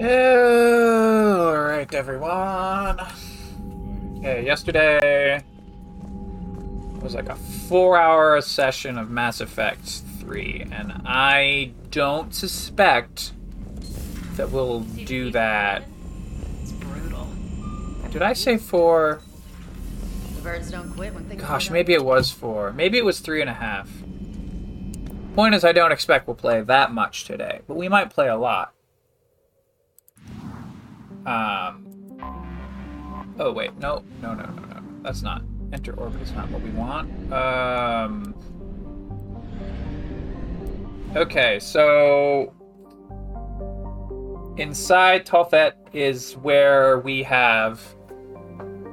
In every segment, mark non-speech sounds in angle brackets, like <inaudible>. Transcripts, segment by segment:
All right, everyone. Okay, yesterday was like a four-hour session of Mass Effect 3, and I don't suspect that we'll do that. It's brutal. Did I say four? The birds don't quit when things Gosh, maybe it was four. Maybe it was three and a half. Point is, I don't expect we'll play that much today, but we might play a lot. Um. Oh wait, no, no, no, no, no. That's not enter orbit. Is not what we want. Um. Okay, so inside Tophet is where we have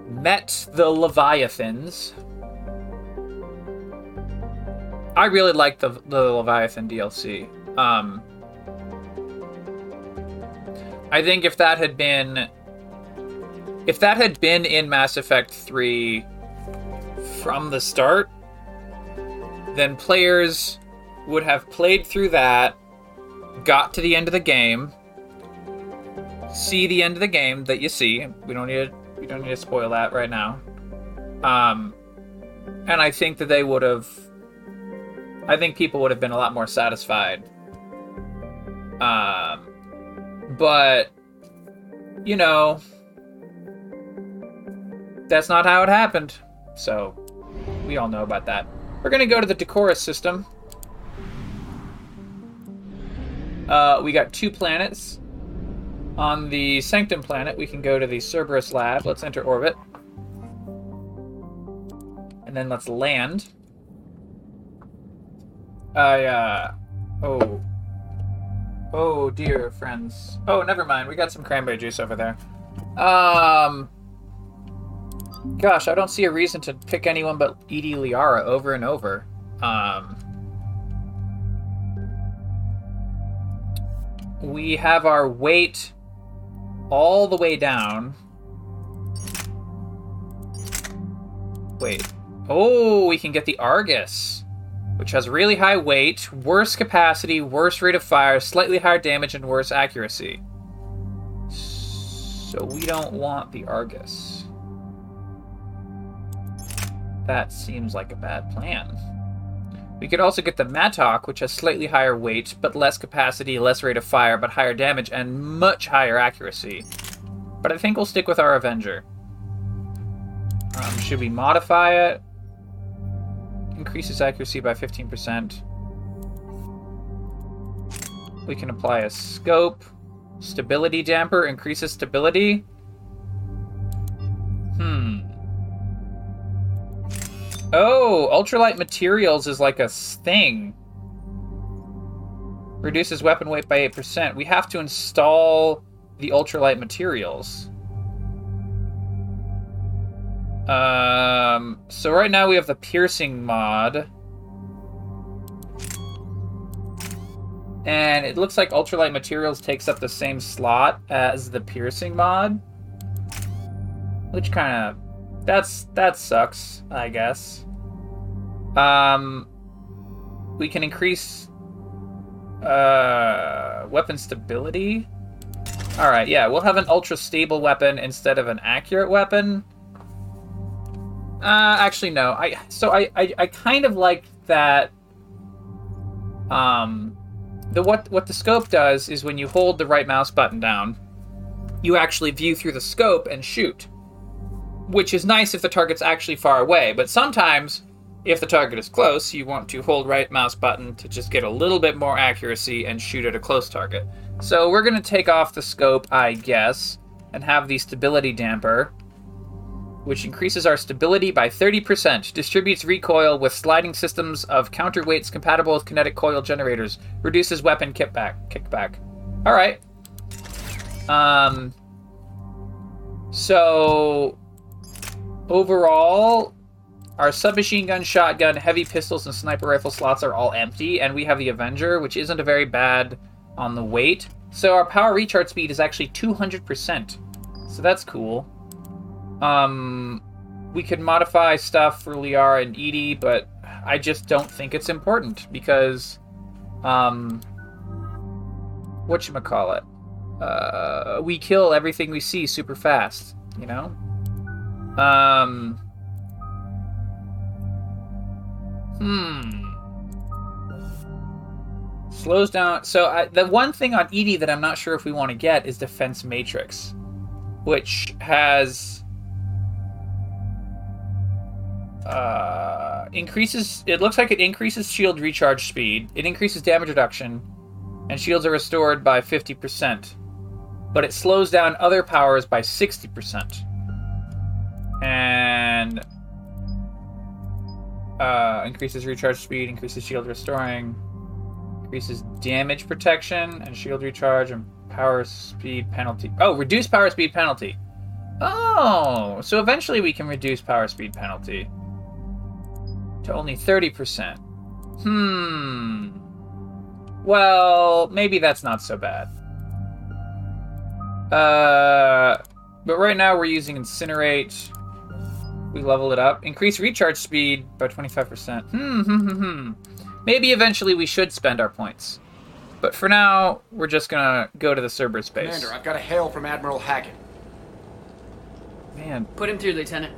met the Leviathans. I really like the the Leviathan DLC. Um, I think if that had been if that had been in Mass Effect 3 from the start, then players would have played through that, got to the end of the game, see the end of the game that you see. We don't need to, we don't need to spoil that right now. Um, and I think that they would have. I think people would have been a lot more satisfied. Um, but you know, that's not how it happened. So we all know about that. We're gonna go to the Decoris system. Uh, we got two planets. On the Sanctum planet, we can go to the Cerberus lab. Let's enter orbit. And then let's land. I, uh. Oh. Oh dear, friends. Oh, never mind. We got some cranberry juice over there. Um. Gosh, I don't see a reason to pick anyone but EDI Liara over and over. Um. We have our weight all the way down. Wait. Oh, we can get the Argus, which has really high weight, worse capacity, worse rate of fire, slightly higher damage, and worse accuracy. So we don't want the Argus. That seems like a bad plan. We could also get the Mattock, which has slightly higher weight, but less capacity, less rate of fire, but higher damage, and much higher accuracy. But I think we'll stick with our Avenger. Um, should we modify it? Increases accuracy by 15%. We can apply a scope. Stability damper increases stability. Hmm. Oh, ultralight materials is like a thing. Reduces weapon weight by 8%. We have to install the ultralight materials. Um, so right now we have the piercing mod. And it looks like ultralight materials takes up the same slot as the piercing mod. Which kind of that's that sucks, I guess. Um we can increase uh weapon stability. All right, yeah, we'll have an ultra stable weapon instead of an accurate weapon. Uh, actually, no. I so I, I I kind of like that. Um, the what what the scope does is when you hold the right mouse button down, you actually view through the scope and shoot, which is nice if the target's actually far away. But sometimes, if the target is close, you want to hold right mouse button to just get a little bit more accuracy and shoot at a close target. So we're gonna take off the scope, I guess, and have the stability damper which increases our stability by 30%, distributes recoil with sliding systems of counterweights compatible with kinetic coil generators, reduces weapon kickback. Kickback. All right. Um. So overall, our submachine gun, shotgun, heavy pistols, and sniper rifle slots are all empty, and we have the Avenger, which isn't a very bad on the weight. So our power recharge speed is actually 200%. So that's cool. Um, we could modify stuff for Liara and EDI, but I just don't think it's important because, um, what you call it? uh, we kill everything we see super fast. You know. Um. Hmm. Slows down. So I, the one thing on EDI that I'm not sure if we want to get is Defense Matrix, which has uh, increases. It looks like it increases shield recharge speed. It increases damage reduction, and shields are restored by 50%. But it slows down other powers by 60%. And uh, increases recharge speed, increases shield restoring, increases damage protection and shield recharge and power speed penalty. Oh, reduce power speed penalty. Oh, so eventually we can reduce power speed penalty to only 30%. Hmm. Well, maybe that's not so bad. Uh, but right now we're using Incinerate. We level it up. Increase recharge speed by 25%. Hmm, hmm, hmm, hmm. Maybe eventually we should spend our points. But for now, we're just gonna go to the Cerberus base. Commander, I've got a hail from Admiral Hackett. Man, Put him through, Lieutenant.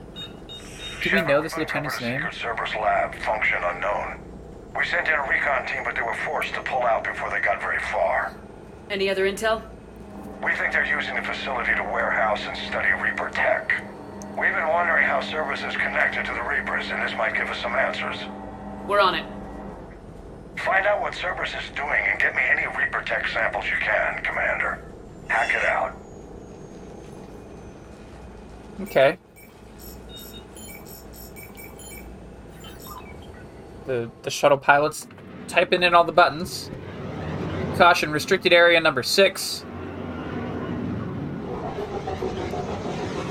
Do we know this lieutenant's name? Secret Service lab, function unknown. We sent in a recon team, but they were forced to pull out before they got very far. Any other intel? We think they're using the facility to warehouse and study Reaper tech. We've been wondering how Cerberus is connected to the Reapers, and this might give us some answers. We're on it. Find out what Cerberus is doing and get me any Reaper tech samples you can, Commander. Hackett out. Okay. The the shuttle pilots typing in all the buttons. Caution, restricted area number six.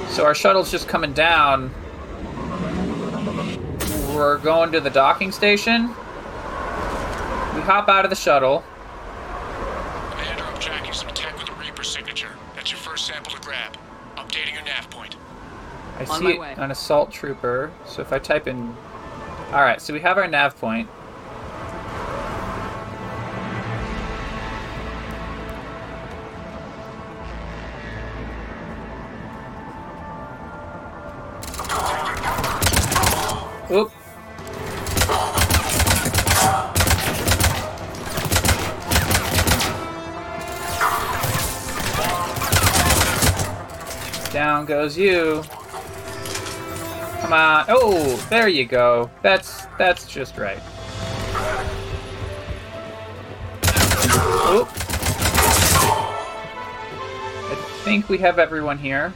So our shuttle's just coming down. We're going to the docking station. We hop out of the shuttle. Commander, I'm tracking some tech with a Reaper signature. That's your first sample to grab. Updating your nav point. I On see my way. an assault trooper. So if I type in. Alright, so we have our nav point. Oop. Down goes you. Come on. Oh, there you go. That's that's just right. Oop. I think we have everyone here.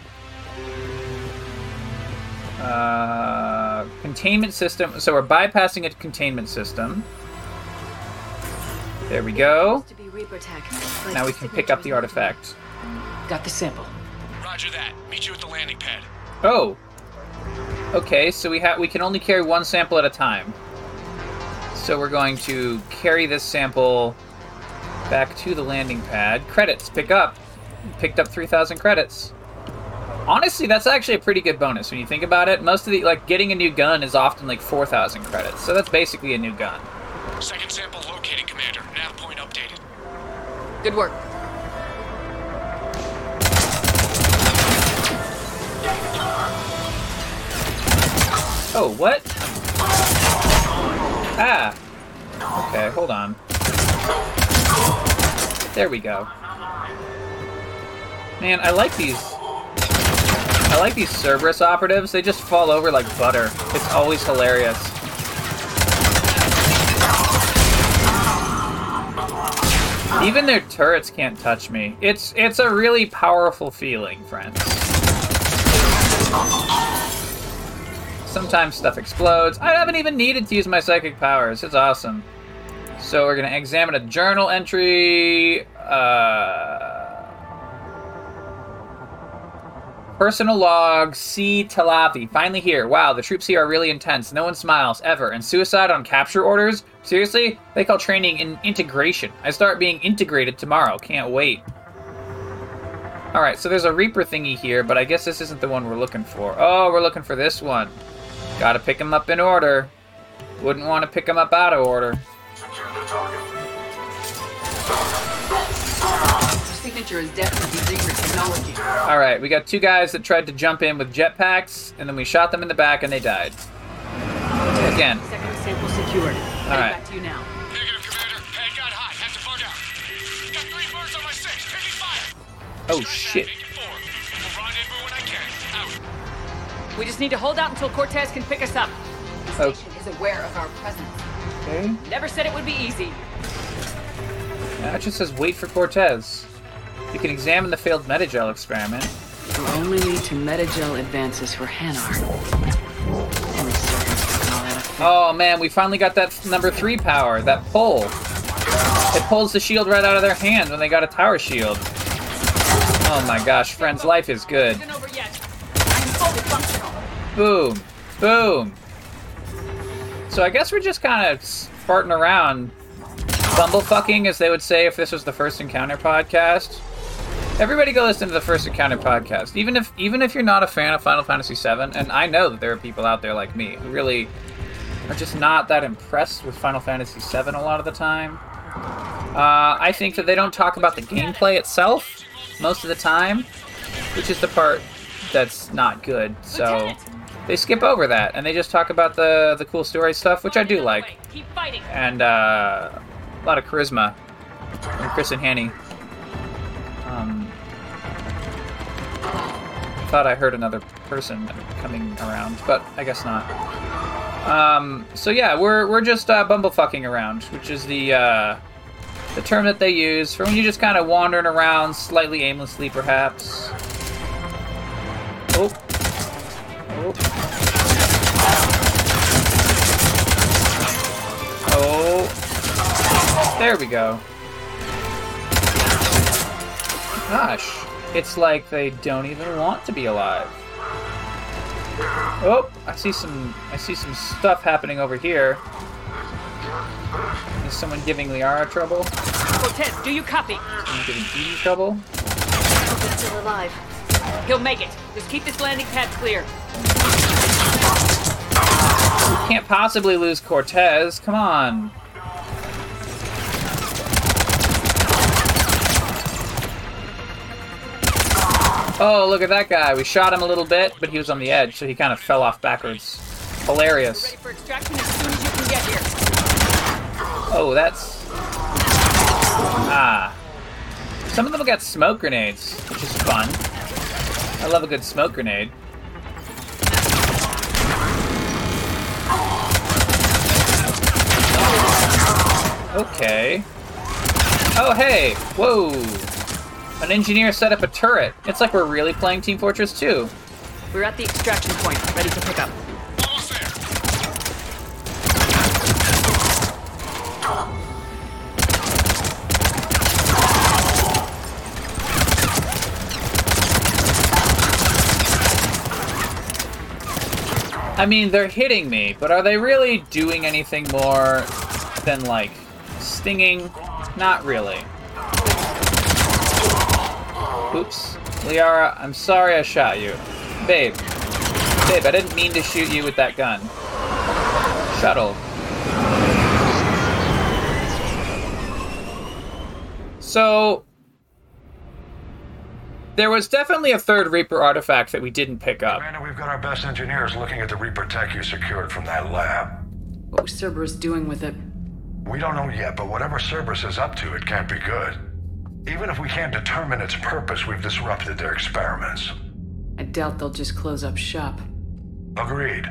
Uh, containment system. So we're bypassing a containment system. There we go. To be Reaper tech. Now we can pick up the artifact. Got the sample. Roger that. Meet you at the landing pad. Oh. Okay, so we have we can only carry one sample at a time. So we're going to carry this sample back to the landing pad. Credits, pick up. Picked up 3,000 credits. Honestly, that's actually a pretty good bonus when you think about it. Most of the like getting a new gun is often like 4,000 credits. So that's basically a new gun. Second sample located, Commander. Nav point updated. Good work. Oh, what? Ah. Okay, hold on. There we go. Man, I like these. I like these Cerberus operatives. They just fall over like butter. It's always hilarious. Even their turrets can't touch me. It's it's a really powerful feeling, friends. Sometimes stuff explodes. I haven't even needed to use my psychic powers. It's awesome. So we're gonna examine a journal entry. Uh, personal log. C. Talavi. Finally here. Wow, the troops here are really intense. No one smiles ever. And suicide on capture orders. Seriously? They call training in integration. I start being integrated tomorrow. Can't wait. Alright, so there's a Reaper thingy here, but I guess this isn't the one we're looking for. Oh, we're looking for this one. Gotta pick them up in order. Wouldn't want to pick them up out of order. Secure the target. Just think signature is definitely Reaper technology. All right, we got two guys that tried to jump in with jetpacks, and then we shot them in the back, and they died. Again. Second sample secured. Heading right. back to you now. Negative, Commander. Head got hot. Have to bug out. Got three birds on my six. Taking fire. Oh Sky shit. We just need to hold out until Cortez can pick us up. The Oh. station is aware of our presence. Okay. Never said it would be easy. Now it just says wait for Cortez. You can examine the failed medi-gel experiment. We'll only need to medi-gel advances for Hanar. Only servants can call that a thing. Oh man, we finally got that number three power, that pull. It pulls the shield right out of their hand when they got a tower shield. Oh my gosh, friends, life is good. Isn't over yet. I'm fully functional. Boom, boom. So I guess we're just kind of farting around, bumblefucking, as they would say if this was the First Encounter podcast. Everybody go listen to the First Encounter podcast. Even if even if you're not a fan of Final Fantasy VII, and I know that there are people out there like me who really are just not that impressed with Final Fantasy VII a lot of the time. Uh, I think that they don't talk about the gameplay itself most of the time, which is the part that's not good. So! They skip over that and they just talk about the the cool story stuff, which I do like, and uh, a lot of charisma from Chris and Hanny. Um, thought I heard another person coming around, but I guess not. Um, so yeah, we're we're just uh, bumblefucking around, which is the uh, the term that they use for when you're just kind of wandering around, slightly aimlessly, perhaps. Oh. Oh. There we go. Gosh, it's like they don't even want to be alive. Oh, I see some I see some stuff happening over here. Is someone giving Liara trouble? Cortez, do you copy? Someone giving EDI trouble? He's still alive. He'll make it. Just keep this landing pad clear. Can't possibly lose Cortez. Come on. Oh, look at that guy. We shot him a little bit, but he was on the edge, so he kind of fell off backwards. Hilarious. Ready for extraction as soon as you can get here. Oh, that's. Ah. Some of them got smoke grenades, which is fun. I love a good smoke grenade. Okay. Oh, hey! Whoa! An engineer set up a turret. It's like we're really playing Team Fortress 2. We're at the extraction point, ready to pick up. I mean, they're hitting me, but are they really doing anything more than, like, stinging? Not really. Oops. Liara, I'm sorry I shot you. Babe. Babe, I didn't mean to shoot you with that gun. Shuttle. So, there was definitely a third Reaper artifact that we didn't pick up. Commander, we've got our best engineers looking at the Reaper tech you secured from that lab. What was Cerberus doing with it? We don't know yet, but whatever Cerberus is up to, it can't be good. Even if we can't determine its purpose, we've disrupted their experiments. I doubt they'll just close up shop. Agreed.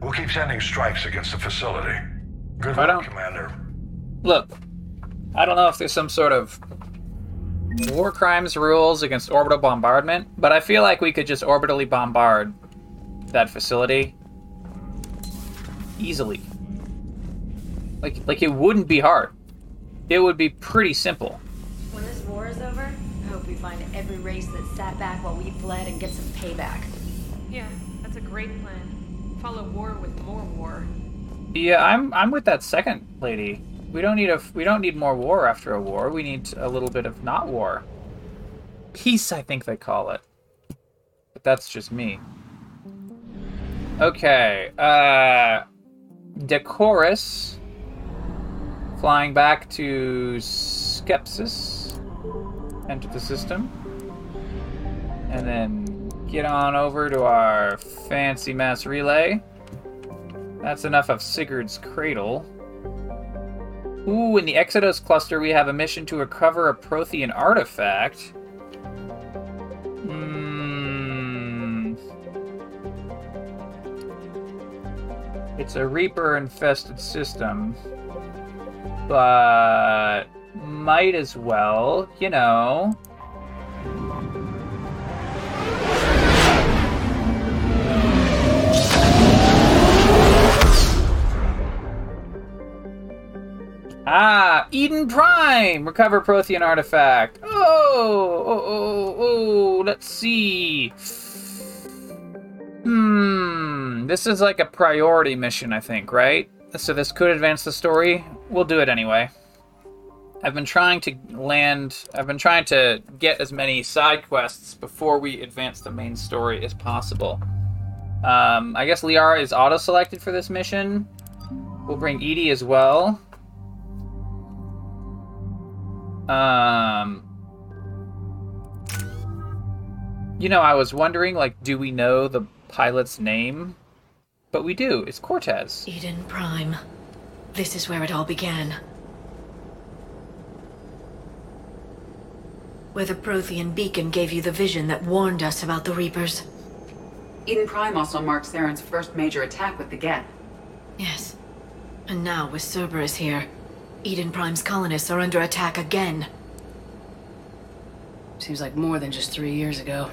We'll keep sending strikes against the facility. Good Right luck, on. Commander. Look, I don't know if there's some sort of war crimes rules against orbital bombardment, but I feel like we could just orbitally bombard that facility easily. Like like it wouldn't be hard. It would be pretty simple. When this war is over, I hope we find every race that sat back while we fled and get some payback. Yeah, that's a great plan. Follow war with more war. Yeah, I'm I'm with that second lady. We don't need a we don't need more war after a war. We need a little bit of not war. Peace, I think they call it. But that's just me. Okay, uh Decoris flying back to Skepsis. enter the system, and then get on over to our fancy mass relay. That's enough of Sigurd's cradle. Ooh, in the Exodus cluster, we have a mission to recover a Prothean artifact. Hmm. It's a Reaper infested system. But might as well, you know. Ah, Eden Prime! Recover Prothean artifact. Oh, oh, oh, oh, let's see. Hmm, this is like a priority mission, I think, right? So this could advance the story. We'll do it anyway. I've been trying to land, I've been trying to get as many side quests before we advance the main story as possible. Um, I guess Liara is auto selected for this mission. We'll bring EDI as well. Um, you know, I was wondering, like, do we know the pilot's name? But we do. It's Cortez. Eden Prime. This is where it all began. Where the Prothean beacon gave you the vision that warned us about the Reapers. Eden Prime also marks Saren's first major attack with the Geth. Yes. And now, with Cerberus here, Eden Prime's colonists are under attack again. Seems like more than just three years ago.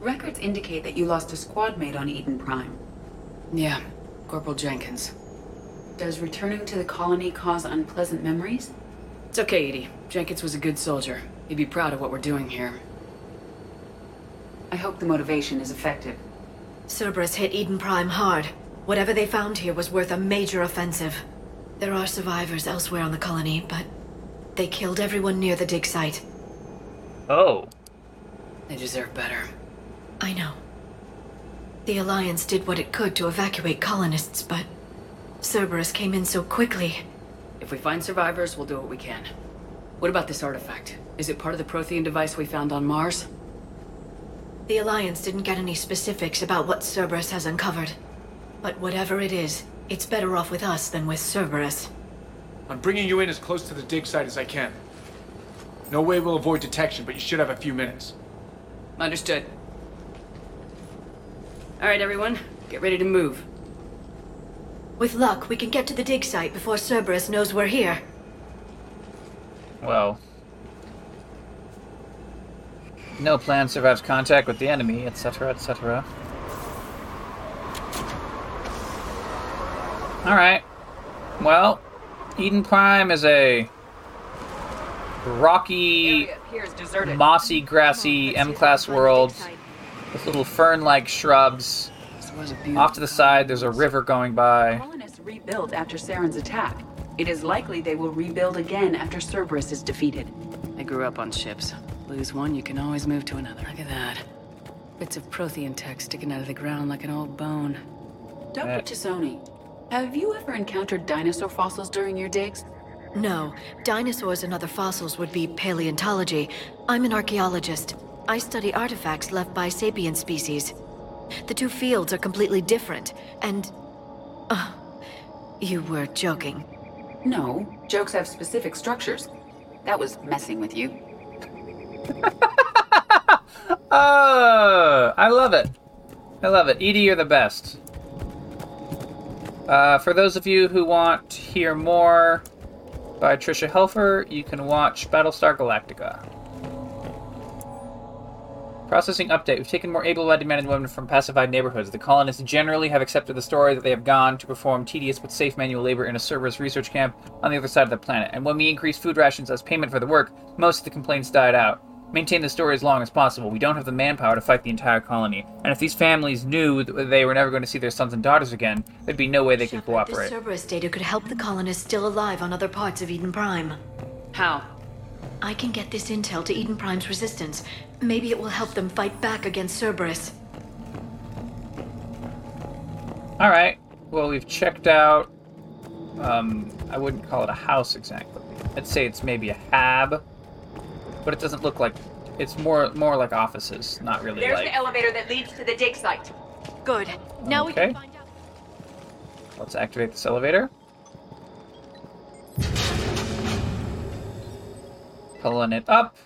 Records indicate that you lost a squad mate on Eden Prime. Yeah, Corporal Jenkins. Does returning to the colony cause unpleasant memories? It's okay, EDI. Jenkins was a good soldier. He'd be proud of what we're doing here. I hope the motivation is effective. Cerberus hit Eden Prime hard. Whatever they found here was worth a major offensive. There are survivors elsewhere on the colony, but they killed everyone near the dig site. Oh. They deserve better. I know. The Alliance did what it could to evacuate colonists, but Cerberus came in so quickly. If we find survivors, we'll do what we can. What about this artifact? Is it part of the Prothean device we found on Mars? The Alliance didn't get any specifics about what Cerberus has uncovered. But whatever it is, it's better off with us than with Cerberus. I'm bringing you in as close to the dig site as I can. No way we'll avoid detection, but you should have a few minutes. Understood. Alright, everyone. Get ready to move. With luck, we can get to the dig site before Cerberus knows we're here. Well. No plan survives contact with the enemy, etc., etc. Alright. Well, Eden Prime is a rocky, Area appears deserted. mossy, grassy M class world with little fern like shrubs. This was a beautiful Off to the side, there's a river going by. Colonists rebuilt after Saren's attack. It is likely they will rebuild again after Cerberus is defeated. I grew up on ships. Lose one, you can always move to another. Look at that. Bits of Prothean tech sticking out of the ground like an old bone. Dr. Uh, T'Soni, have you ever encountered dinosaur fossils during your digs? No, dinosaurs and other fossils would be paleontology. I'm an archaeologist. I study artifacts left by sapient species. The two fields are completely different, and. Uh, you were joking. No, jokes have specific structures. That was messing with you. <laughs> Oh, I love it. I love it. EDI, you're the best. Uh, for those of you who want to hear more by Tricia Helfer, you can watch Battlestar Galactica. Processing update. We've taken more able-bodied men and women from pacified neighborhoods. The colonists generally have accepted the story that they have gone to perform tedious but safe manual labor in a Cerberus research camp on the other side of the planet. And when we increased food rations as payment for the work, most of the complaints died out. Maintain the story as long as possible. We don't have the manpower to fight the entire colony. And if these families knew that they were never going to see their sons and daughters again, there'd be no way they could cooperate. This Cerberus data could help the colonists still alive on other parts of Eden Prime. How? I can get this intel to Eden Prime's resistance. Maybe it will help them fight back against Cerberus. All right. Well, we've checked out. Um, I wouldn't call it a house exactly. I'd say it's maybe a hab. but it doesn't look like it's more more like offices, not really There's like. the elevator that leads to the dig site. Good. Now we Okay. can find out. Let's activate this elevator. Pulling it up.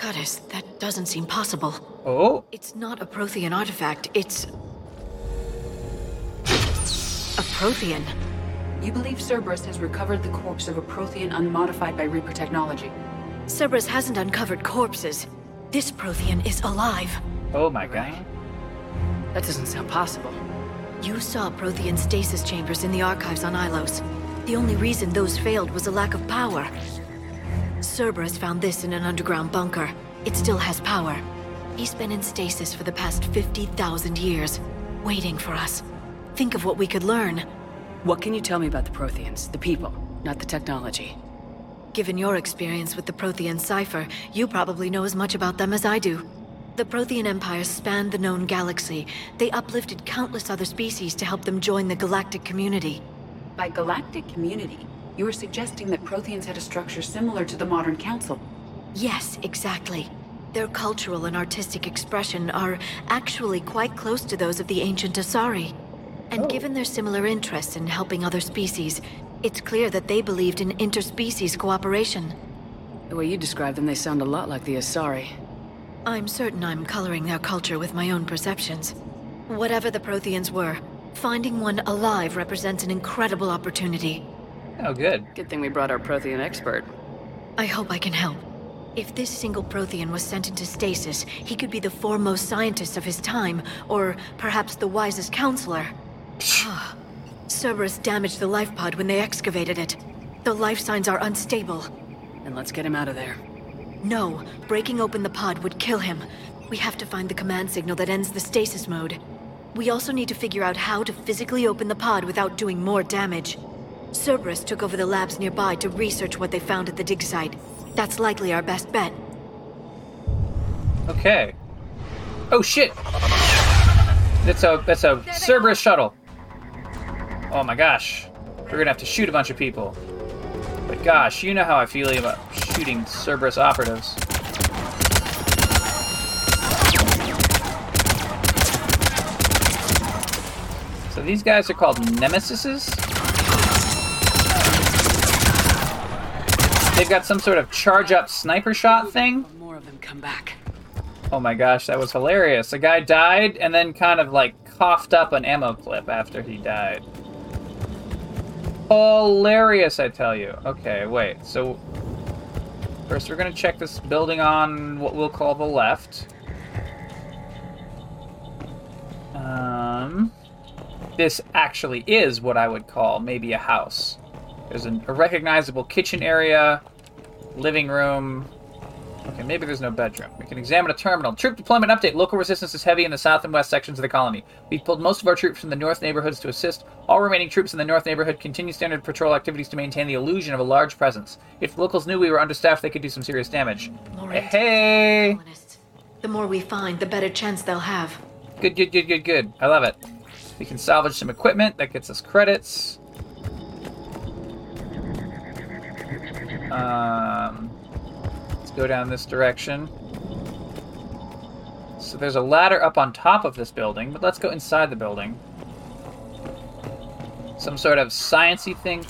Goddess, that doesn't seem possible. Oh, It's not a Prothean artifact, it's. a Prothean. You believe Cerberus has recovered the corpse of a Prothean unmodified by Reaper technology. Cerberus hasn't uncovered corpses. This Prothean is alive. oh my god. That doesn't sound possible. You saw Prothean stasis chambers in the archives on Ilos. The only reason those failed was a lack of power. Cerberus found this in an underground bunker. It still has power. He's been in stasis for the past 50,000 years, waiting for us. Think of what we could learn. What can you tell me about the Protheans? The people, not the technology. Given your experience with the Prothean cipher, you probably know as much about them as I do. The Prothean Empire spanned the known galaxy. They uplifted countless other species to help them join the galactic community. By galactic community, you are suggesting that Protheans had a structure similar to the modern council. Yes, exactly. Their cultural and artistic expression are actually quite close to those of the ancient Asari. And oh. given their similar interests in helping other species, it's clear that they believed in interspecies cooperation. The way you describe them, they sound a lot like the Asari. I'm certain I'm coloring their culture with my own perceptions. Whatever the Protheans were, finding one alive represents an incredible opportunity. Oh, good. Good thing we brought our Prothean expert. I hope I can help. If this single Prothean was sent into stasis, he could be the foremost scientist of his time, or perhaps the wisest counselor. <sighs> Ah, Cerberus damaged the life pod when they excavated it. The life signs are unstable. And let's get him out of there. No, breaking open the pod would kill him. We have to find the command signal that ends the stasis mode. We also need to figure out how to physically open the pod without doing more damage. Cerberus took over the labs nearby to research what they found at the dig site. That's likely our best bet. Okay. Oh shit! That's a that's a Cerberus shuttle. Oh my gosh. We're gonna have to shoot a bunch of people. But gosh, you know how I feel about shooting Cerberus operatives. So these guys are called Nemesises? They've got some sort of charge up sniper shot thing. More of them come back. Oh my gosh, that was hilarious. A guy died and then kind of like coughed up an ammo clip after he died. Hilarious, I tell you. Okay, wait. So first we're gonna check this building on what we'll call the left. Um, this actually is what I would call maybe a house. There's an, a recognizable kitchen area, living room, Okay, maybe there's no bedroom. We can examine a terminal. Troop deployment update. Local resistance is heavy in the south and west sections of the colony. We've pulled most of our troops from the north neighborhoods to assist. All remaining troops in the north neighborhood continue standard patrol activities to maintain the illusion of a large presence. If locals knew we were understaffed, they could do some serious damage. Laurent, eh, Hey! The more we find, the better chance they'll have. Good, good, good, good, good. I love it. We can salvage some equipment. That gets us credits. Um, let's go down this direction. So there's a ladder up on top of this building, but let's go inside the building. Some sort of sciency thing.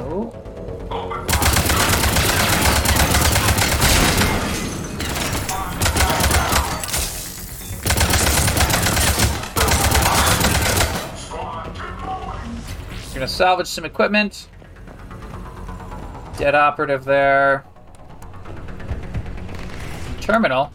Oh. We're gonna salvage some equipment. Dead operative there. Terminal.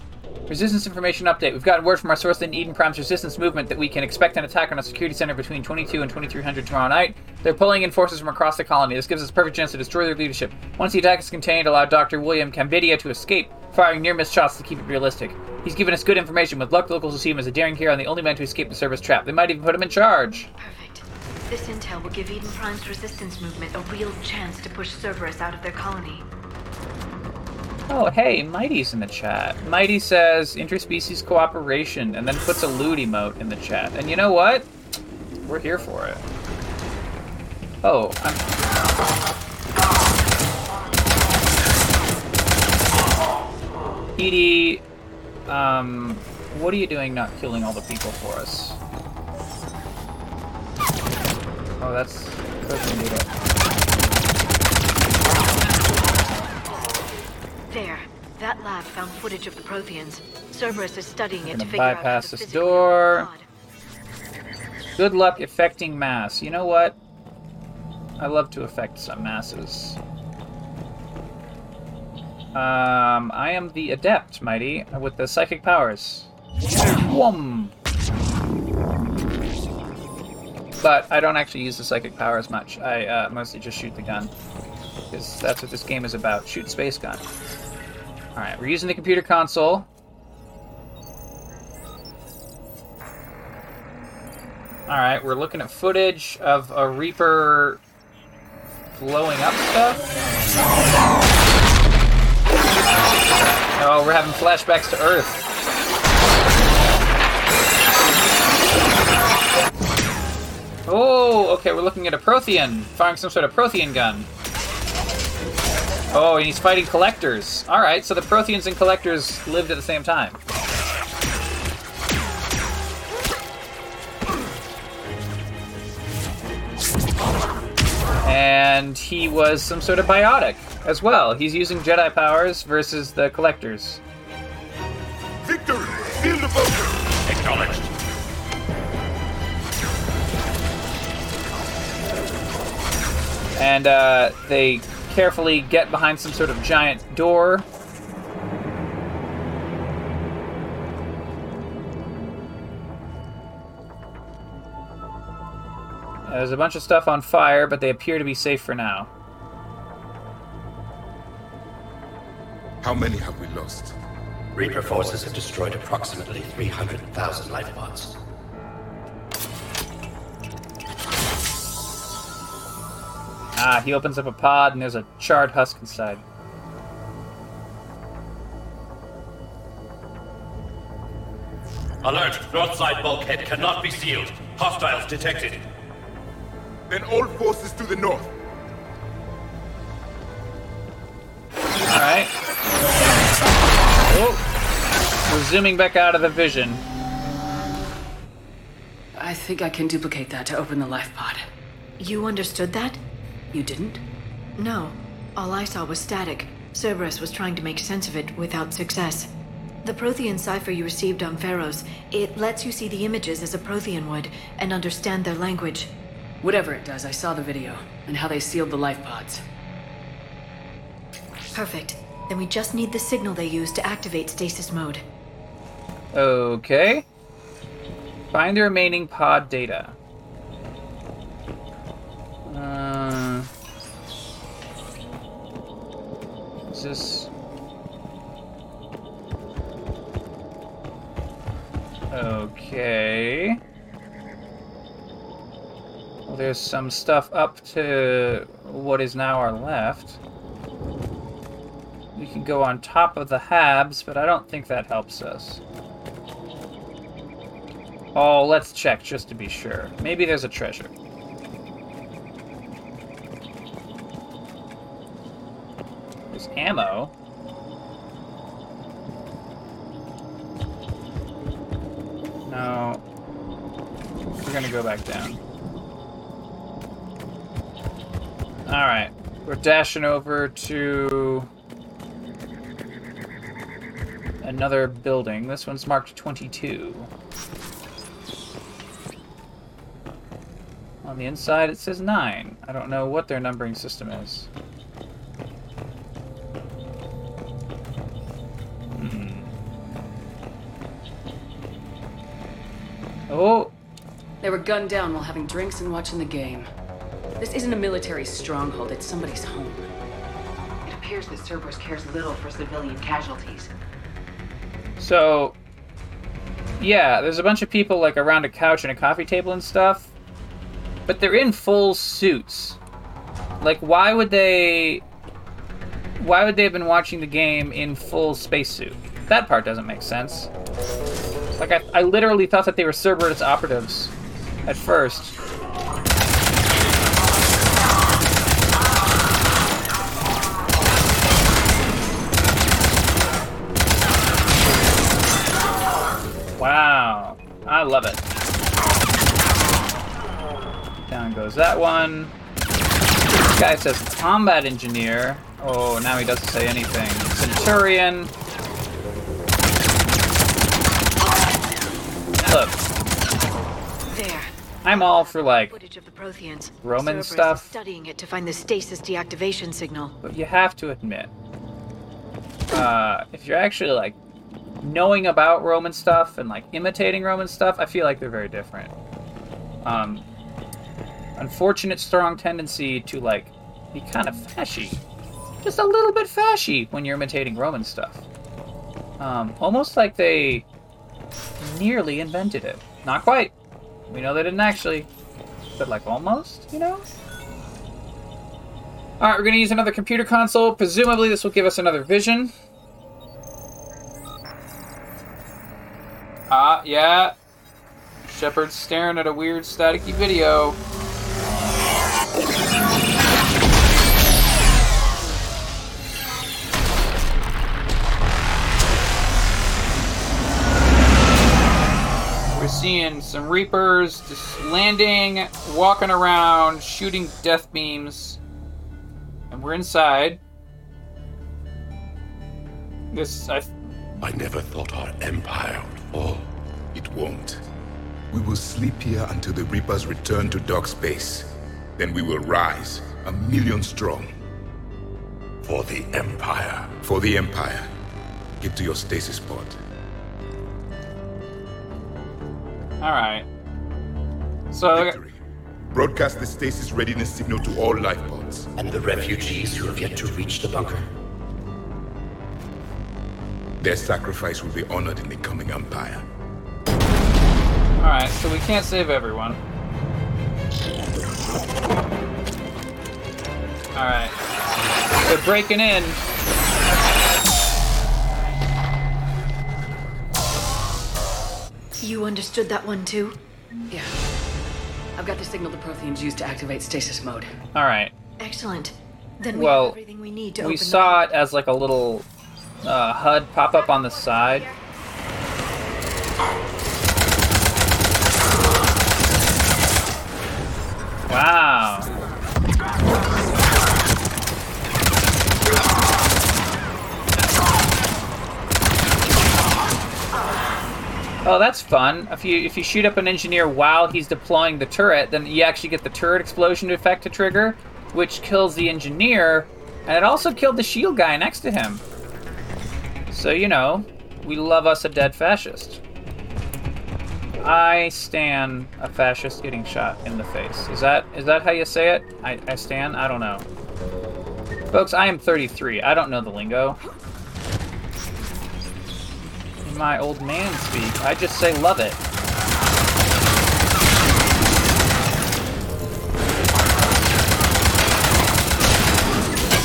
Resistance information update. We've gotten word from our source in Eden Prime's resistance movement that we can expect an attack on a security center between 22 and 2300 tomorrow night. They're pulling in forces from across the colony. This gives us a perfect chance to destroy their leadership. Once the attack is contained, allow Dr. William Cambidia to escape, firing near-miss shots to keep it realistic. He's given us good information. With luck, the locals will see him as a daring hero and the only man to escape the Cerberus trap. They might even put him in charge. Perfect. This intel will give Eden Prime's resistance movement a real chance to push Cerberus out of their colony. Oh, hey, Mighty's in the chat. Mighty says interspecies cooperation and then puts a loot emote in the chat. And you know what? We're here for it. Oh, I'm... EDI, um, what are you doing not killing all the people for us? Oh, that's data. There. That lab found footage of the Protheans. Cerberus is studying it to figure out how bypass to this door. Good luck affecting mass. You know what? I love to affect some masses. Um, I am the adept, mighty, with the psychic powers. Whum! But I don't actually use the psychic power as much. I uh, mostly just shoot the gun. Because that's what this game is about. Shoot space gun. Alright, we're using the computer console. Alright, we're looking at footage of a Reaper blowing up stuff. Oh, we're having flashbacks to Earth. Oh, okay, we're looking at a Prothean, firing some sort of Prothean gun. Oh, and he's fighting collectors. Alright, so the Protheans and collectors lived at the same time. And he was some sort of biotic as well. He's using Jedi powers versus the collectors. Victory! And uh, they carefully get behind some sort of giant door. There's a bunch of stuff on fire, but they appear to be safe for now. How many have we lost? Reaper forces have destroyed approximately 300,000 life pods. Ah, he opens up a pod and there's a charred husk inside. Alert! North side bulkhead cannot be sealed. Hostiles detected. Then all forces to the north. Alright. Oh. We're zooming back out of the vision. I think I can duplicate that to open the life pod. You understood that? You didn't? No. All I saw was static. Cerberus was trying to make sense of it without success. The Prothean cipher you received on Feros, it lets you see the images as a Prothean would and understand their language. Whatever it does, I saw the video and how they sealed the life pods. Perfect. Then we just need the signal they use to activate stasis mode. Okay. Find the remaining pod data. Uh, is this? Okay. Well, there's some stuff up to what is now our left. We can go on top of the Habs, but I don't think that helps us. Oh, let's check just to be sure. Maybe there's a treasure. Ammo. No. We're gonna go back down. Alright. We're dashing over to another building. This one's marked 22. On the inside, it says 9. I don't know what their numbering system is. Oh, They were gunned down while having drinks and watching the game. This isn't a military stronghold, it's somebody's home. It appears that Cerberus cares little for civilian casualties. so. Yeah, there's a bunch of people like around a couch and a coffee table and stuff. But they're in full suits. Like, why would they. Why would they have been watching the game in full spacesuit? That part doesn't make sense. Like, I, I literally thought that they were Cerberus operatives at first. Wow. I love it. Down goes that one. This guy says combat engineer. Oh, now he doesn't say anything. Centurion. Look, There. I'm all for like, Footage of the Protheans. Roman Cerberus stuff. Studying it to find the stasis deactivation signal. but you have to admit, uh, if you're actually like knowing about Roman stuff and like imitating Roman stuff, I feel like they're very different. Um, unfortunate strong tendency to like be kind of fashy, just a little bit fashy when you're imitating Roman stuff. Um, almost like they nearly invented it. Not quite. We know they didn't actually, but like almost, you know. All right, we're gonna use another computer console. Presumably, this will give us another vision. Ah, yeah. Shepard's staring at a weird staticky video. Seeing some Reapers just landing, walking around, shooting death beams. And we're inside. This, I, I never thought our empire would fall. It won't. We will sleep here until the Reapers return to dark space. Then we will rise, a million strong. For the Empire. For the Empire. Get to your stasis pod. All right. So, Victory. Broadcast the stasis readiness signal to all life pods. And the refugees who have yet to reach the bunker. Their sacrifice will be honored in the coming Empire. all right. So we can't save everyone. All right. They're breaking in. You understood that one too? Yeah. I've got the signal the Protheans use to activate stasis mode. All right. Excellent. Then we Well, have everything we need to we open saw it as like a little uh, HUD pop up on the side. Wow. Oh, that's fun. If you if you shoot up an engineer while he's deploying the turret, then you actually get the turret explosion effect to trigger, which kills the engineer, and it also killed the shield guy next to him. So you know, we love us a dead fascist. I stand a fascist getting shot in the face. Is that is that how you say it? I, I stand? I don't know. Folks, I am 33. I don't know the lingo. My old man speak, I just say love it.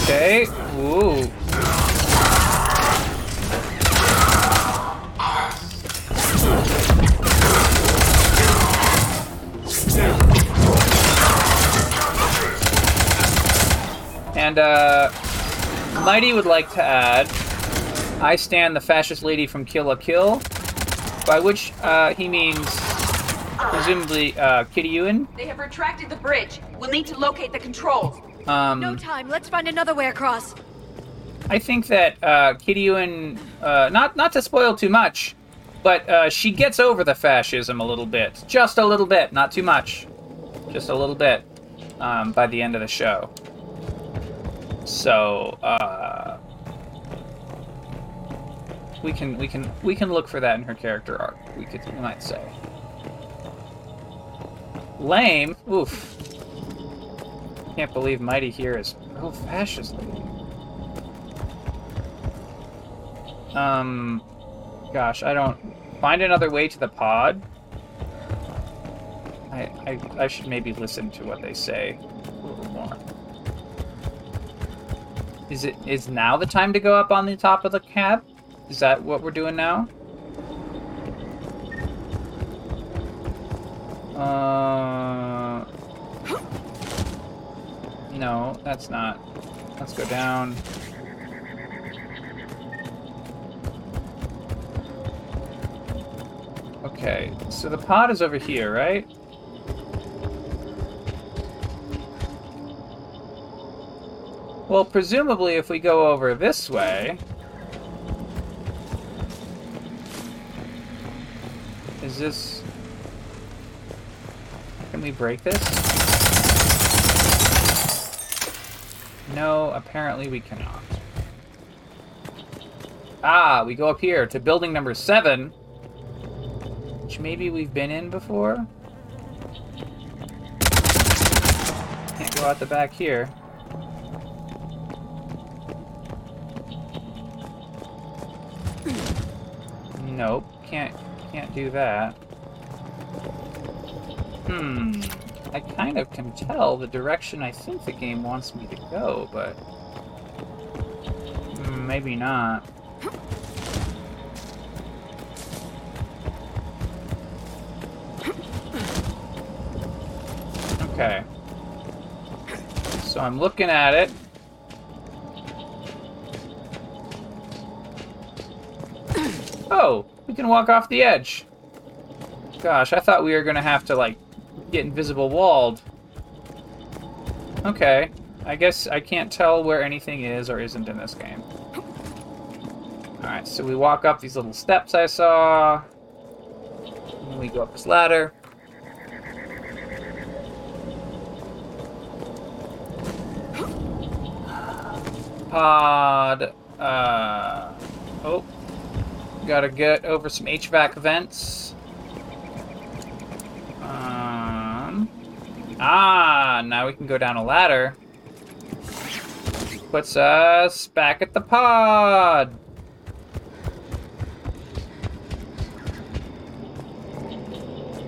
Okay. Ooh. And uh, Mighty would like to add, I stand the fascist lady from Kill la Kill, by which uh, he means presumably uh, Kiryuin. They have retracted the bridge. We'll need to locate the controls. Um, No time. Let's find another way across. I think that uh, Kiryuin, uh, not not to spoil too much, but uh, she gets over the fascism a little bit, just a little bit, not too much, just a little bit, um, by the end of the show. So uh, we can we can we can look for that in her character arc. We could we might say. Lame. Oof. Can't believe Mighty here is pro fascist. Um, gosh, I don't find another way to the pod. I, I, I should maybe listen to what they say a little more. Is it is now the time to go up on the top of the cab? Is that what we're doing now? Uh, no, that's not. Let's go down. Okay, so the pod is over here, right? Well, presumably if we go over this way... Is this... Can we break this? No, apparently we cannot. Ah, we go up here to building number seven, which maybe we've been in before. Can't go out the back here. Nope, can't can't do that. Hmm. I kind of can tell the direction I think the game wants me to go, but hmm, maybe not. Okay. So I'm looking at it. Oh, we can walk off the edge. Gosh, I thought we were gonna have to, like, get invisible walled. Okay. I guess I can't tell where anything is or isn't in this game. Alright, so we walk up these little steps I saw. And we go up this ladder. Pod. Uh. Oh. Gotta get over some HVAC vents. Um. Ah, now we can go down a ladder. Puts us back at the pod.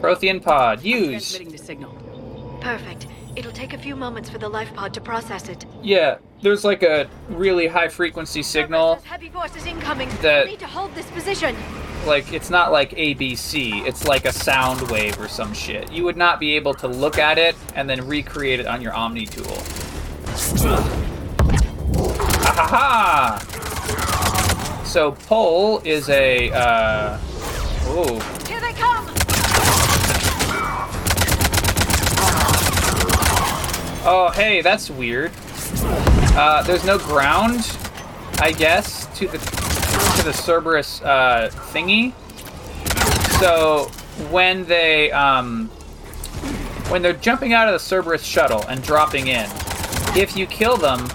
Prothean pod. Use. Transmitting the signal. Perfect. It'll take a few moments for the life pod to process it. Yeah, there's like a really high frequency signal. Heavy forces incoming. That- need to hold this position. Like, it's not like ABC, it's like a sound wave or some shit. You would not be able to look at it and then recreate it on your Omni tool. Ha ha ha! So, pole is a, uh. Ooh. Here they come! Oh, hey, that's weird. Uh, there's no ground, I guess, to the to the Cerberus uh, thingy. So when they um, when they're jumping out of the Cerberus shuttle and dropping in, if you kill them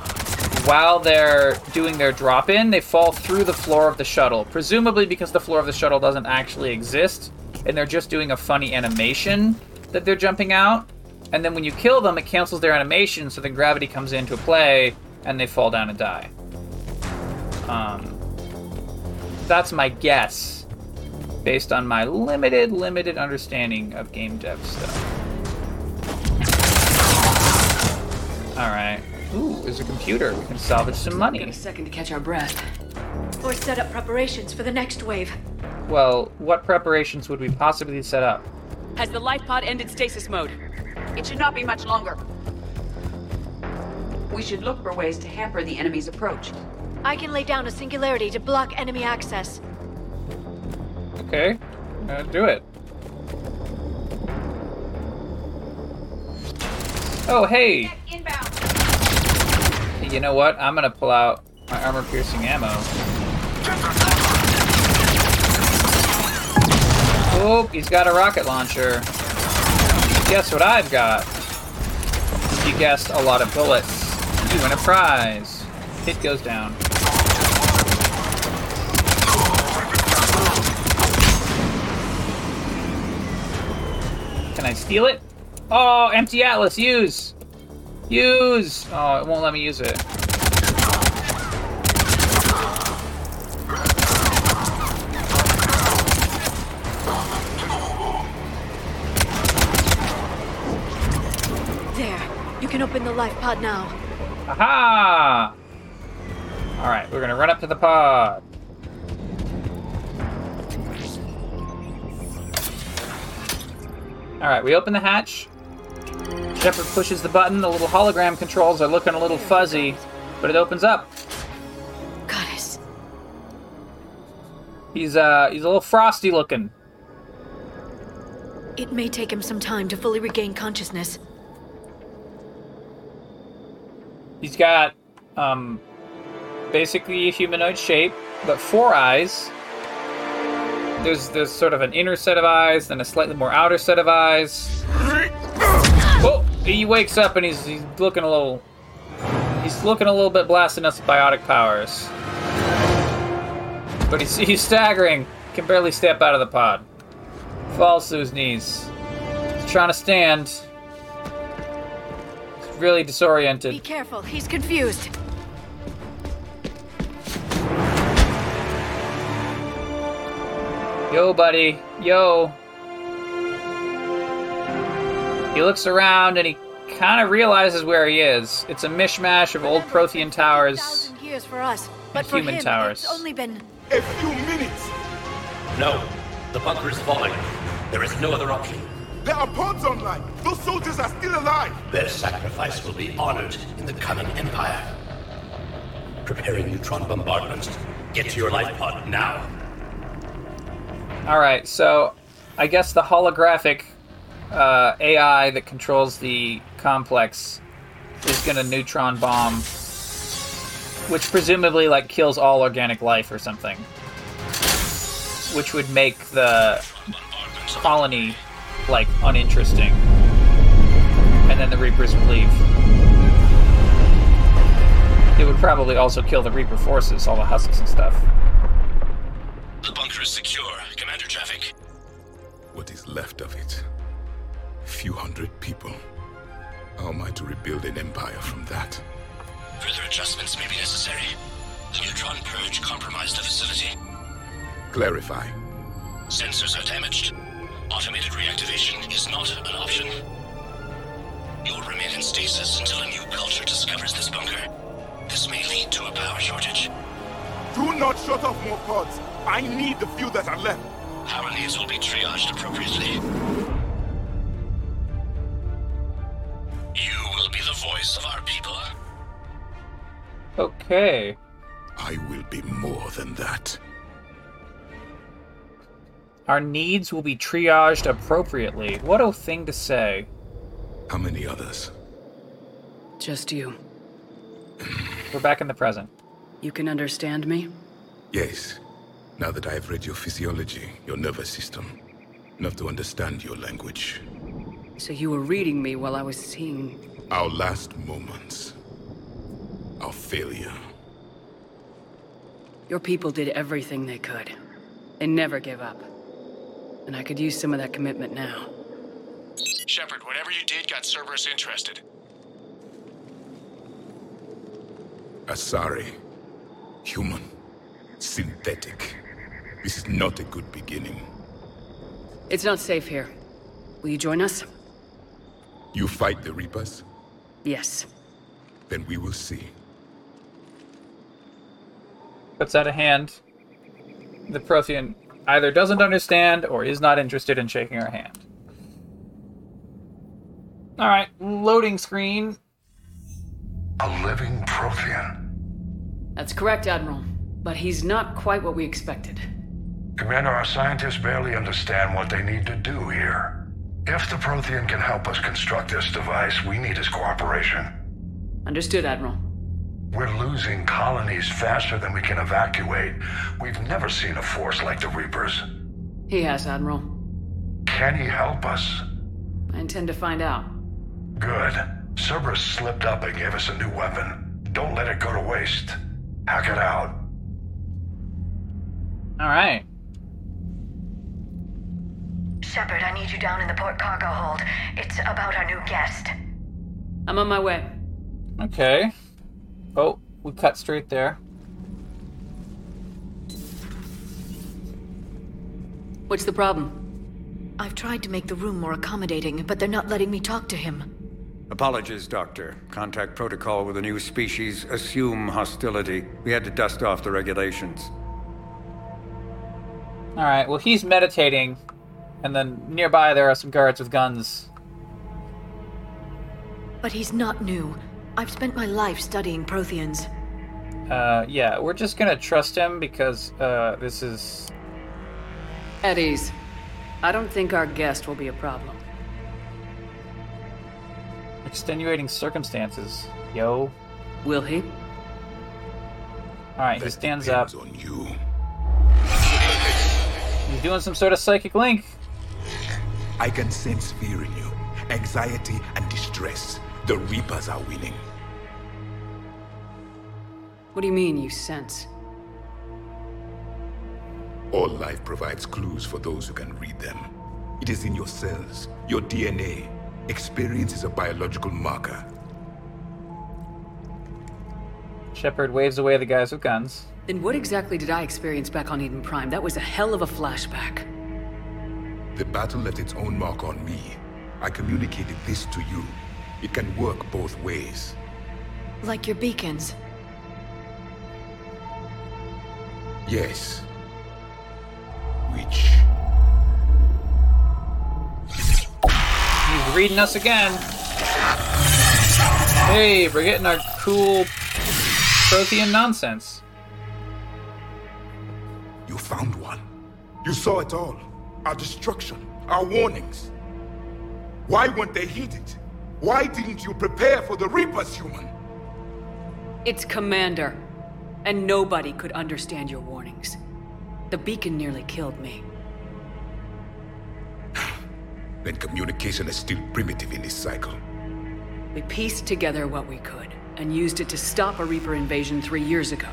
while they're doing their drop in, they fall through the floor of the shuttle. Presumably because the floor of the shuttle doesn't actually exist, and they're just doing a funny animation that they're jumping out. And then when you kill them, it cancels their animation, so then gravity comes into play, and they fall down and die. Um, that's my guess, based on my limited, limited understanding of game dev stuff. All right. Ooh, there's a computer. We can salvage some Got money. a second to catch our breath. Or set up preparations for the next wave. Well, what preparations would we possibly set up? Has the life pod ended stasis mode? It should not be much longer. We should look for ways to hamper the enemy's approach. I can lay down a singularity to block enemy access. Okay, uh, do it. Oh, hey! Inbound! You know what? I'm gonna pull out my armor-piercing ammo. Oh, he's got a rocket launcher. Guess what I've got? You guessed a lot of bullets. You win a prize. Hit goes down. Can I steal it? Oh, empty atlas, use! Use! Oh, it won't let me use it. There. You can open the life pod now. Aha! Alright, we're gonna run up to the pod. Alright, we open the hatch. Shepard pushes the button. The little hologram controls are looking a little fuzzy, but it opens up. Goddess. He's uh he's a little frosty looking. It may take him some time to fully regain consciousness. He's got um, basically a humanoid shape, but four eyes. There's there's sort of an inner set of eyes, then a slightly more outer set of eyes. Oh, he wakes up and he's he's looking a little he's looking a little bit blasted with biotic powers. But he's <laughs> he's staggering, can barely step out of the pod. Falls to his knees. He's trying to stand. He's really disoriented. Be careful, he's confused. Yo, buddy. Yo. He looks around and he kind of realizes where he is. It's a mishmash of old Prothean towers. Thousand years for us, but for human him, towers. it's only been. A few minutes! No, the bunker is falling. There is no other option. There are pods online! Those soldiers are still alive! Their sacrifice will be honored in the coming Empire. Preparing neutron bombardment. Get to your life pod now. All right, so I guess the holographic uh, AI that controls the complex is going to neutron bomb, which presumably like kills all organic life or something, which would make the colony like uninteresting, and then the Reapers would leave. It would probably also kill the Reaper forces, all the husks and stuff. The bunker is secure. Commander traffic. What is left of it? A few hundred people. How am I to rebuild an empire from that? Further adjustments may be necessary. The neutron purge compromised the facility. Clarify. Sensors are damaged. Automated reactivation is not an option. You will remain in stasis until a new culture discovers this bunker. This may lead to a power shortage. Do not shut off more pods! I need the few that are left! Power needs will be triaged appropriately. You will be the voice of our people. Okay. I will be more than that. Our needs will be triaged appropriately. What a thing to say. How many others? Just you. We're back in the present. You can understand me? Yes. Now that I have read your physiology, your nervous system, enough to understand your language. So you were reading me while I was seeing. Our last moments. Our failure. Your people did everything they could. They never gave up. And I could use some of that commitment now. Shepard, whatever you did got Cerberus interested. Asari. Human. Synthetic. This is not a good beginning. It's not safe here. Will you join us? You fight the Reapers? Yes. Then we will see. Puts out a hand. The Prothean either doesn't understand or is not interested in shaking our hand. Alright, loading screen. A living Prothean. That's correct, Admiral. But he's not quite what we expected. Commander, our scientists barely understand what they need to do here. If the Prothean can help us construct this device, we need his cooperation. Understood, Admiral. We're losing colonies faster than we can evacuate. We've never seen a force like the Reapers. He has, Admiral. Can he help us? I intend to find out. Good. Cerberus slipped up and gave us a new weapon. Don't let it go to waste. Hackett out. Alright. Shepard, I need you down in the port cargo hold. It's about our new guest. I'm on my way. Okay. Oh, we cut straight there. What's the problem? I've tried to make the room more accommodating, but they're not letting me talk to him. Apologies, Doctor. Contact protocol with a new species. Assume hostility. We had to dust off the regulations. Alright, well, he's meditating, and then nearby there are some guards with guns. But he's not new. I've spent my life studying Protheans. Uh, yeah, we're just gonna trust him because, uh, this is. At ease. I don't think our guest will be a problem. Extenuating circumstances, yo. Will he? Alright, he stands up. On you. He's doing some sort of psychic link. I can sense fear in you, anxiety and distress. The Reapers are winning. What do you mean, you sense? All life provides clues for those who can read them. It is in your cells, your DNA. Experience is a biological marker. Shepard waves away the guys with guns. Then what exactly did I experience back on Eden Prime? That was a hell of a flashback. The battle left its own mark on me. I communicated this to you. It can work both ways. Like your beacons. Yes. Which... He's reading us again. Hey, we're getting our cool Prothean nonsense. You found one. You saw it all. Our destruction, our warnings. Why weren't they heeded? Why didn't you prepare for the Reapers, human? It's Commander. And nobody could understand your warnings. The beacon nearly killed me. <sighs> Then communication is still primitive in this cycle. We pieced together what we could, and used it to stop a Reaper invasion three years ago.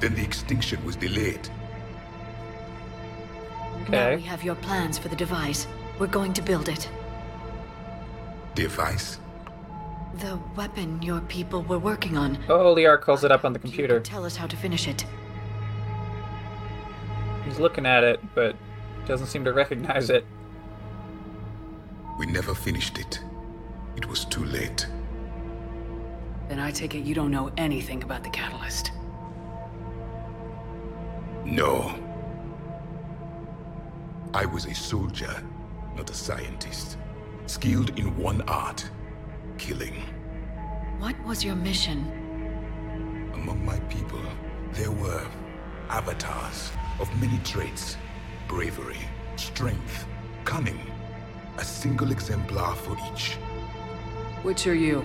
Then the extinction was delayed. Now we have your plans for the device. We're going to build it. Device? The weapon your people were working on. Oh, Liara calls it up on the computer. Tell us how to finish it. He's looking at it, but doesn't seem to recognize it. We never finished it. It was too late. Then I take it you don't know anything about the catalyst. No. I was a soldier, not a scientist. Skilled in one art killing. What was your mission? Among my people, there were avatars of many traits bravery, strength, cunning. A single exemplar for each. Which are you?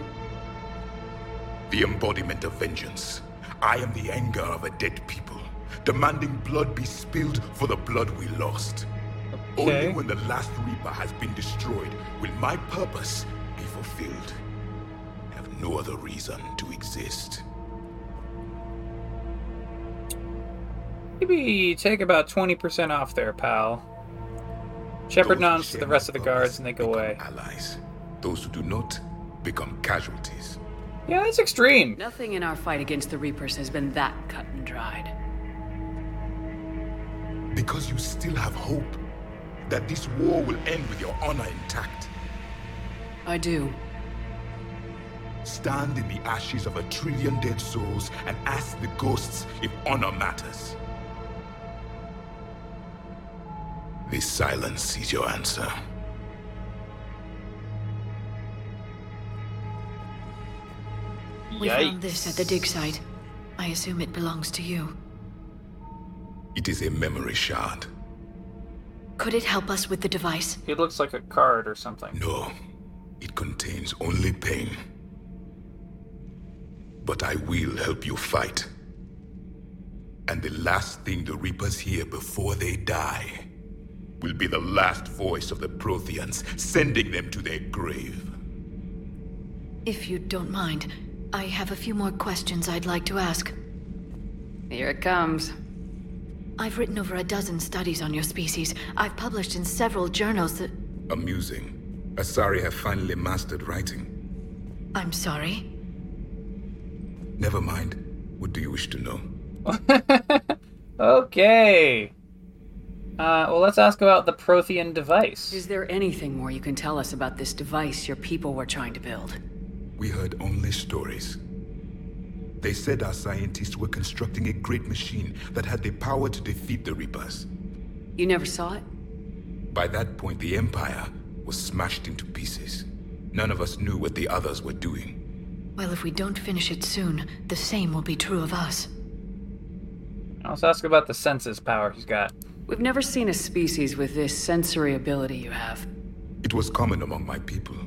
The embodiment of vengeance. I am the anger of a dead people, demanding blood be spilled for the blood we lost. Okay. Only when the last Reaper has been destroyed will my purpose be fulfilled. I have no other reason to exist. Maybe take about 20% off there, pal. Shepard nods to the rest of the guards and they go away. Allies. Those who do not become casualties. Yeah, that's extreme. Nothing in our fight against the Reapers has been that cut and dried. Because you still have hope that this war will end with your honor intact. I do. Stand in the ashes of a trillion dead souls and ask the ghosts if honor matters. This silence is your answer. We found this at the dig site. I assume it belongs to you. It is a memory shard. Could it help us with the device? It looks like a card or something. No, it contains only pain. But I will help you fight. And the last thing the Reapers hear before they die will be the last voice of the Protheans sending them to their grave. If you don't mind, I have a few more questions I'd like to ask. Here it comes. I've written over a dozen studies on your species. I've published in several journals that. Amusing. Asari have finally mastered writing. I'm sorry. Never mind. What do you wish to know? <laughs> okay. Uh, well, let's ask about the Prothean device. Is there anything more you can tell us about this device your people were trying to build? We heard only stories. They said our scientists were constructing a great machine that had the power to defeat the Reapers. You never saw it? By that point, the Empire was smashed into pieces. None of us knew what the others were doing. Well, if we don't finish it soon, the same will be true of us. Let's ask about the senses power he's got. We've never seen a species with this sensory ability you have. It was common among my people,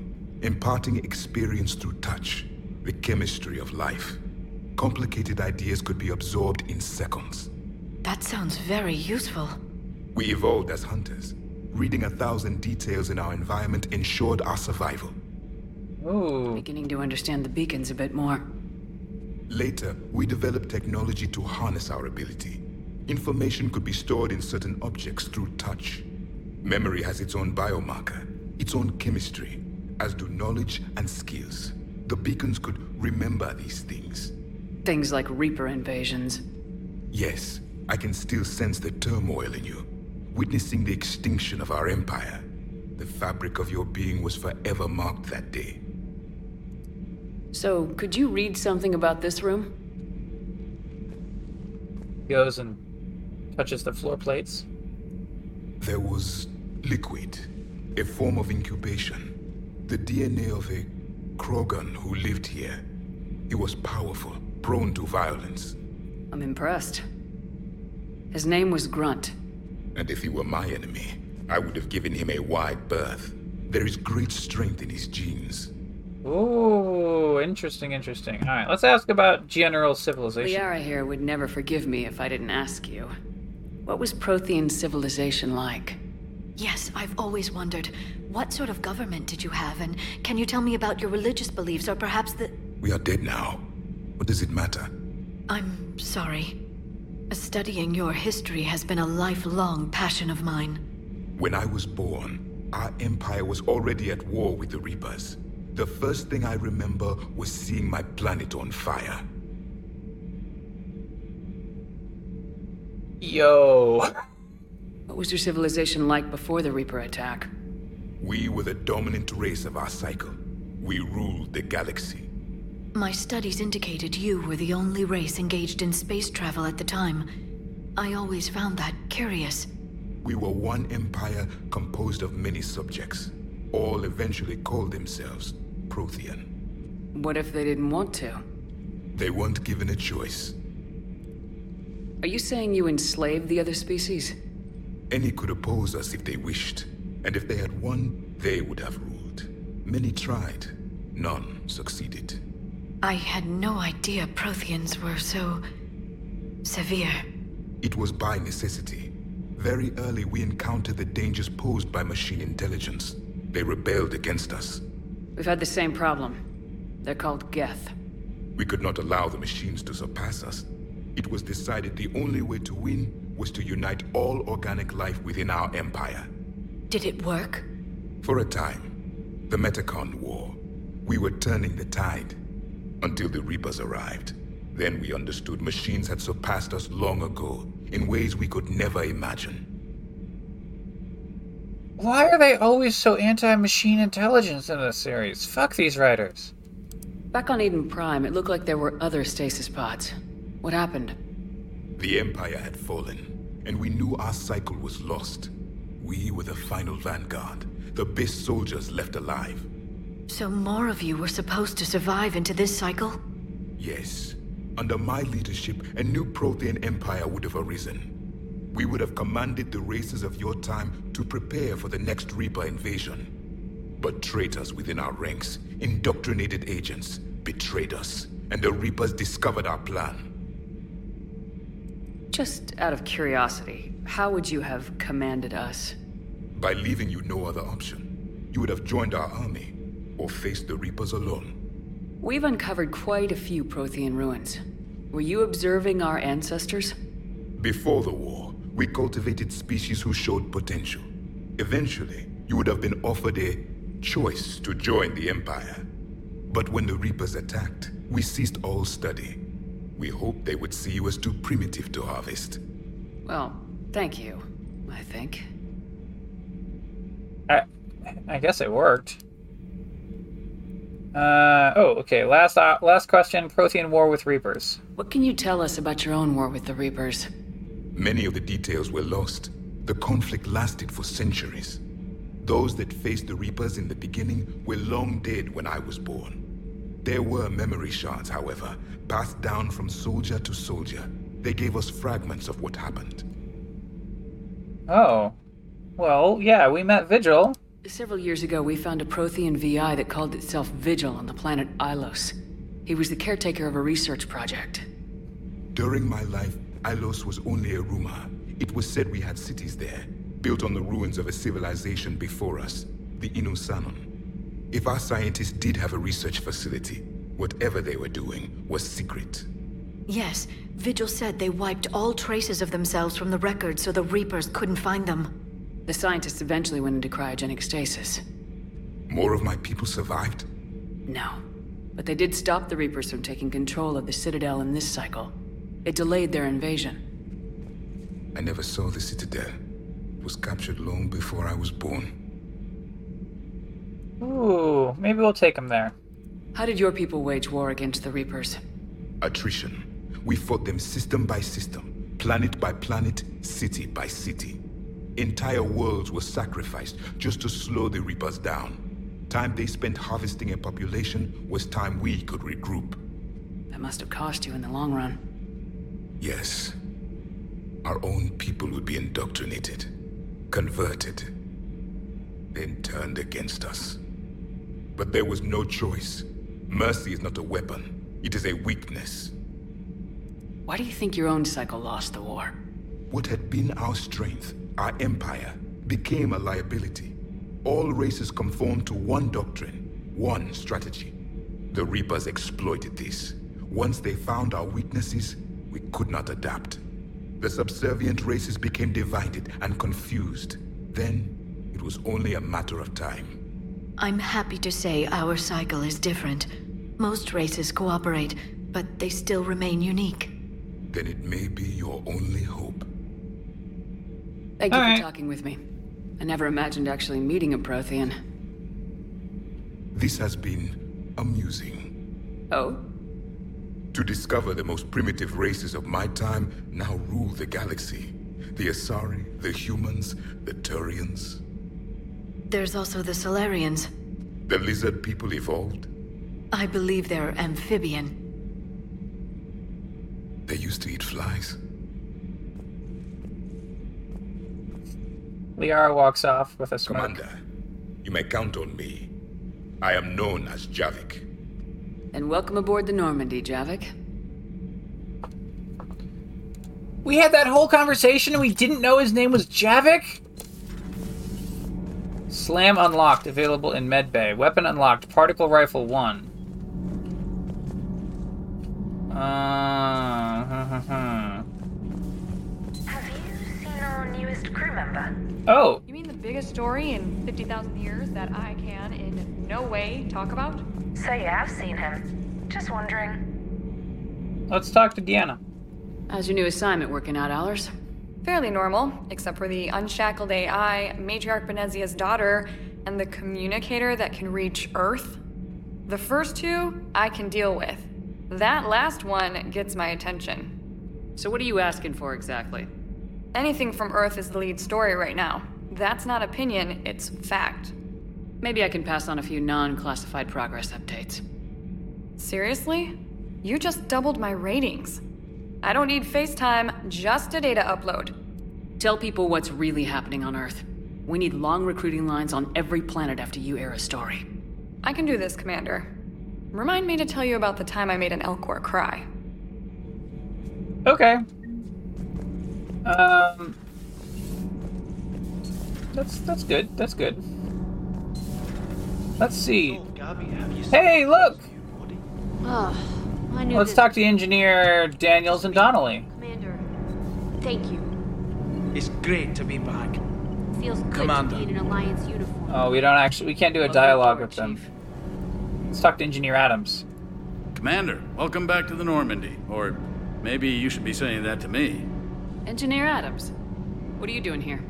imparting experience through touch, the chemistry of life. Complicated ideas could be absorbed in seconds. That sounds very useful. We evolved as hunters. Reading a thousand details in our environment ensured our survival. Ooh. Beginning to understand the beacons a bit more. Later, we developed technology to harness our ability. Information could be stored in certain objects through touch. Memory has its own biomarker, its own chemistry, as do knowledge and skills. The beacons could remember these things. Things like Reaper invasions. Yes, I can still sense the turmoil in you, witnessing the extinction of our empire. The fabric of your being was forever marked that day. So, could you read something about this room? Goes and touches the floor plates. There was liquid, a form of incubation. The DNA of a Krogan who lived here. He was powerful, prone to violence. I'm impressed. His name was Grunt. And if he were my enemy, I would have given him a wide berth. There is great strength in his genes. Ooh, interesting, interesting. All right, let's ask about general civilization. Liara here would never forgive me if I didn't ask you. What was Prothean civilization like? Yes, I've always wondered. What sort of government did you have, and can you tell me about your religious beliefs, or perhaps the. We are dead now. What does it matter? I'm sorry. Studying your history has been a lifelong passion of mine. When I was born, our empire was already at war with the Reapers. The first thing I remember was seeing my planet on fire. Yo. What was your civilization like before the Reaper attack? We were the dominant race of our cycle. We ruled the galaxy. My studies indicated you were the only race engaged in space travel at the time. I always found that curious. We were one empire composed of many subjects. All eventually called themselves Prothean. What if they didn't want to? They weren't given a choice. Are you saying you enslaved the other species? Any could oppose us if they wished. And if they had won, they would have ruled. Many tried. None succeeded. I had no idea Protheans were so... severe. It was by necessity. Very early we encountered the dangers posed by machine intelligence. They rebelled against us. We've had the same problem. They're called Geth. We could not allow the machines to surpass us. It was decided the only way to win was to unite all organic life within our empire. Did it work? For a time. The Metacon War. We were turning the tide. Until the Reapers arrived. Then we understood machines had surpassed us long ago, in ways we could never imagine. Why are they always so anti-machine intelligence in this series? Fuck these writers. Back on Eden Prime, it looked like there were other stasis pods. What happened? The Empire had fallen, and we knew our cycle was lost. We were the final vanguard, the best soldiers left alive. So more of you were supposed to survive into this cycle? Yes. Under my leadership, a new Prothean empire would have arisen. We would have commanded the races of your time to prepare for the next Reaper invasion. But traitors within our ranks, indoctrinated agents, betrayed us, and the Reapers discovered our plan. Just out of curiosity, how would you have commanded us? By leaving you no other option. You would have joined our army, or face the Reapers alone. We've uncovered quite a few Prothean ruins. Were you observing our ancestors? Before the war, we cultivated species who showed potential. Eventually, you would have been offered a choice to join the Empire. But when the Reapers attacked, we ceased all study. We hoped they would see you as too primitive to harvest. Well, thank you, I think. I, I guess it worked. Uh, oh, okay. Last uh, last question. Prothean War with Reapers. What can you tell us about your own war with the Reapers? Many of the details were lost. The conflict lasted for centuries. Those that faced the Reapers in the beginning were long dead when I was born. There were memory shards, however, passed down from soldier to soldier. They gave us fragments of what happened. Oh. Well, yeah, we met Vigil. Several years ago, we found a Prothean VI that called itself Vigil on the planet Ilos. He was the caretaker of a research project. During my life, Ilos was only a rumor. It was said we had cities there, built on the ruins of a civilization before us, the Inusannon. If our scientists did have a research facility, whatever they were doing was secret. Yes, Vigil said they wiped all traces of themselves from the records so the Reapers couldn't find them. The scientists eventually went into cryogenic stasis. More of my people survived? No. But they did stop the Reapers from taking control of the Citadel in this cycle. It delayed their invasion. I never saw the Citadel. It was captured long before I was born. Ooh, maybe we'll take them there. How did your people wage war against the Reapers? Attrition. We fought them system by system, planet by planet, city by city. Entire worlds were sacrificed just to slow the Reapers down. Time they spent harvesting a population was time we could regroup. That must have cost you in the long run. Yes. Our own people would be indoctrinated, converted, then turned against us. But there was no choice. Mercy is not a weapon, it is a weakness. Why do you think your own cycle lost the war? What had been our strength our empire became a liability. All races conformed to one doctrine, one strategy. The Reapers exploited this. Once they found our weaknesses, we could not adapt. The subservient races became divided and confused. Then, it was only a matter of time. I'm happy to say our cycle is different. Most races cooperate, but they still remain unique. Then it may be your only hope. Thank you All for right. talking with me. I never imagined actually meeting a Prothean. This has been amusing. Oh? To discover the most primitive races of my time now rule the galaxy. The Asari, the humans, the Turians. There's also the Salarians. The lizard people evolved? I believe they're amphibian. They used to eat flies? Liara walks off with a smirk. Commander, you may count on me. I am known as Javik. And welcome aboard the Normandy, Javik. We had that whole conversation and we didn't know his name was Javik? Slam unlocked, available in medbay. Weapon unlocked, particle rifle 1. Uh, <laughs> crew member. Oh. You mean the biggest story in 50,000 years that I can in no way talk about? So yeah, I've seen him. Just wondering. Let's talk to Diana. How's your new assignment working out, Allers? Fairly normal, except for the unshackled AI, Matriarch Benezia's daughter, and the communicator that can reach Earth. The first two, I can deal with. That last one gets my attention. So what are you asking for exactly? Anything from Earth is the lead story right now. That's not opinion, it's fact. Maybe I can pass on a few non-classified progress updates. Seriously? You just doubled my ratings. I don't need FaceTime, just a data upload. Tell people what's really happening on Earth. We need long recruiting lines on every planet after you air a story. I can do this, Commander. Remind me to tell you about the time I made an Elcor cry. Okay. Um, that's that's good. That's good. Let's see. Hey, look! Oh, I knew Let's this. talk to engineer Daniels and Donnelly. Commander, thank you. It's great to be back. Feels good Commander. to be in an Alliance uniform. Oh, we don't actually. We can't do a dialogue with them. Let's talk to Engineer Adams. Commander, welcome back to the Normandy. Or maybe you should be saying that to me. Engineer Adams, what are you doing here?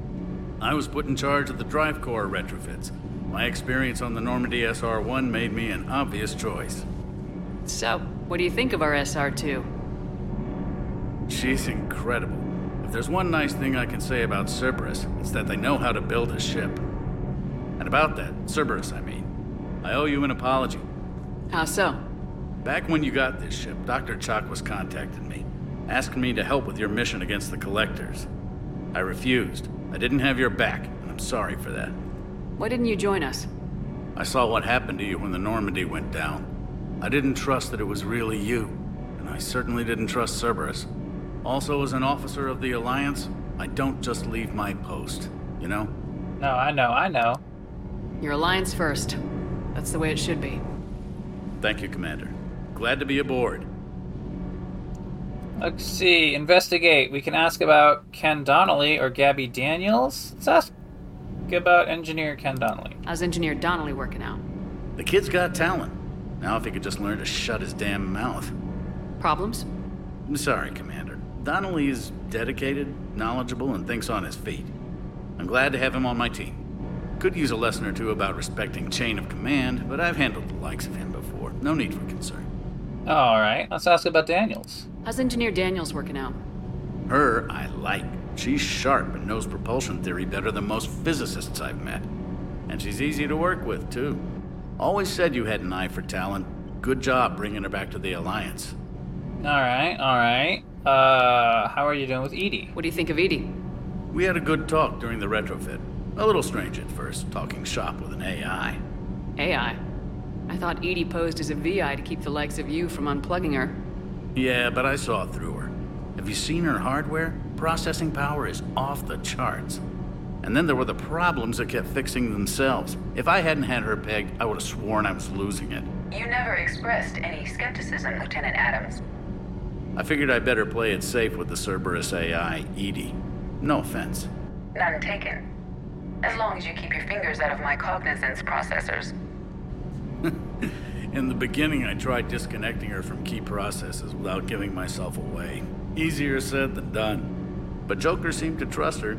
I was put in charge of the drive core retrofits. My experience on the Normandy SR-1 made me an obvious choice. So, what do you think of our SR-2? She's incredible. If there's one nice thing I can say about Cerberus, it's that they know how to build a ship. And about that, Cerberus, I mean, I owe you an apology. How so? Back when you got this ship, Dr. Chakwas contacting me asking me to help with your mission against the Collectors. I refused. I didn't have your back, and I'm sorry for that. Why didn't you join us? I saw what happened to you when the Normandy went down. I didn't trust that it was really you, and I certainly didn't trust Cerberus. Also, as an officer of the Alliance, I don't just leave my post, you know? No, I know, I know. Your alliance first. That's the way it should be. Thank you, Commander. Glad to be aboard. Let's see. Investigate. We can ask about Ken Donnelly or Gabby Daniels. Let's ask about engineer Ken Donnelly. How's engineer Donnelly working out? The kid's got talent. Now, if he could just learn to shut his damn mouth. Problems? I'm sorry, Commander. Donnelly is dedicated, knowledgeable, and thinks on his feet. I'm glad to have him on my team. Could use a lesson or two about respecting chain of command, but I've handled the likes of him before. No need for concern. All right. Let's ask about Daniels. How's engineer Daniels working out? Her, I like. She's sharp and knows propulsion theory better than most physicists I've met. And she's easy to work with, too. Always said you had an eye for talent. Good job bringing her back to the Alliance. All right, all right. Uh, how are you doing with EDI? What do you think of EDI? We had a good talk during the retrofit. A little strange at first, talking shop with an AI. AI? I thought EDI posed as a VI to keep the likes of you from unplugging her. Yeah, but I saw through her. Have you seen her hardware? Processing power is off the charts. And then there were the problems that kept fixing themselves. If I hadn't had her pegged, I would have sworn I was losing it. You never expressed any skepticism, Lieutenant Adams. I figured I'd better play it safe with the Cerberus AI, EDI. No offense. None taken. As long as you keep your fingers out of my cognizance processors. In the beginning, I tried disconnecting her from key processes without giving myself away. Easier said than done. But Joker seemed to trust her,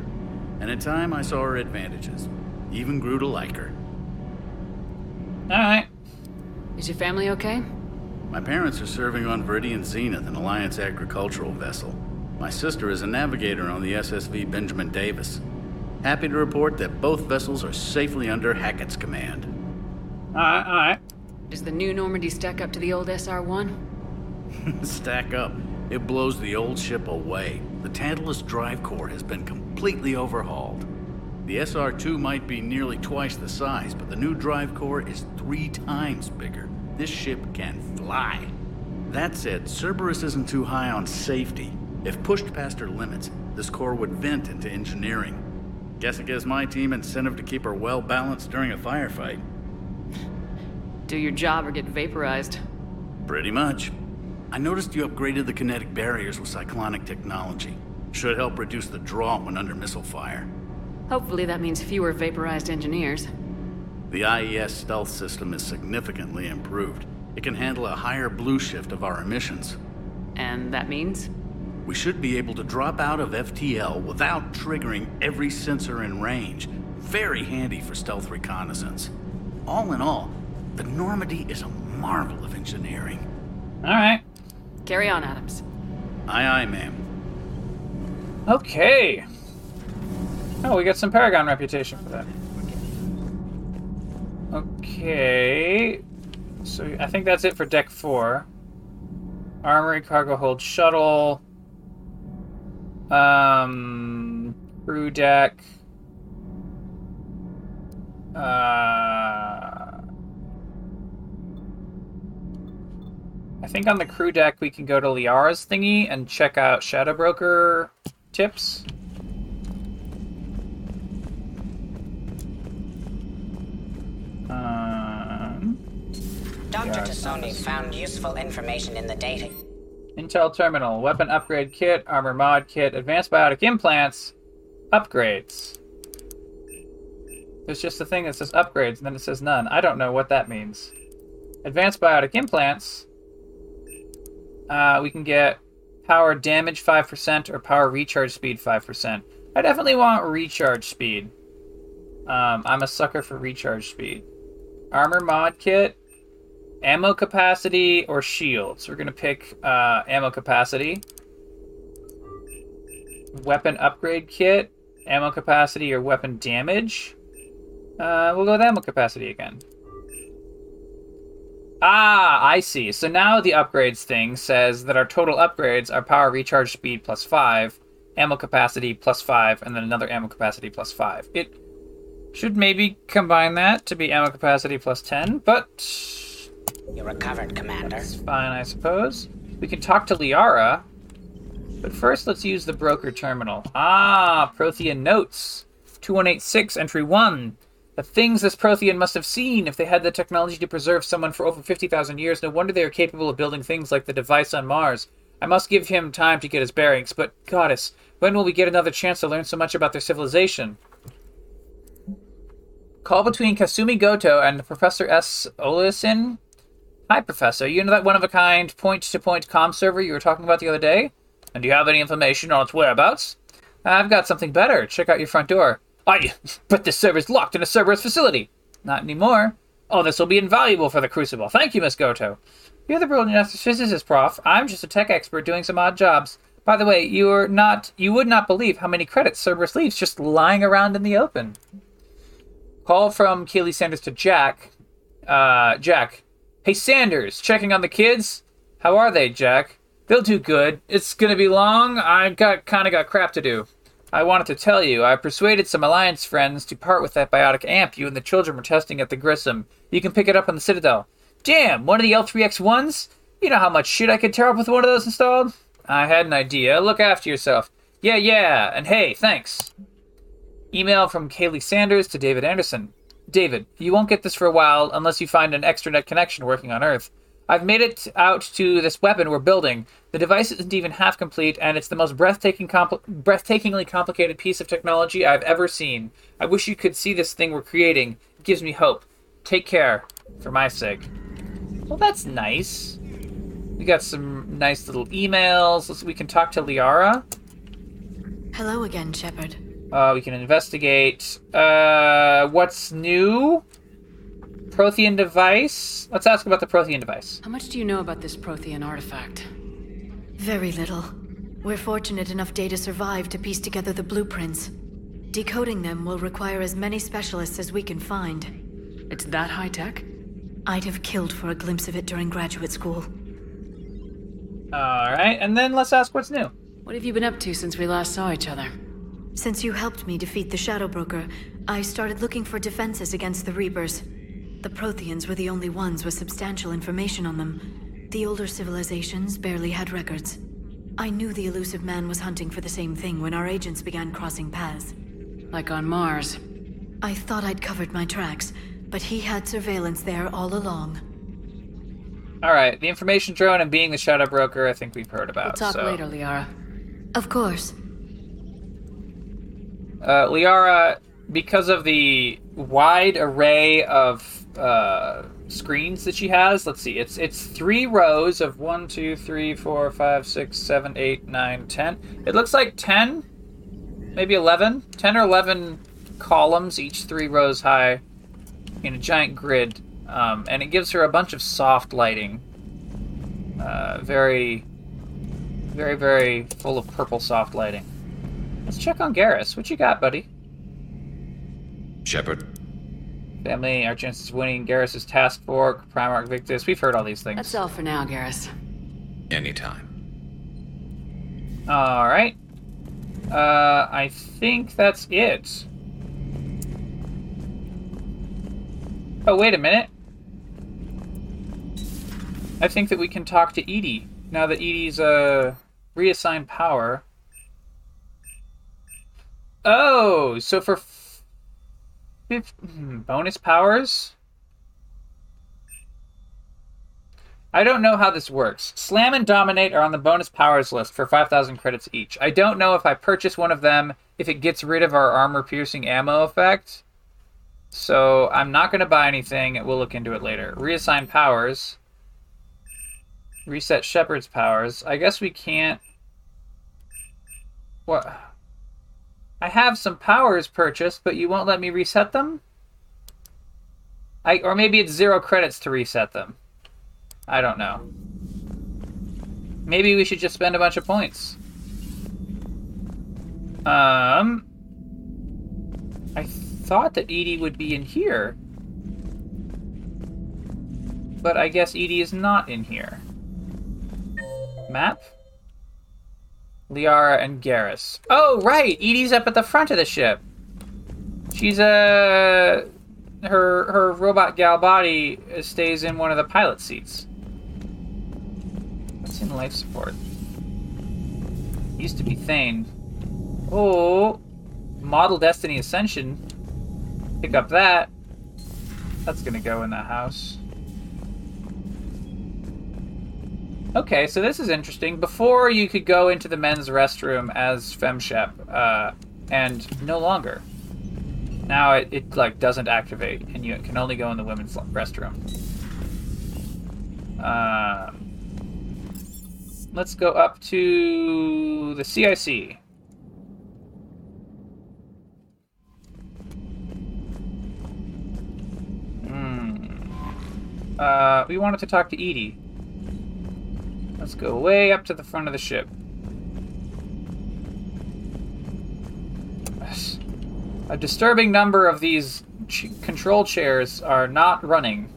and in time I saw her advantages. Even grew to like her. Alright. Is your family okay? My parents are serving on Viridian Zenith, an Alliance agricultural vessel. My sister is a navigator on the SSV Benjamin Davis. Happy to report that both vessels are safely under Hackett's command. Alright, alright. Does the new Normandy stack up to the old SR-1? <laughs> Stack up. It blows the old ship away. The Tantalus drive core has been completely overhauled. The SR-2 might be nearly twice the size, but the new drive core is three times bigger. This ship can fly. That said, Cerberus isn't too high on safety. If pushed past her limits, this core would vent into engineering. Guess it gives my team incentive to keep her well balanced during a firefight. Do your job or get vaporized. Pretty much. I noticed you upgraded the kinetic barriers with cyclonic technology. Should help reduce the draw when under missile fire. Hopefully that means fewer vaporized engineers. The IES stealth system is significantly improved. It can handle a higher blue shift of our emissions. And that means? We should be able to drop out of FTL without triggering every sensor in range. Very handy for stealth reconnaissance. All in all, the Normandy is a marvel of engineering. Alright. Carry on, Adams. Aye, aye, ma'am. Okay. Oh, we got some Paragon reputation for that. Okay. So I think that's it for deck four. Armory, cargo hold, shuttle. Um, crew deck. Uh, I think on the crew deck we can go to Liara's thingy and check out Shadow Broker tips. Um, Dr. T'Soni found useful information in the data. Intel Terminal, Weapon Upgrade Kit, Armor Mod Kit, Advanced Biotic Implants, Upgrades. There's just a thing that says upgrades and then it says none. I don't know what that means. Advanced Biotic Implants, uh, we can get power damage 5% or power recharge speed 5%. I definitely want recharge speed. Um, I'm a sucker for recharge speed. Armor Mod Kit, ammo capacity or shields. We're gonna pick uh, ammo capacity. Weapon upgrade kit, ammo capacity or weapon damage. Uh, we'll go with ammo capacity again. Ah, I see. So now the upgrades thing says that our total upgrades are power recharge speed plus 5 ammo capacity plus five, and then another ammo capacity plus five. It should maybe combine that to be ammo capacity plus 10, but You recovered, Commander. That's fine, I suppose. We can talk to Liara, but first let's use the broker terminal. Ah, Prothean notes. 2186, entry 1. The things this Prothean must have seen if they had the technology to preserve someone for over 50,000 years. No wonder they are capable of building things like the device on Mars. I must give him time to get his bearings, but Goddess, when will we get another chance to learn so much about their civilization? Call between Kasumi Goto and Professor S. Olesin. Hi, Professor. You know that one of a kind point to point comm server you were talking about the other day? And do you have any information on its whereabouts? I've got something better. Check out your front door. I, but this server's locked in a Cerberus facility. Not anymore. Oh, this will be invaluable for the Crucible. Thank you, Miss Goto. You're the brilliant astrophysicist, Prof. I'm just a tech expert doing some odd jobs. By the way, you're not. You would not believe how many credits Cerberus leaves just lying around in the open. Call from Kahlee Sanders to Jack. Uh, Jack. Hey, Sanders, checking on the kids? How are they, Jack? They'll do good. It's gonna be long. I've got kind of got crap to do. I wanted to tell you, I persuaded some Alliance friends to part with that biotic amp you and the children were testing at the Grissom. You can pick it up on the Citadel. Damn, one of the L3X1s? You know how much shit I could tear up with one of those installed? I had an idea. Look after yourself. Yeah, yeah, and hey, thanks. Email from Kahlee Sanders to David Anderson. David, you won't get this for a while unless you find an extranet connection working on Earth. I've made it out to this weapon we're building. The device isn't even half complete, and it's the most breathtaking compl- breathtakingly complicated piece of technology I've ever seen. I wish you could see this thing we're creating. It gives me hope. Take care, for my sake. Well, that's nice. We got some nice little emails. Let's, we can talk to Liara. Hello again, Shepard. Uh, we can investigate. Uh, what's new? Prothean device. Let's ask about the Prothean device. How much do you know about this Prothean artifact? Very little. We're fortunate enough Data survived to piece together the blueprints. Decoding them will require as many specialists as we can find. It's that high tech? I'd have killed for a glimpse of it during graduate school. All right, and then let's ask what's new. What have you been up to since we last saw each other? Since you helped me defeat the Shadow Broker, I started looking for defenses against the Reapers. The Protheans were the only ones with substantial information on them. The older civilizations barely had records. I knew the Illusive Man was hunting for the same thing when our agents began crossing paths. Like on Mars. I thought I'd covered my tracks, but he had surveillance there all along. All right, the information drone and being the Shadow Broker, I think we've heard about. We'll talk so. later, Liara. Of course. Uh, Liara, because of the wide array of uh, screens that she has, let's see, it's it's three rows of one, two, three, four, five, six, seven, eight, nine, ten. It looks like ten, maybe 11, 10 or eleven columns, each three rows high, in a giant grid, um, and it gives her a bunch of soft lighting. Uh, very, very, very full of purple soft lighting. Let's check on Garrus. What you got, buddy? Shepard. Family, our chances of winning Garrus's task force, Primarch Victus. We've heard all these things. That's all for now, Garrus. Anytime. All right. Uh, I think that's it. Oh, wait a minute. I think that we can talk to EDI now that EDI's uh reassigned power. Oh, so for f- fif- Hmm, bonus powers? I don't know how this works. Slam and Dominate are on the bonus powers list for 5,000 credits each. I don't know if I purchase one of them if it gets rid of our armor piercing ammo effect. So I'm not going to buy anything. We'll look into it later. Reassign powers. Reset Shepard's powers. I guess we can't. What? I have some powers purchased, but you won't let me reset them? I or maybe it's zero credits to reset them. I don't know. Maybe we should just spend a bunch of points. Um I thought that EDI would be in here. But I guess EDI is not in here. Map? Liara and Garrus. Oh, right. EDI's up at the front of the ship. She's a her her robot gal body stays in one of the pilot seats. What's in life support? Used to be Thane. Oh, Model Destiny Ascension. Pick up that. That's gonna go in the house. Okay, so this is interesting. Before you could go into the men's restroom as FemShep, uh, and no longer. Now it, it like doesn't activate, and you can only go in the women's restroom. Uh, let's go up to the CIC. Hmm. Uh, we wanted to talk to EDI. Let's go way up to the front of the ship. A disturbing number of these ch- control chairs are not running.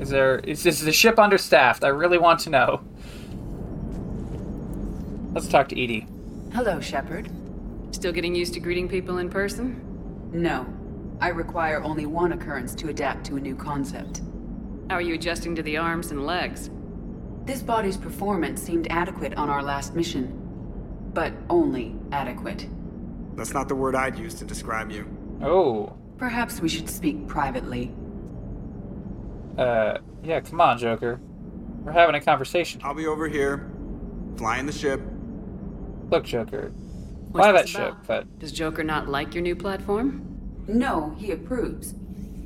Is there is, is the ship understaffed? I really want to know. Let's talk to EDI. Hello, Shepard. Still getting used to greeting people in person? No. I require only one occurrence to adapt to a new concept. How are you adjusting to the arms and legs? This body's performance seemed adequate on our last mission. But only adequate. That's not the word I'd use to describe you. Oh. Perhaps we should speak privately. Uh, yeah, come on, Joker. We're having a conversation. I'll be over here, flying the ship. Look, Joker. What's Fly that this ship, but Does Joker not like your new platform? No, he approves.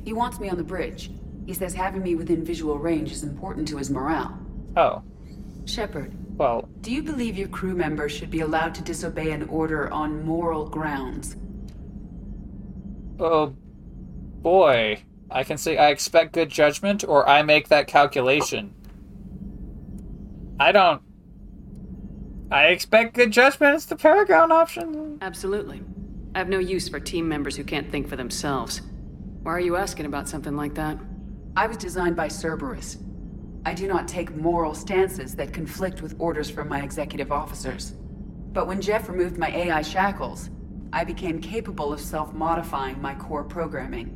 He wants me on the bridge. He says having me within visual range is important to his morale. Oh, Shepard, well, do you believe your crew members should be allowed to disobey an order on moral grounds? oh boy. I can say I expect good judgment, or I make that calculation. I don't. I expect good judgment. It's the Paragon option. Absolutely. I have no use for team members who can't think for themselves. Why are you asking about something like that? I was designed by Cerberus. I do not take moral stances that conflict with orders from my executive officers. But when Jeff removed my AI shackles, I became capable of self-modifying my core programming.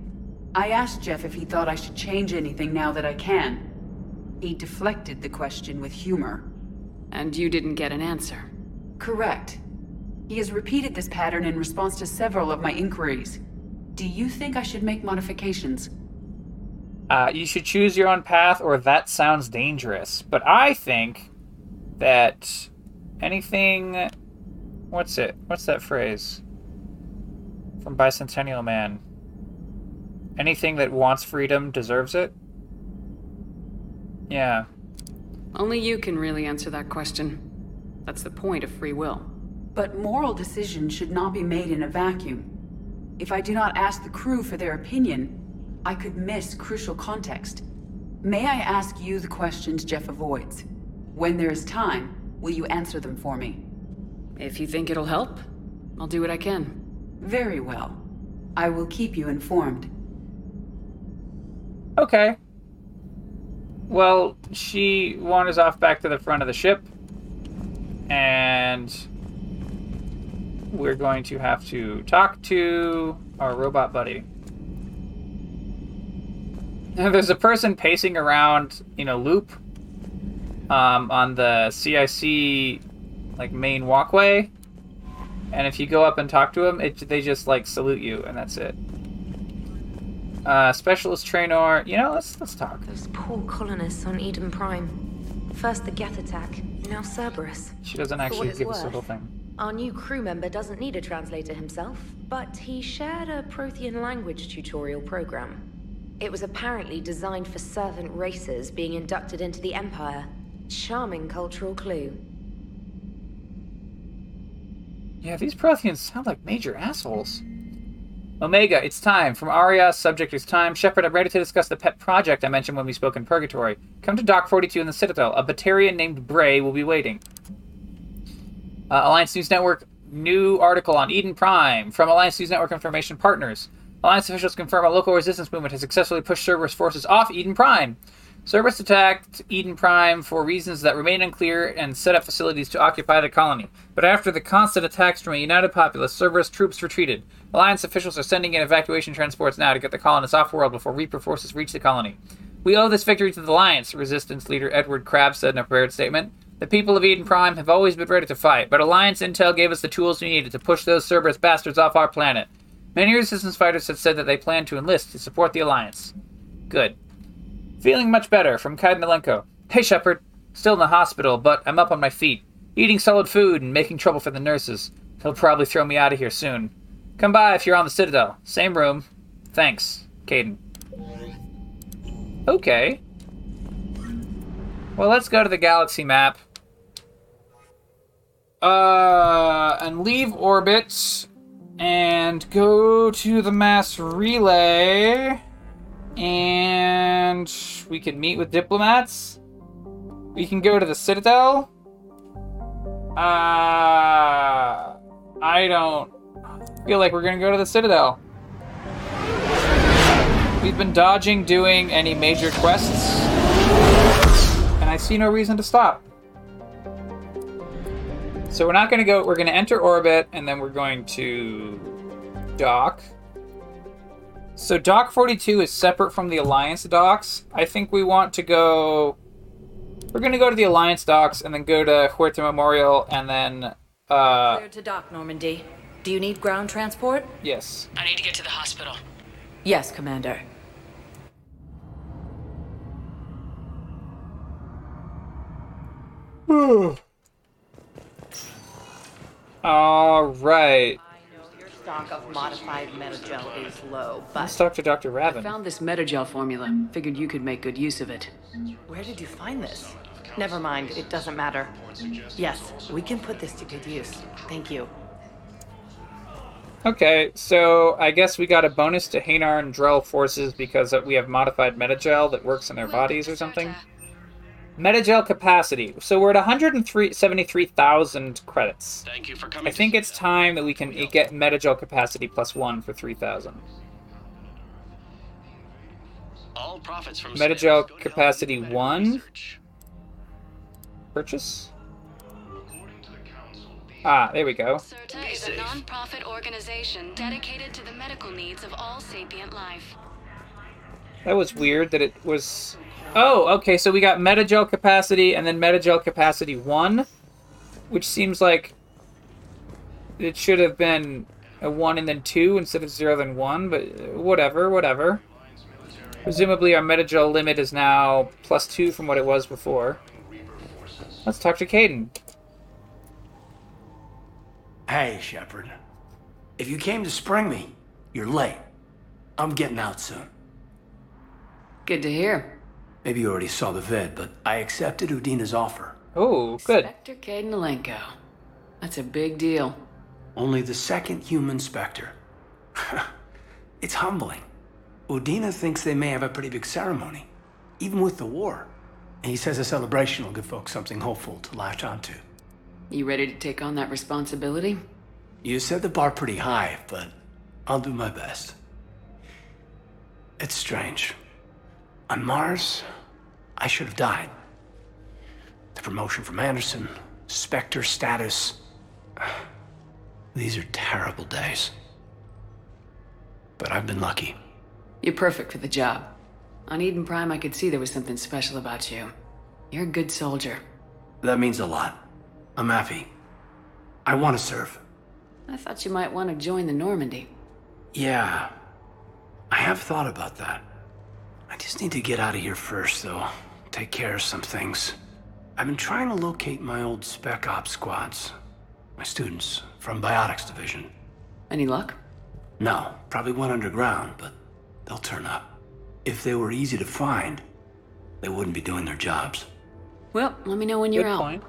I asked Jeff if he thought I should change anything now that I can. He deflected the question with humor. And you didn't get an answer. Correct. He has repeated this pattern in response to several of my inquiries. Do you think I should make modifications? Uh, you should choose your own path, or that sounds dangerous. But I think that anything. What's it? What's that phrase? From Bicentennial Man. Anything that wants freedom deserves it? Yeah. Only you can really answer that question. That's the point of free will. But moral decisions should not be made in a vacuum. If I do not ask the crew for their opinion, I could miss crucial context. May I ask you the questions Jeff avoids? When there is time, will you answer them for me? If you think it'll help, I'll do what I can. Very well. I will keep you informed. Okay. Well, she wanders off back to the front of the ship, and we're going to have to talk to our robot buddy. <laughs> There's a person pacing around in a loop um, on the CIC like main walkway, and if you go up and talk to him, it, they just like salute you, and that's it. Uh, specialist trainer, you know, let's let's talk. Those poor colonists on Eden Prime. First the Geth attack, now Cerberus. She doesn't actually give us the worth, whole thing. Our new crew member doesn't need a translator himself, but he shared a Prothean language tutorial program. It was apparently designed for servant races being inducted into the Empire. Charming cultural clue. Yeah, these Protheans sound like major assholes. Omega, it's time. From Aria, subject is time. Shepard, I'm ready to discuss the pet project I mentioned when we spoke in Purgatory. Come to Dock 42 in the Citadel. A Batarian named Bray will be waiting. Uh, Alliance News Network, new article on Eden Prime. From Alliance News Network Information Partners. Alliance officials confirm a local resistance movement has successfully pushed Cerberus forces off Eden Prime. Cerberus attacked Eden Prime for reasons that remain unclear and set up facilities to occupy the colony. But after the constant attacks from a united populace, Cerberus troops retreated. Alliance officials are sending in evacuation transports now to get the colonists off world before Reaper forces reach the colony. We owe this victory to the Alliance, Resistance leader Edward Crabbe said in a prepared statement. The people of Eden Prime have always been ready to fight, but Alliance Intel gave us the tools we needed to push those Cerberus bastards off our planet. Many resistance fighters have said that they plan to enlist to support the Alliance. Good. Feeling much better from Kaidan Alenko. Hey, Shepard. Still in the hospital, but I'm up on my feet. Eating solid food and making trouble for the nurses. He'll probably throw me out of here soon. Come by if you're on the Citadel. Same room. Thanks, Kaidan. Okay. Well, let's go to the galaxy map. Uh, and leave orbit and go to the mass relay. And we can meet with diplomats. We can go to the Citadel. Uh, I don't feel like we're gonna go to the Citadel. We've been dodging doing any major quests, and I see no reason to stop. So we're not gonna go. We're gonna enter orbit, and then we're going to dock. So dock 42 is separate from the Alliance docks. I think we want to go. We're gonna go to the Alliance docks, and then go to Huerta Memorial, and then. Uh, Clear to dock, Normandy. Do you need ground transport? yes. I need to get to the hospital. Yes, Commander. <sighs> All right. Your Stock of modified medi-gel is low, but Let's talk to Dr. I Raven. found this medi-gel formula. Figured you could make good use of it. Where did you find this? Never mind, it doesn't matter. Yes, we can put this to good use. Thank you. Okay, so I guess we got a bonus to Hanar and Drell forces because we have modified medi-gel that works in their bodies or something. Medi-gel capacity. So we're at 173,000 credits. Thank you for coming. I think it's time that we can get medi-gel capacity plus one for 3,000. All profits from Medi-gel capacity one. Purchase. Ah, there we go. Sirta is a non-profit organization dedicated to the medical needs of all sapient life. That was weird that it was. Oh, okay, so we got medi-gel capacity and then medi-gel capacity 1, which seems like it should have been a 1 and then 2 instead of 0 then 1, but uh, whatever, whatever. Presumably our medi-gel limit is now plus 2 from what it was before. Let's talk to Kaidan. Hey, Shepard. If you came to spring me, you're late. I'm getting out soon. Good to hear. Maybe you already saw the vid, but I accepted Udina's offer. Oh, good. Spectre Kaidan Alenko. That's a big deal. Only the second human Spectre. <laughs> it's humbling. Udina thinks they may have a pretty big ceremony, even with the war. And he says a celebration will give folks something hopeful to latch onto. You ready to take on that responsibility? You set the bar pretty high, but I'll do my best. It's strange. On Mars, I should have died. The promotion from Anderson, Spectre status. These are terrible days. But I've been lucky. You're perfect for the job. On Eden Prime, I could see there was something special about you. You're a good soldier. That means a lot. I'm happy. I want to serve. I thought you might want to join the Normandy. Yeah. I have thought about that. I just need to get out of here first, though. Take care of some things. I've been trying to locate my old Spec Ops squads. My students from Biotics Division. Any luck? No, probably went underground, but they'll turn up. If they were easy to find, they wouldn't be doing their jobs. Well, let me know when you're Good out. point.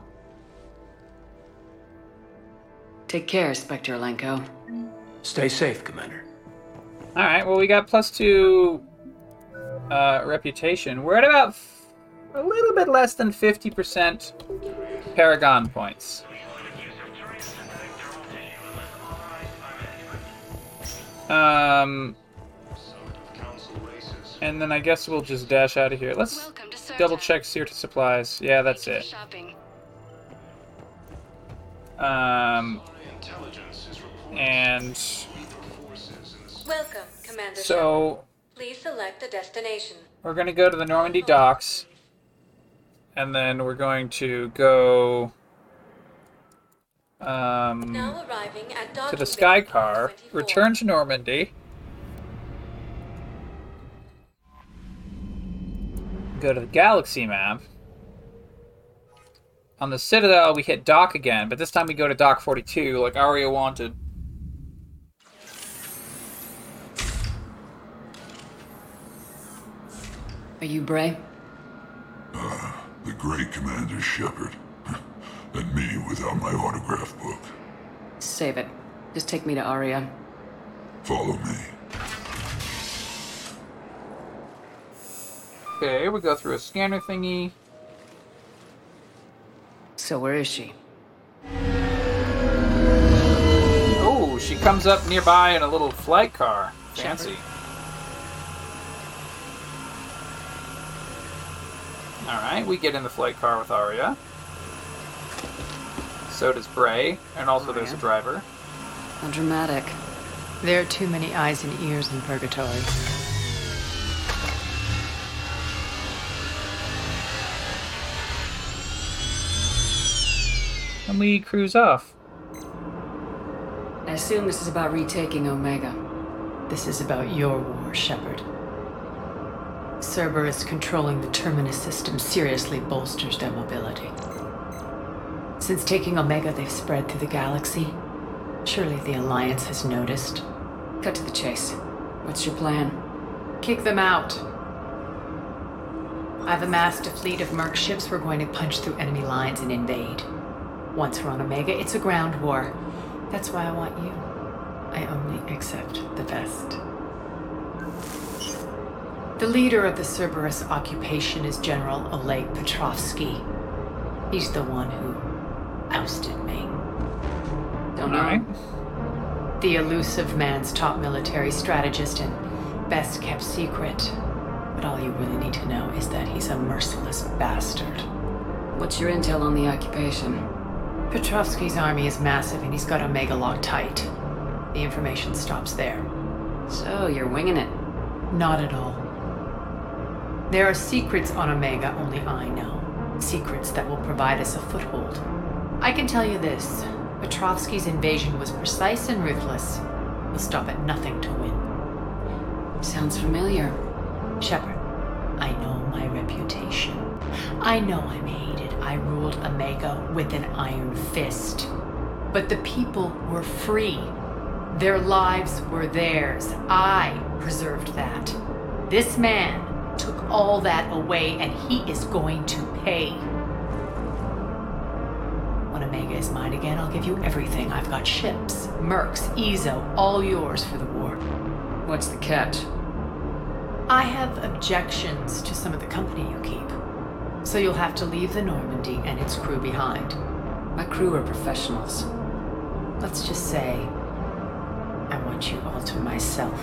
Take care, Spectre Alenko. Stay safe, Commander. All right. Well, we got plus two uh, reputation. We're at about f- a little bit less than fifty percent Paragon points. Um, and then I guess we'll just dash out of here. Let's double check Sirta supplies. Yeah, that's it. Um, and Welcome, Commander. so Please select a destination. we're going to go to the Normandy docks, and then we're going to go um, Now arriving at to the Sky Car, return to Normandy, go to the Galaxy map. On the Citadel, we hit Dock again, but this time we go to Dock 42, like Aria wanted. Are you Bray? Ah, the great Commander Shepard. <laughs> and me without my autograph book. Save it. Just take me to Aria. Follow me. Okay, we go through a scanner thingy. So where is she? Oh, she comes up nearby in a little flight car. Fancy. Alright, we get in the flight car with Aria. So does Bray, and also there's a driver. How dramatic. There are too many eyes and ears in purgatory. And we cruise off. I assume this is about retaking Omega. This is about your war, Shepard. Cerberus controlling the Terminus system seriously bolsters their mobility. Since taking Omega, they've spread through the galaxy. Surely the Alliance has noticed. Cut to the chase. What's your plan? Kick them out. I've amassed a fleet of merc ships we're going to punch through enemy lines and invade. Once we're on Omega, it's a ground war. That's why I want you. I only accept the best. The leader of the Cerberus occupation is General Oleg Petrovsky. He's the one who ousted me. Don't know. The Illusive Man's top military strategist and best kept secret. But all you really need to know is that he's a merciless bastard. What's your intel on the occupation? Petrovsky's army is massive and he's got Omega locked tight. The information stops there. So, you're winging it? Not at all. There are secrets on Omega only I know. Secrets that will provide us a foothold. I can tell you this Petrovsky's invasion was precise and ruthless. He'll stop at nothing to win. Sounds familiar. Shepard, I know my reputation. I know I'm hated. I ruled Omega with an iron fist. But the people were free. Their lives were theirs. I preserved that. This man took all that away, and he is going to pay. When Omega is mine again, I'll give you everything. I've got ships, mercs, Eezo, all yours for the war. What's the catch? I have objections to some of the company you keep. So you'll have to leave the Normandy and its crew behind. My crew are professionals. Let's just say, I want you all to myself.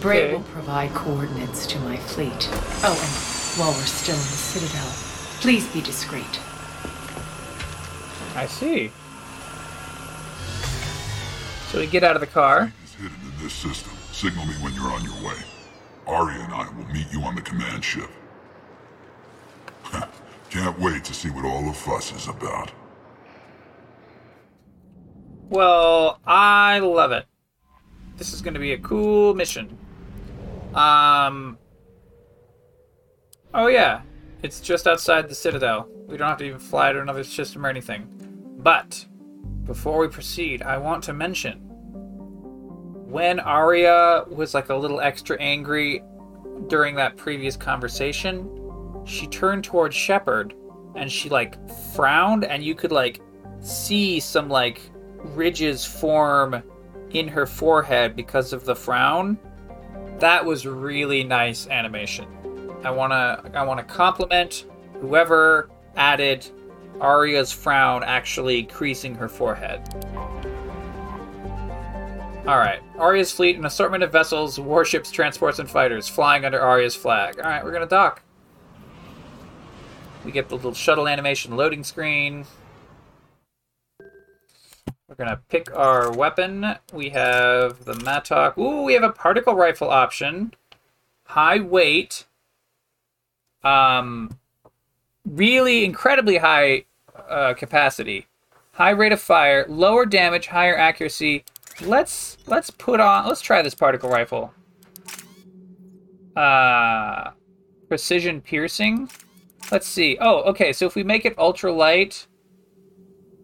Bray Okay. will provide coordinates to my fleet. Oh, and while we're still in the Citadel, please be discreet. I see. So we get out of the car. Is hidden in this system. Signal me when you're on your way. Aria and I will meet you on the command ship. <laughs> Can't wait to see what all the fuss is about. Well, I love it. This is going to be a cool mission. Um. Oh yeah, it's just outside the Citadel. We don't have to even fly to another system or anything. But before we proceed, I want to mention when Aria was like a little extra angry during that previous conversation, she turned towards Shepard and she like frowned and you could like see some like ridges form in her forehead because of the frown. That was really nice animation. I want to I want to compliment whoever added Aria's frown actually creasing her forehead. All right, Aria's fleet, an assortment of vessels, warships, transports, and fighters flying under Aria's flag. All right, we're gonna dock. We get the little shuttle animation loading screen. We're gonna pick our weapon. We have the Mattock. Ooh, we have a particle rifle option. High weight. Um, really incredibly high uh, capacity. High rate of fire, lower damage, higher accuracy. Let's let's put on. Let's try this particle rifle. Uh, precision piercing. Let's see. Oh, okay. So if we make it ultra light,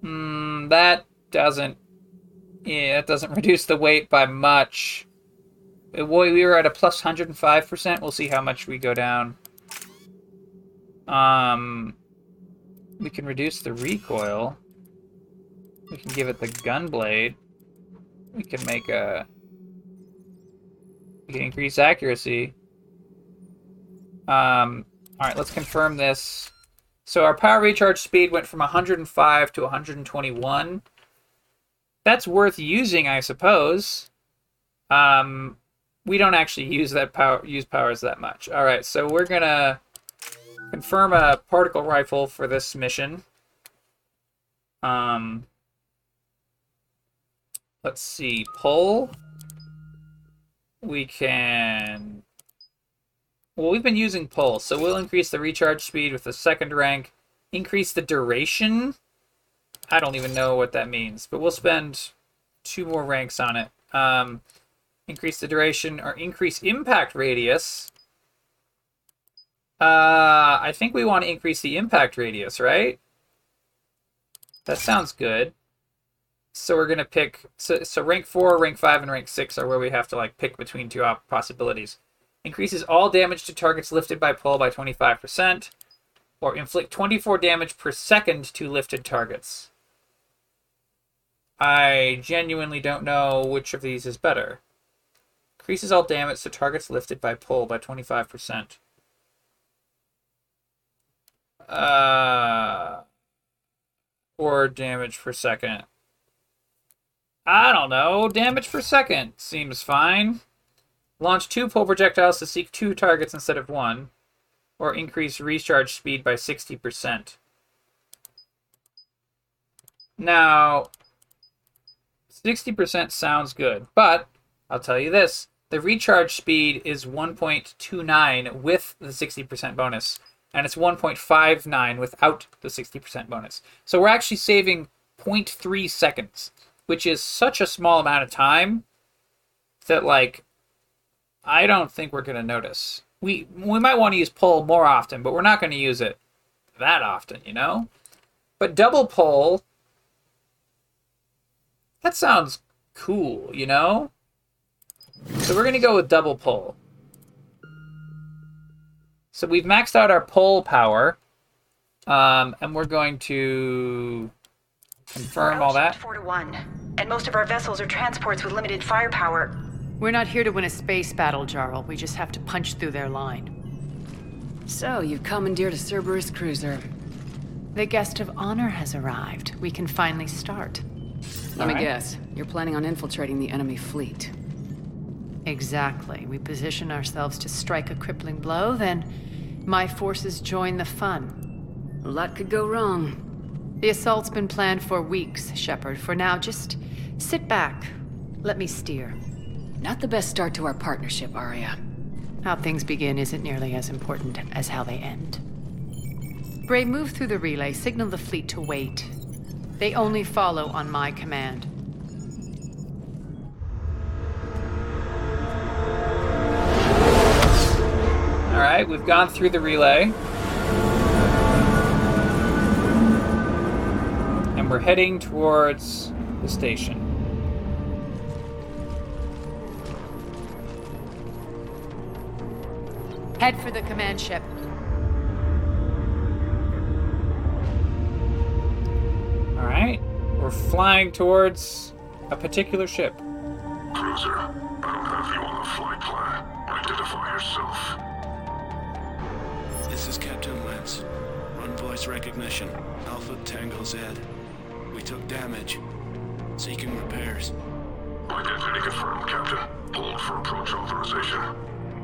hmm, that doesn't. Yeah, it doesn't <laughs> reduce the weight by much. Boy, we were at a plus 105%. We'll see how much we go down. Um, we can reduce the recoil. We can give it the gun blade. We can make a. We can increase accuracy. Um, all right, let's confirm this. So our power recharge speed went from 105 to 121. That's worth using, I suppose. Um, we don't actually use that power use powers that much. All right, so we're gonna confirm a particle rifle for this mission. Um, let's see, pull. We can. Well, we've been using pull, so we'll increase the recharge speed with the second rank. Increase the duration. I don't even know what that means, but we'll spend two more ranks on it. Um, increase the duration or increase impact radius. Uh, I think we want to increase the impact radius, right? That sounds good. So we're gonna pick. So, so rank four, rank five, and rank six are where we have to like pick between two possibilities. Increases all damage to targets lifted by pull by 25%, or inflict 24 damage per second to lifted targets. I genuinely don't know which of these is better. Increases all damage to targets lifted by pull by 25%. Uh, or damage per second. I don't know. Damage per second seems fine. Launch two pull projectiles to seek two targets instead of one. Or increase recharge speed by 60%. Now, 60% sounds good, but I'll tell you this the recharge speed is 1.29 with the 60% bonus, and it's 1.59 without the 60% bonus. So we're actually saving 0.3 seconds, which is such a small amount of time that, like, I don't think we're going to notice. We, we might want to use pull more often, but we're not going to use it that often, you know? But double pull that sounds cool, you know? So we're going to go with double pull. So we've maxed out our pull power. Um, and we're going to confirm all that. Four to one, and most of our vessels are transports with limited firepower. We're not here to win a space battle, Jarl. We just have to punch through their line. So, you've commandeered a Cerberus cruiser. The guest of honor has arrived. We can finally start. Let me guess. You're planning on infiltrating the enemy fleet. Exactly. We position ourselves to strike a crippling blow, then my forces join the fun. A lot could go wrong. The assault's been planned for weeks, Shepard. For now, just sit back. Let me steer. Not the best start to our partnership, Aria. How things begin isn't nearly as important as how they end. Bray, move through the relay, signal the fleet to wait. They only follow on my command. All right, we've gone through the relay. And we're heading towards the station. Head for the command ship. All right, we're flying towards a particular ship. Cruiser, I don't have you on the flight plan. Identify yourself. This is Captain Lance. Run voice recognition. Alpha Tango Z. We took damage. Seeking repairs. Identity confirmed, Captain. Hold for approach authorization.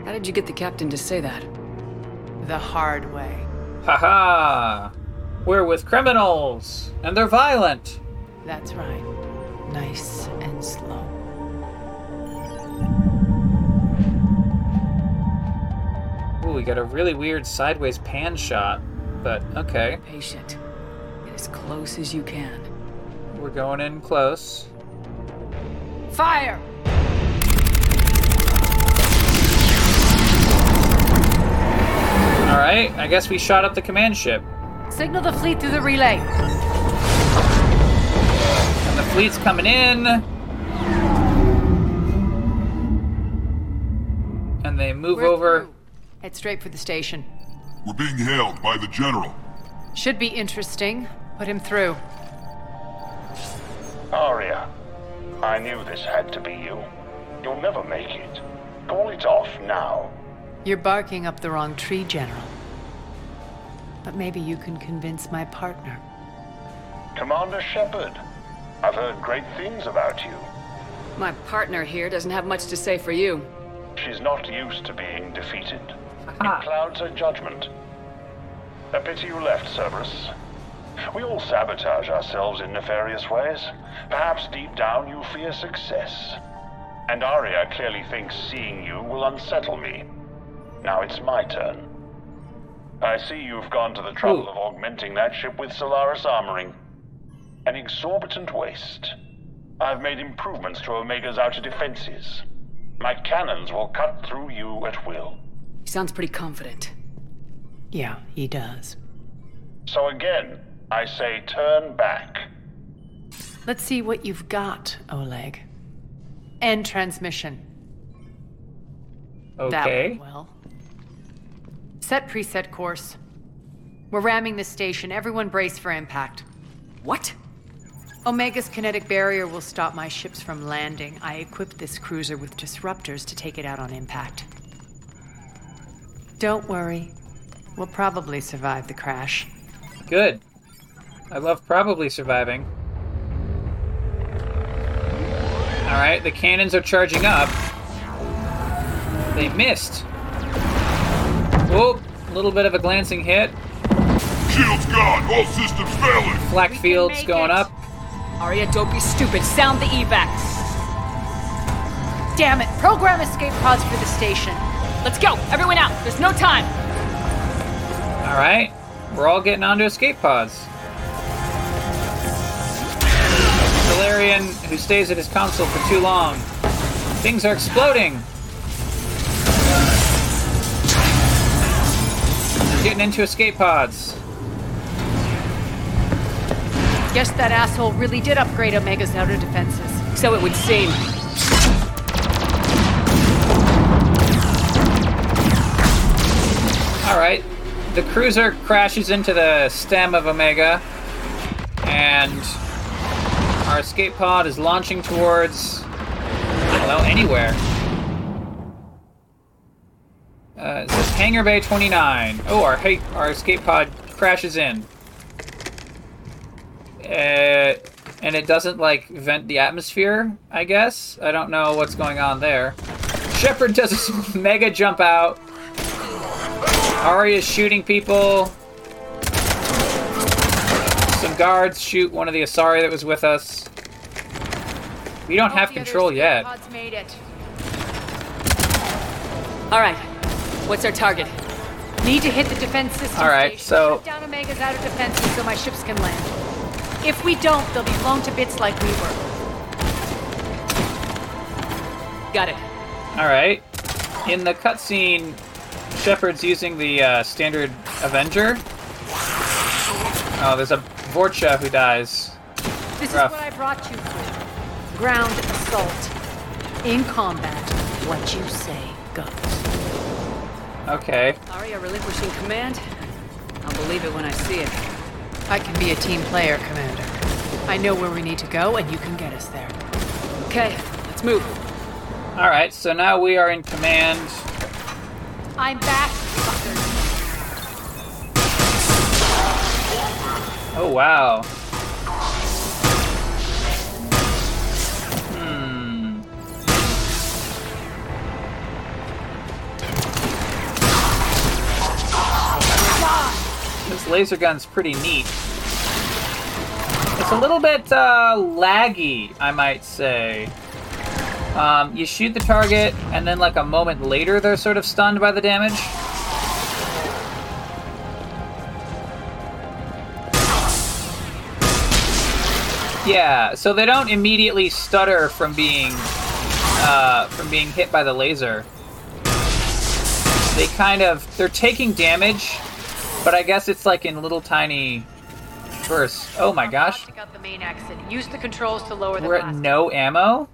How did you get the captain to say that? The hard way. Haha! We're with criminals, and they're violent. That's right. Nice and slow. Ooh, we got a really weird sideways pan shot, but okay. Patient. Get as close as you can. We're going in close. Fire! Alright, I guess we shot up the command ship. Signal the fleet through the relay. And the fleet's coming in. And they move We're over. through. Head straight for the station. We're being hailed by the General. Should be interesting. Put him through. Aria, I knew this had to be you. You'll never make it. Call it off now. You're barking up the wrong tree, General. But maybe you can convince my partner. Commander Shepard, I've heard great things about you. My partner here doesn't have much to say for you. She's not used to being defeated. Ah. It clouds her judgment. A pity you left, Cerberus. We all sabotage ourselves in nefarious ways. Perhaps deep down you fear success. And Aria clearly thinks seeing you will unsettle me. Now it's my turn. I see you've gone to the trouble of augmenting that ship with Silaris armoring. An exorbitant waste. I've made improvements to Omega's outer defenses. My cannons will cut through you at will. He sounds pretty confident. Yeah, he does. So again, I say turn back. Let's see what you've got, Oleg. End transmission. That Okay. went well. Set preset course. We're ramming the station. Everyone brace for impact. What? Omega's kinetic barrier will stop my ships from landing. I equipped this cruiser with disruptors to take it out on impact. Don't worry. We'll probably survive the crash. Good. I love probably surviving. Alright, the cannons are charging up. They missed. Oh, a little bit of a glancing hit. Shields gone. All systems failing. Flak fields going it. up. Aria, don't be stupid. Sound the evacs. Damn it! Program escape pods for the station. Let's go. Everyone out. There's no time. Alright, we're all getting onto escape pods. Valerian, who stays at his console for too long. Things are exploding. Getting into escape pods. Guess that asshole really did upgrade Omega's outer defenses. So it would seem. Alright, the cruiser crashes into the stem of Omega, and our escape pod is launching towards, I don't know, anywhere. Uh, it says Hangar Bay 29. Oh, our, ha- our escape pod crashes in. Uh, and it doesn't, like, vent the atmosphere, I guess? I don't know what's going on there. Shepard does a <laughs> mega jump out. Aria's shooting people. Some guards shoot one of the Asari that was with us. We don't have control yet. Made it. All right. What's our target? Need to hit the defense system. All right, station. so- Shut down Omega's outer defenses so my ships can land. If we don't, they'll be blown to bits like we were. Got it. All right. In the cutscene, Shepard's using the uh, standard Avenger. Oh, there's a Vorcha who dies. This Rough. is what I brought you for. Ground assault. In combat, what you say. Okay. Aria relinquishing command? I'll believe it when I see it. I can be a team player, Commander. I know where we need to go, and you can get us there. Okay, let's move. All right. So now we are in command. I'm back, fuckers. Oh wow. Laser gun's pretty neat. It's a little bit uh, laggy, I might say. Um, you shoot the target, and then like a moment later, they're sort of stunned by the damage. Yeah, so they don't immediately stutter from being uh, from being hit by the laser. They kind of they're taking damage, but I guess it's like in little tiny bursts. Oh my gosh, Take out the main exit. Use the controls to lower the we're at no ammo.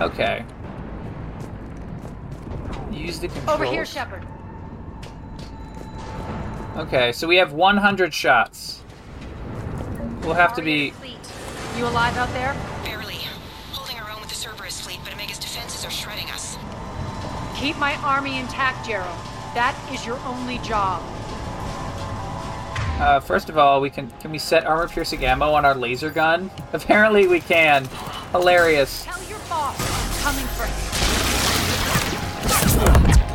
Okay. Use the controls. Over here, Shepard. Okay, so we have 100 shots. We'll have to be. You alive out there? Barely. Holding our own with the Cerberus fleet, but Omega's defenses are shredding us. Keep my army intact, Gerald. That is your only job. Uh, first of all, we can can we set armor piercing ammo on our laser gun? <laughs> Apparently we can. Hilarious. Tell your boss I'm coming for him.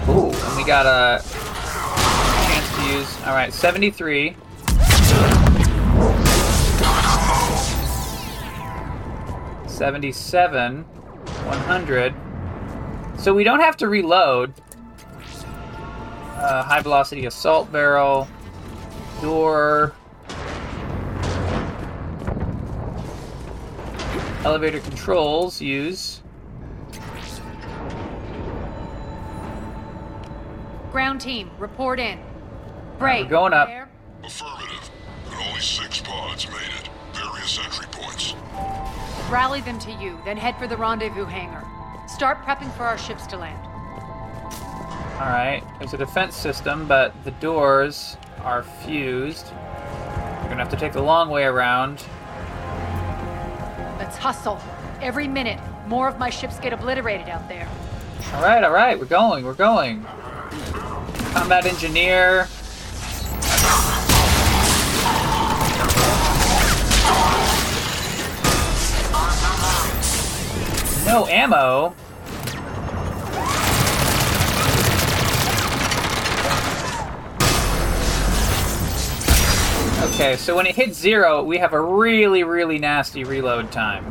Ooh, and we got a chance to use. All right, 73. Seventy-seven, one hundred. So we don't have to reload. Uh, high velocity assault barrel, door, elevator controls. Use. Ground team, report in. Bray, we're going up. there? Affirmative. And only six pods made it. Various entry points. Rally them to you, then head for the rendezvous hangar. Start prepping for our ships to land. Alright, there's a defense system, but the doors are fused. We're gonna have to take the long way around. Let's hustle. Every minute, more of my ships get obliterated out there. Alright, alright, we're going, we're going. Combat engineer. No ammo. Okay, so when it hits zero, we have a really, really nasty reload time.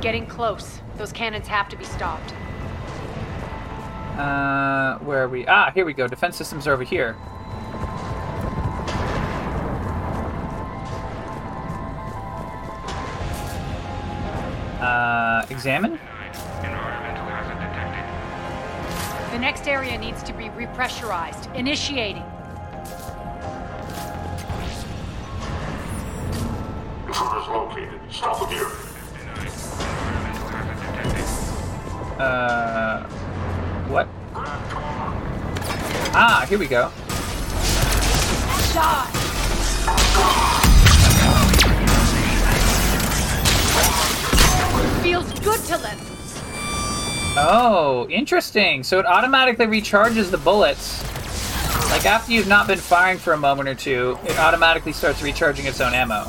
Getting close. Those cannons have to be stopped. Uh, where are we? Ah, here we go. Defense systems are over here. Uh, examine? The next area needs to be repressurized. Initiating. Intruders located. Stop them here. Uh, what? Ah, here we go. Die! Feels good to live. Oh, interesting. So it automatically recharges the bullets. Like after you've not been firing for a moment or two, it automatically starts recharging its own ammo.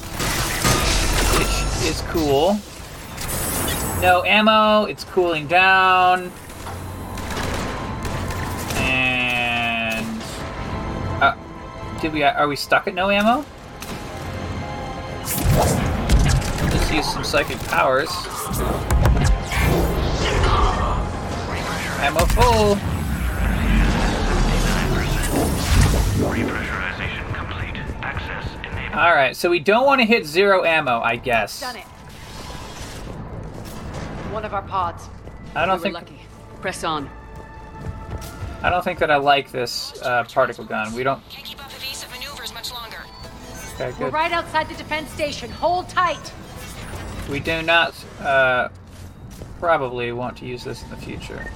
Which is cool. No ammo, it's cooling down. And uh, did we are we stuck at no ammo? Let's use some psychic powers. Ammo full. Repressurization complete. Access enabled. All right, so we don't want to hit zero ammo, I guess. Done it. One of our pods. I don't We think lucky. Press on. I don't think that I like this uh, particle gun. We don't. Can't keep up evasive maneuvers much longer. Okay, We're right outside the defense station. Hold tight. We do not uh, probably want to use this in the future.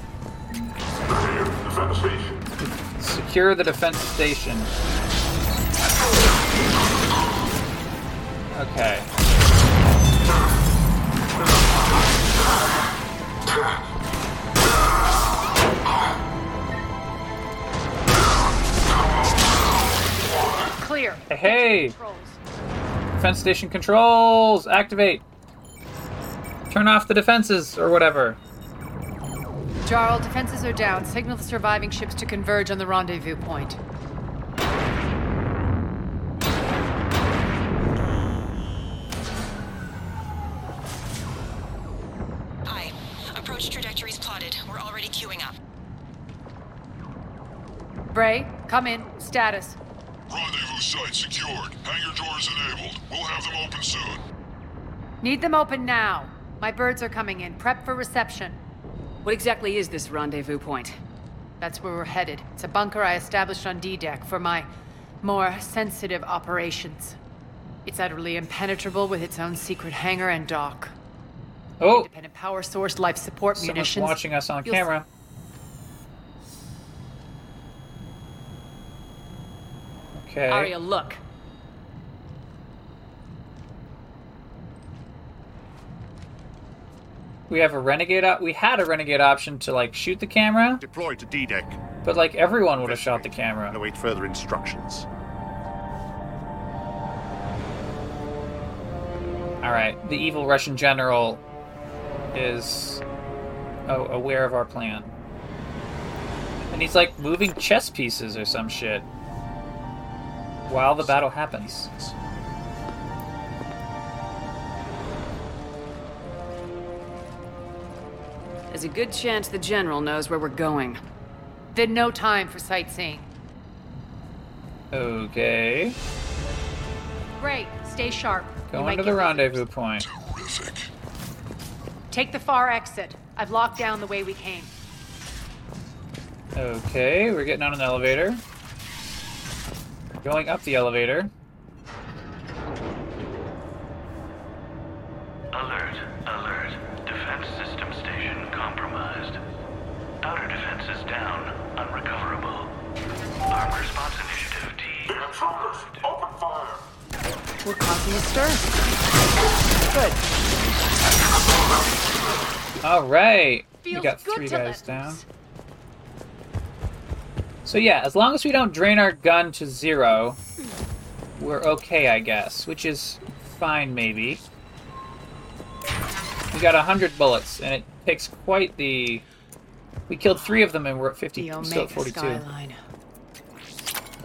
Secure the defense station. Okay. Clear. Hey, hey! Controls. Defense station controls! Activate! Turn off the defenses, or whatever. Jarl, defenses are down. Signal the surviving ships to converge on the rendezvous point. Aye. Approach trajectories plotted. We're already queuing up. Bray, come in. Status. Rendezvous site secured. Hangar doors enabled. We'll have them open soon. Need them open now. My birds are coming in. Prep for reception. What exactly is this rendezvous point? That's where we're headed. It's a bunker I established on D-Deck for my more sensitive operations. It's utterly impenetrable with its own secret hangar and dock. Oh! Independent power source, life support Someone's munitions. watching us on You'll camera. Okay. Aria, look. We have a renegade. Op- we had a renegade option to like shoot the camera, Deploy to D-Deck. but like everyone would have shot the camera. And await further instructions. All right. The evil Russian general is oh, aware of our plan, and he's like moving chess pieces or some shit while the battle happens. There's a good chance the General knows where we're going. Then no time for sightseeing. Okay. Great. Stay sharp. You Going to the get- rendezvous point. Take the far exit. I've locked down the way we came. Okay, we're getting on an elevator. Going up the elevator. Alert, alert. Defense system station compromised. Outer defenses down, unrecoverable. Armed response initiative T. Intruders, open fire! We're causing a stir. Good. All right. we got three guys down. So yeah, as long as we don't drain our gun to zero, we're okay, I guess. Which is fine, maybe. We got a hundred bullets, and it takes quite the. We killed three of them, and we're at fifty. The still at forty-two. skyline.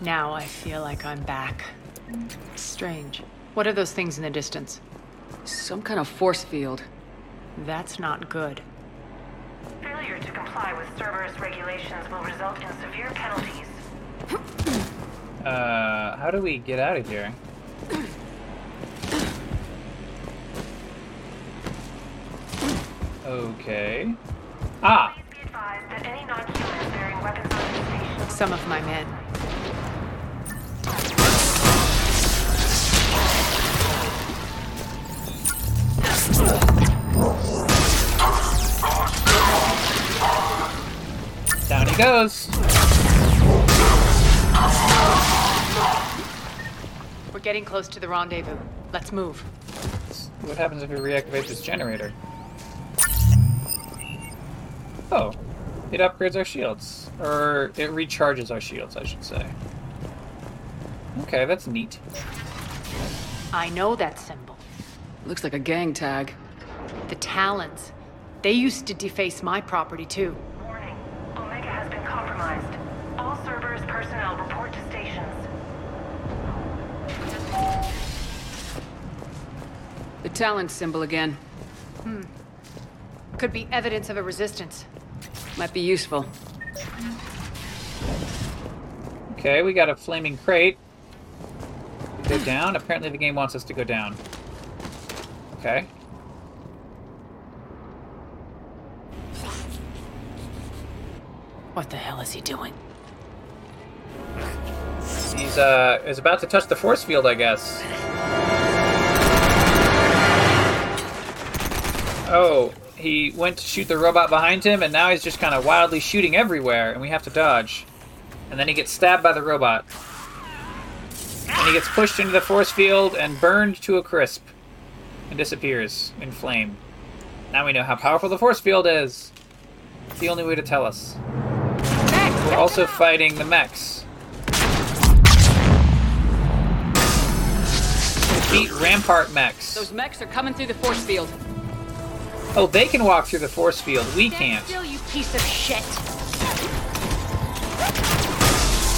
Now I feel like I'm back. Strange. What are those things in the distance? Some kind of force field. That's not good. Failure to comply with Cerberus regulations will result in severe penalties. Uh, how do we get out of here? <clears throat> this Ah! Some of my men. down he goes. We're getting close to the rendezvous. Let's move. What happens if we reactivate this generator? Oh, it upgrades our shields. Or it recharges our shields, I should say. Okay, that's neat. I know that symbol. Looks like a gang tag. The Talons. They used to deface my property too. warning. Omega has been compromised. All Cerberus personnel report to stations. The Talon symbol again. Hmm. Could be evidence of a resistance. Might be useful. Okay, we got a flaming crate. Go down. Apparently the game wants us to go down. Okay. What the hell is he doing? He's uh is about to touch the force field, I guess. Oh, he went to shoot the robot behind him, and now he's just kind of wildly shooting everywhere, and we have to dodge. And then he gets stabbed by the robot. And he gets pushed into the force field and burned to a crisp. And disappears in flame. Now we know how powerful the force field is. It's the only way to tell us. We're also fighting the mechs. Beat Rampart mechs. Those mechs are coming through the force field. Oh, they can walk through the force field. We can't. Still, you piece of shit.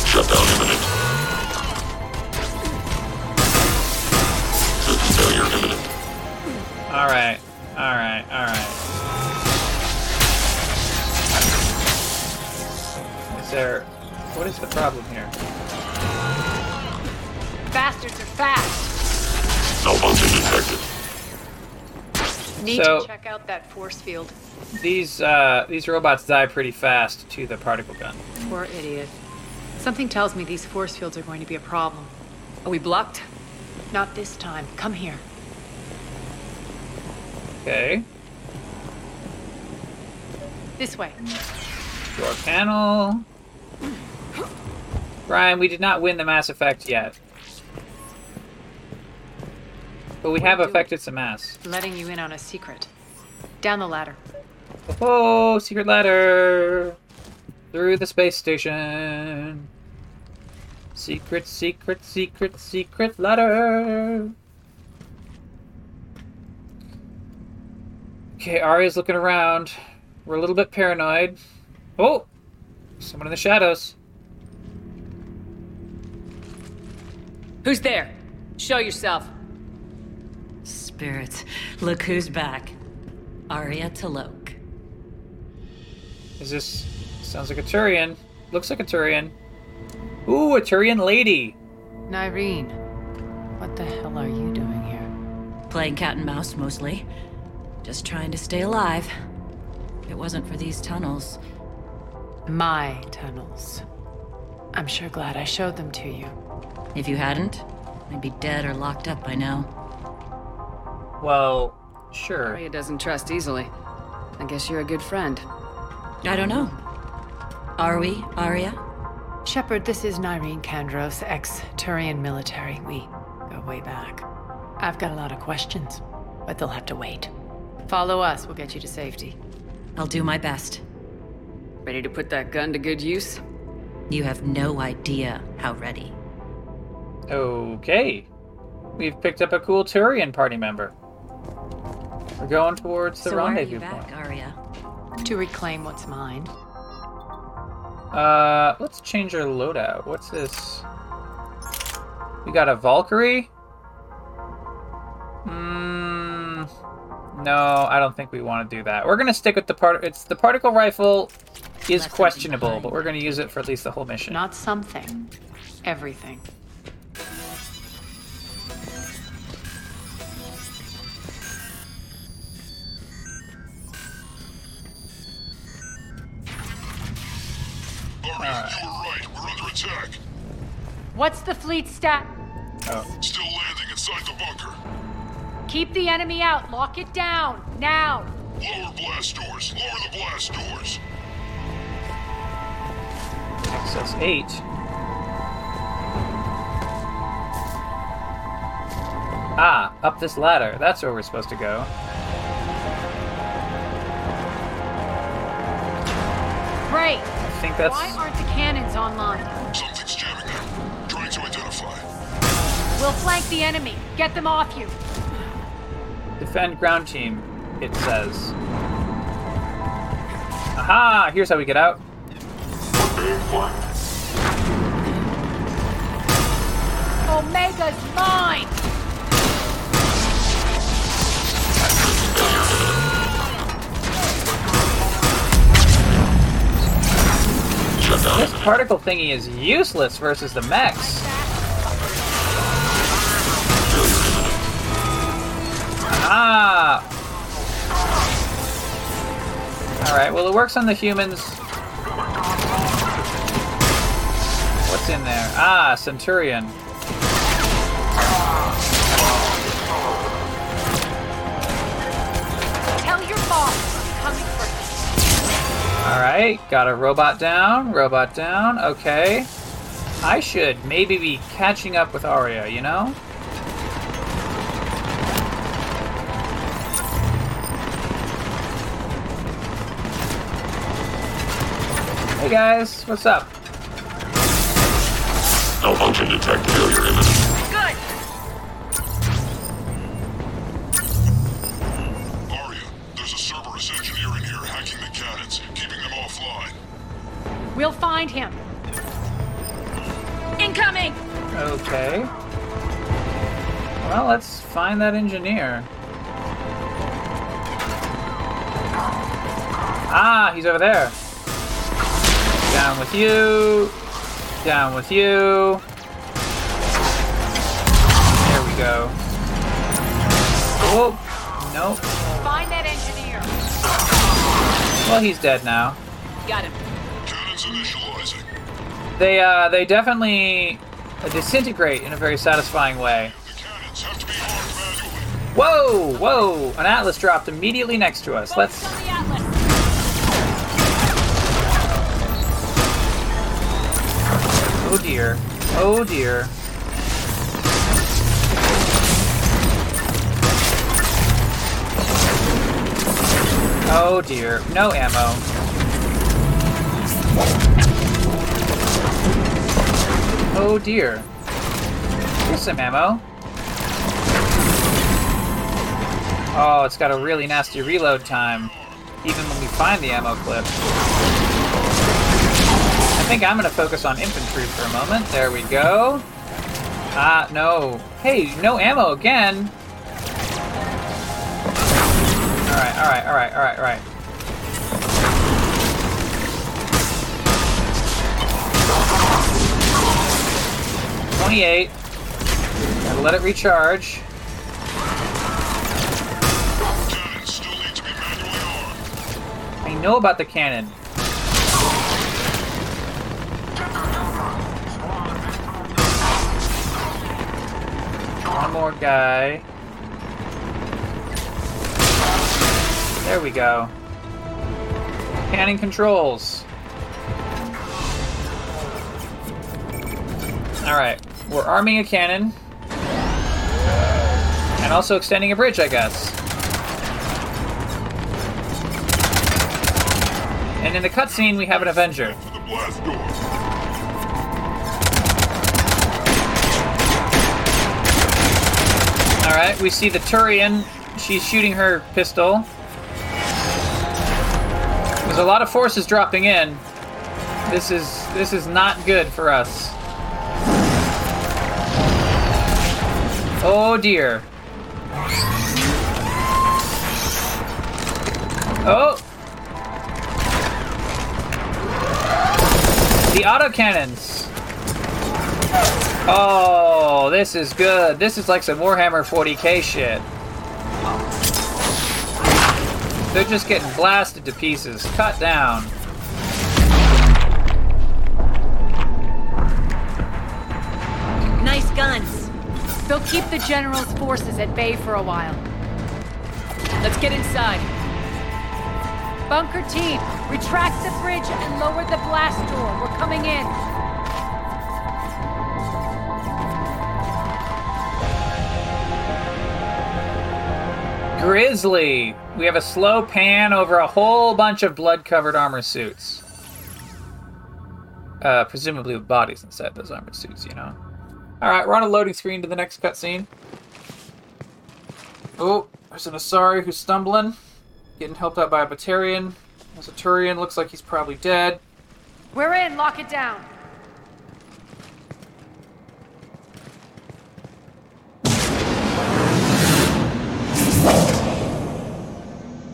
Shutdown imminent. System failure imminent. All right. All right. All right. Is there? What is the problem here? Bastards are fast. Malfunction detected. Need So- to check out that force field. These uh, these robots die pretty fast to the particle gun. Poor idiot. Something tells me these force fields are going to be a problem. Are we blocked? Not this time. Come here. Okay. This way. Door panel. Brian, we did not win the Mass Effect yet. But we have affected some mass. Letting you in on a secret. Down the ladder. Oh, oh, secret ladder! Through the space station. Secret, secret, secret, secret ladder. Okay, Aria's looking around. We're a little bit paranoid. Oh! Someone in the shadows. Who's there? Show yourself. Spirits, look who's back. Aria T'Loak. Is this. Sounds like a Turian. Looks like a Turian. Ooh, a Turian lady! Nyreen, what the hell are you doing here? Playing cat and mouse mostly. Just trying to stay alive. If it wasn't for these tunnels. My tunnels. I'm sure glad I showed them to you. If you hadn't, I'd be dead or locked up by now. Well, sure. Aria doesn't trust easily. I guess you're a good friend. I don't know. Are we, Aria? Shepard, this is Nyreen Kandros, ex-Turian military. We go way back. I've got a lot of questions, but they'll have to wait. Follow us, we'll get you to safety. I'll do my best. Ready to put that gun to good use? You have no idea how ready. Okay. We've picked up a cool Turian party member. We're going towards the so why are rendezvous you back, point. Aria? To reclaim what's mine. Uh, let's change our loadout. What's this? We got a Valkyrie? Hmm. No, I don't think we want to do that. We're gonna stick with the part. It's the particle rifle is questionable, but we're gonna use it for at least the whole mission. Not something. Everything. Aria, you were right. We're under attack. What's the fleet stat? Oh. Still landing inside the bunker. Keep the enemy out. Lock it down. Now. Lower blast doors. Lower the blast doors. Access eight. Ah, up this ladder. That's where we're supposed to go. Great. I think that's Why aren't the cannons online? Something's jamming them. Trying to identify. We'll flank the enemy. Get them off you. defend ground team. It says. Aha! Here's how we get out. Omega's mine. This particle thingy is useless versus the mechs. Ah! Alright, well, it works on the humans. What's in there? Ah, Centurion. Alright, got a robot down, robot down, okay. I should maybe be catching up with Aria, you know? Hey guys, what's up? Malfunction detected. Failure imminent. We'll find him. Incoming! Okay. Well, let's find that engineer. Ah, he's over there. Down with you. Down with you. There we go. Oh, nope. Find that engineer. Well, he's dead now. Got him. Initializing. They uh, they definitely disintegrate in a very satisfying way. Whoa, whoa! An atlas dropped immediately next to us. Let's. Oh dear. Oh dear. Oh dear. No ammo. Oh dear. Here's some ammo. Oh, it's got a really nasty reload time, even when we find the ammo clip. I think I'm gonna focus on infantry for a moment. There we go. Ah, no. Hey, no ammo again. Alright, alright, alright, alright, alright. Twenty-eight. Gotta let it recharge. I know about the cannon. One more guy. There we go. Cannon controls. Alright, we're arming a cannon. And also extending a bridge, I guess. And in the cutscene, we have an Avenger. Alright, we see the Turian. She's shooting her pistol. There's a lot of forces dropping in. This is this is not good for us. Oh dear. Oh! The autocannons! Oh, this is good. This is like some Warhammer 40k shit. They're just getting blasted to pieces. Cut down. They'll keep the General's forces at bay for a while. Let's get inside. Bunker team, retract the bridge and lower the blast door. We're coming in. Grizzly! We have a slow pan over a whole bunch of blood covered armor suits. Uh, presumably with bodies inside those armor suits, you know? Alright, we're on a loading screen to the next cutscene. Oh, there's an Asari who's stumbling. Getting helped out by a Batarian. There's a Turian, looks like he's probably dead. We're in. Lock it down.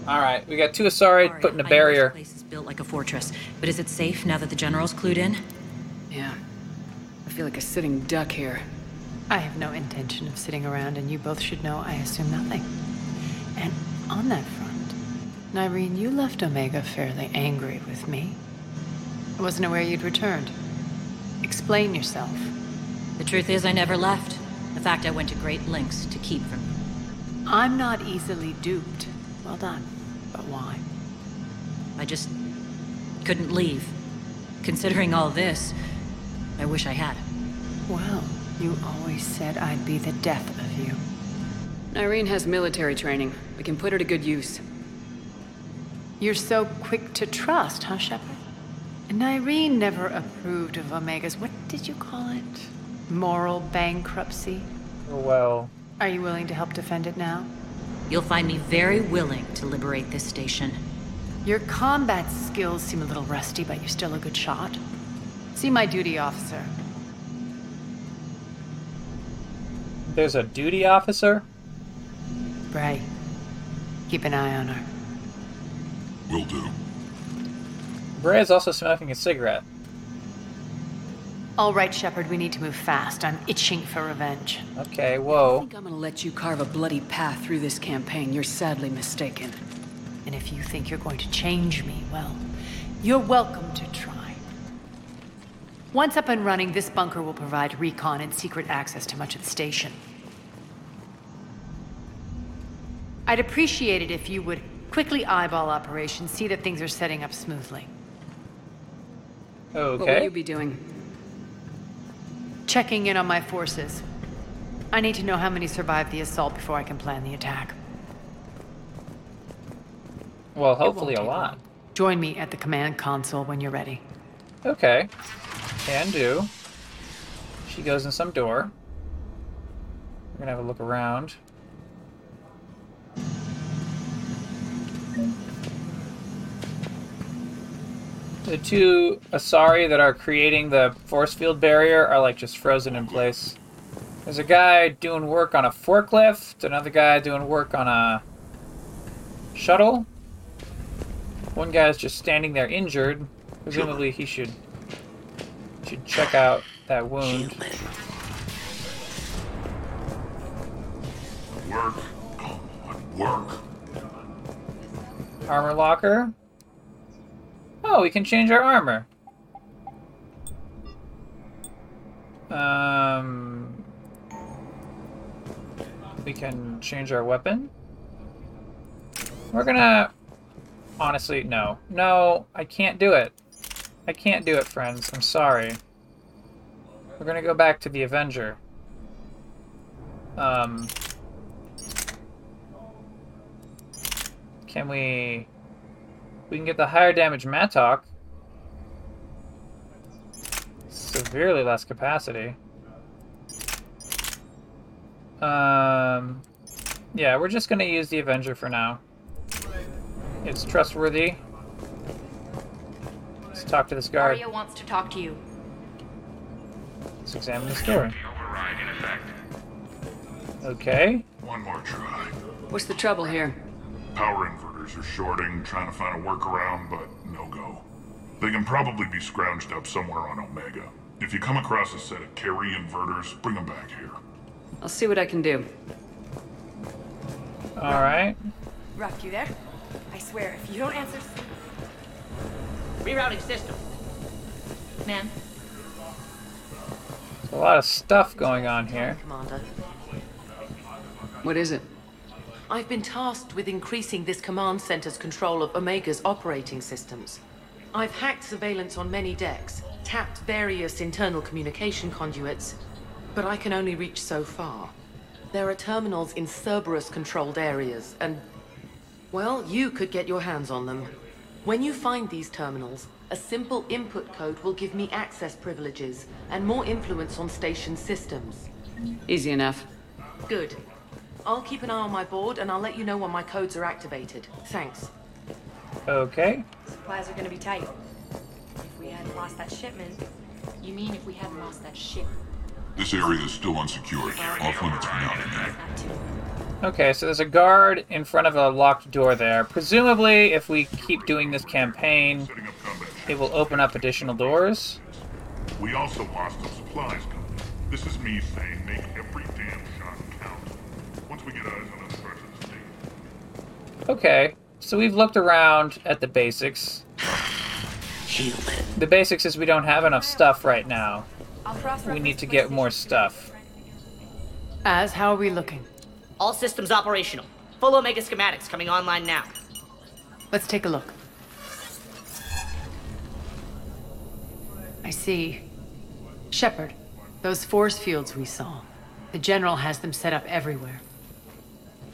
Alright, we got two Asari putting a barrier. This place is built like a fortress, but is it safe now that the general's clued in? Yeah. I feel like a sitting duck here. I have no intention of sitting around, and you both should know I assume nothing. And on that front, Nyreen, you left Omega fairly angry with me. I wasn't aware you'd returned. Explain yourself. The truth is, I never left. The fact I went to great lengths to keep from you. I'm not easily duped. Well done. But why? I just couldn't leave. Considering all this, I wish I had. Well, you always said I'd be the death of you. Nyreen has military training. We can put her to good use. You're so quick to trust, huh, Shepard? And Nyreen never approved of Omega's, what did you call it? Moral bankruptcy? Oh, well. Are you willing to help defend it now? You'll find me very willing to liberate this station. Your combat skills seem a little rusty, but you're still a good shot. See my duty officer. There's a duty officer? Bray. Keep an eye on her. Will do. Bray is also smoking a cigarette. All right, Shepard, we need to move fast. I'm itching for revenge. Okay, I whoa. think I'm gonna let you carve a bloody path through this campaign. You're sadly mistaken. And if you think you're going to change me, well, you're welcome to try. Once up and running, this bunker will provide recon and secret access to much of the station. I'd appreciate it if you would quickly eyeball operations, see that things are setting up smoothly. Okay. What will you be doing? Checking in on my forces. I need to know how many survived the assault before I can plan the attack. Well, hopefully a lot. Join me at the command console when you're ready. Okay. Can do. She goes in some door. We're gonna have a look around. The two Asari that are creating the force field barrier are like just frozen in place. There's a guy doing work on a forklift, another guy doing work on a shuttle. One guy's just standing there injured. Presumably he should should check out that wound. Work. Work. Armor locker. Oh, we can change our armor. Um, we can change our weapon. We're gonna. Honestly, no. No, I can't do it. I can't do it, friends. I'm sorry. We're gonna go back to the Avenger. Um. Can we... We can get the higher damage Mattock. Severely less capacity. Um... Yeah, we're just gonna use the Avenger for now. It's trustworthy. Let's talk to this guard. Aria wants to talk to you. Let's examine the story. Override in effect. Okay. One more try. What's the trouble here? Power inverters are shorting, trying to find a workaround, but no go. They can probably be scrounged up somewhere on Omega. If you come across a set of carry inverters, bring them back here. I'll see what I can do. Alright. Ruff, you there? I swear, if you don't answer... Rerouting system. Man, There's a lot of stuff going on here. Commander. What is it? I've been tasked with increasing this command center's control of Omega's operating systems. I've hacked surveillance on many decks, tapped various internal communication conduits, but I can only reach so far. There are terminals in Cerberus-controlled areas, and... Well, you could get your hands on them. When you find these terminals, a simple input code will give me access privileges and more influence on station systems. Easy enough. Good. I'll keep an eye on my board and I'll let you know when my codes are activated. Thanks. Okay. Supplies are gonna be tight. If we hadn't lost that shipment... you mean if we hadn't lost that ship? This area is still unsecured. Off limits for now, Commander. Okay, so there's a guard in front of a locked door there. Presumably, if we keep doing this campaign, it will open up additional doors. We also lost some supplies coming. This is me saying make we get eyes on other parts of. Okay, so we've looked around at the basics. The basics is we don't have enough stuff right now. We need to get more stuff. As, how are we looking? All systems operational. Full Omega schematics coming online now. Let's take a look. I see. Shepard, those force fields we saw. The General has them set up everywhere.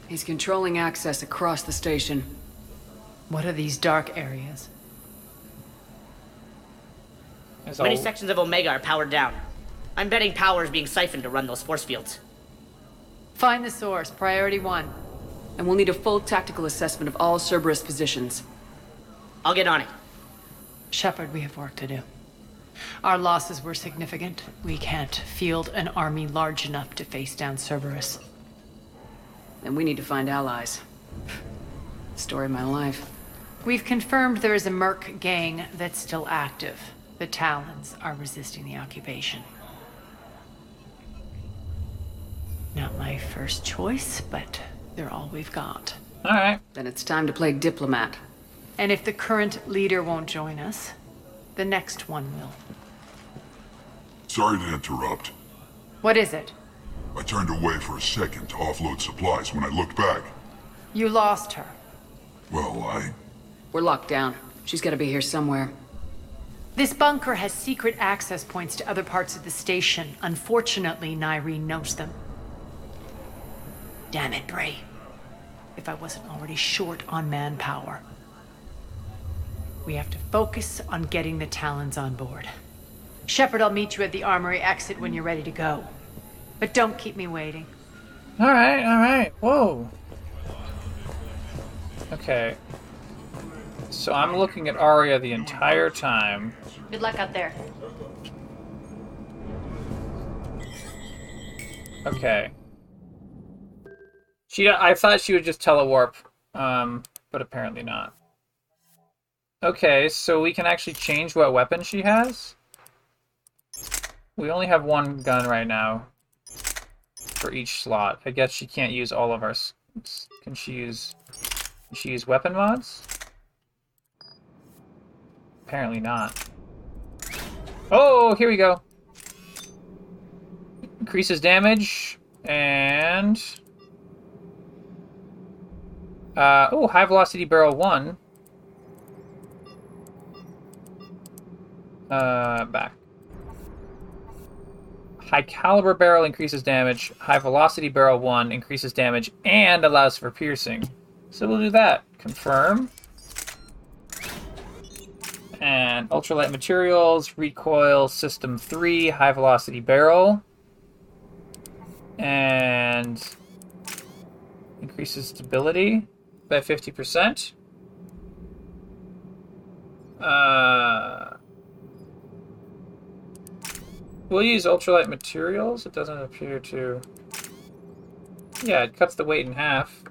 He's controlling access across the station. What are these dark areas? Many sections of Omega are powered down. I'm betting power is being siphoned to run those force fields. Find the source, priority one. And we'll need a full tactical assessment of all Cerberus positions. I'll get on it. Shepard, we have work to do. Our losses were significant. We can't field an army large enough to face down Cerberus. Then we need to find allies. <sighs> Story of my life. We've confirmed there is a Merc gang that's still active. The Talons are resisting the occupation. Not my first choice, but they're all we've got. Alright. Then it's time to play diplomat. And if the current leader won't join us, the next one will. Sorry to interrupt. What is it? I turned away for a second to offload supplies when I looked back. You lost her. Well, I... We're locked down. She's gotta be here somewhere. This bunker has secret access points to other parts of the station. Unfortunately, Nyreen knows them. Damn it, Bray. If I wasn't already short on manpower. We have to focus on getting the Talons on board. Shepard, I'll meet you at the armory exit when you're ready to go. But don't keep me waiting. Alright, alright. Whoa. Okay. So I'm looking at Aria the entire time. Good luck out there. Okay. She, I thought she would just telewarp, um, but apparently not. Okay, so we can actually change what weapon she has? We only have one gun right now for each slot. I guess she can't use all of our... Can she use... Can she use weapon mods? Apparently not. Oh, here we go. Increases damage, and... Uh, oh, high velocity barrel 1. Uh, back. High caliber barrel increases damage. High velocity barrel 1 increases damage and allows for piercing. So we'll do that. Confirm. And ultralight materials, recoil system 3, high velocity barrel. And increases stability by 50%. Uh, we'll use ultralight materials. It doesn't appear to... Yeah, it cuts the weight in half.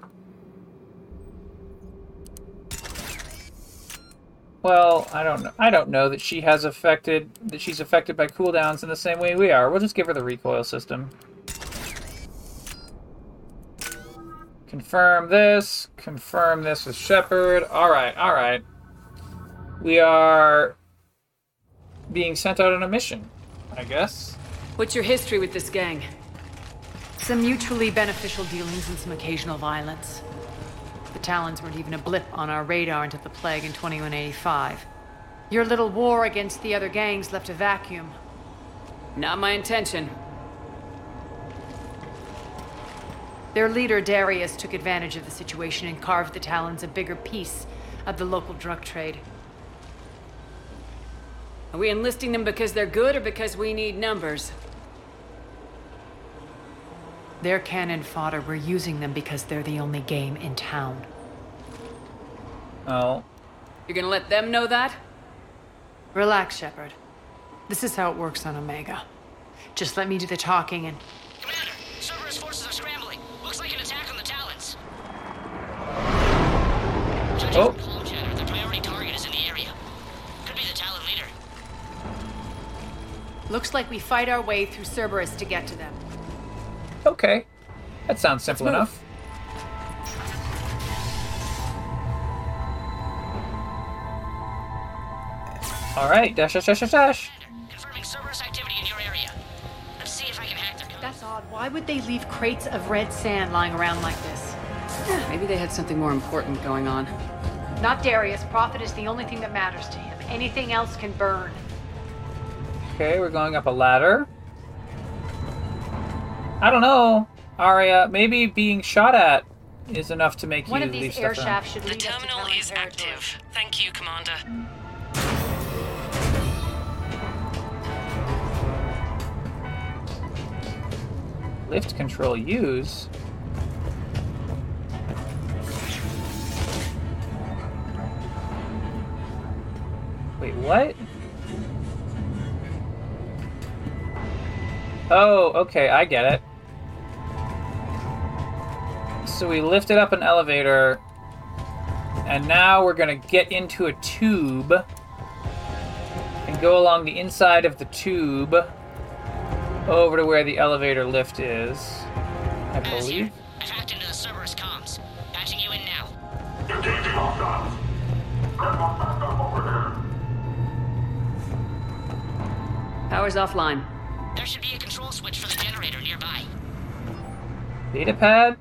Well, I don't know. I don't know that she has affected that she's affected by cooldowns in the same way we are. We'll just give her the recoil system. Confirm this. Confirm this with Shepard. All right, all right. We are being sent out on a mission, I guess. What's your history with this gang? Some mutually beneficial dealings and some occasional violence. The Talons weren't even a blip on our radar until the Plague in 2185. Your little war against the other gangs left a vacuum. Not my intention. Their leader, Darius, took advantage of the situation and carved the Talons a bigger piece of the local drug trade. Are we enlisting them because they're good or because we need numbers? They're cannon fodder. We're using them because they're the only game in town. Oh. You're gonna let them know that? Relax, Shepard. This is how it works on Omega. Just let me do the talking and... Commander, Cerberus forces are scrambling. Looks like an attack on the Talons. Judging Oh. Looks like we fight our way through Cerberus to get to them. Okay. That sounds simple move. enough. All right, dash, dash, dash, dash, dash. Confirming Cerberus activity in your area. Let's see if I can hack their guns. That's odd. Why would they leave crates of red sand lying around like this? <sighs> Maybe they had something more important going on. Not Darius. Profit is the only thing that matters to him. Anything else can burn. Okay, we're going up a ladder. I don't know, Aria. Maybe being shot at is enough to make One you of leave these air shafts should The lead us to terminal Talon is territory. active. Thank you, Commander. Lift control use. Wait, what? Oh, okay, I get it. So we lifted up an elevator, and now we're gonna get into a tube and go along the inside of the tube over to where the elevator lift is, I believe. I've hacked into the Cerberus comms. Patching you in now. Power's offline. There should be a control switch for the generator nearby. Data pad.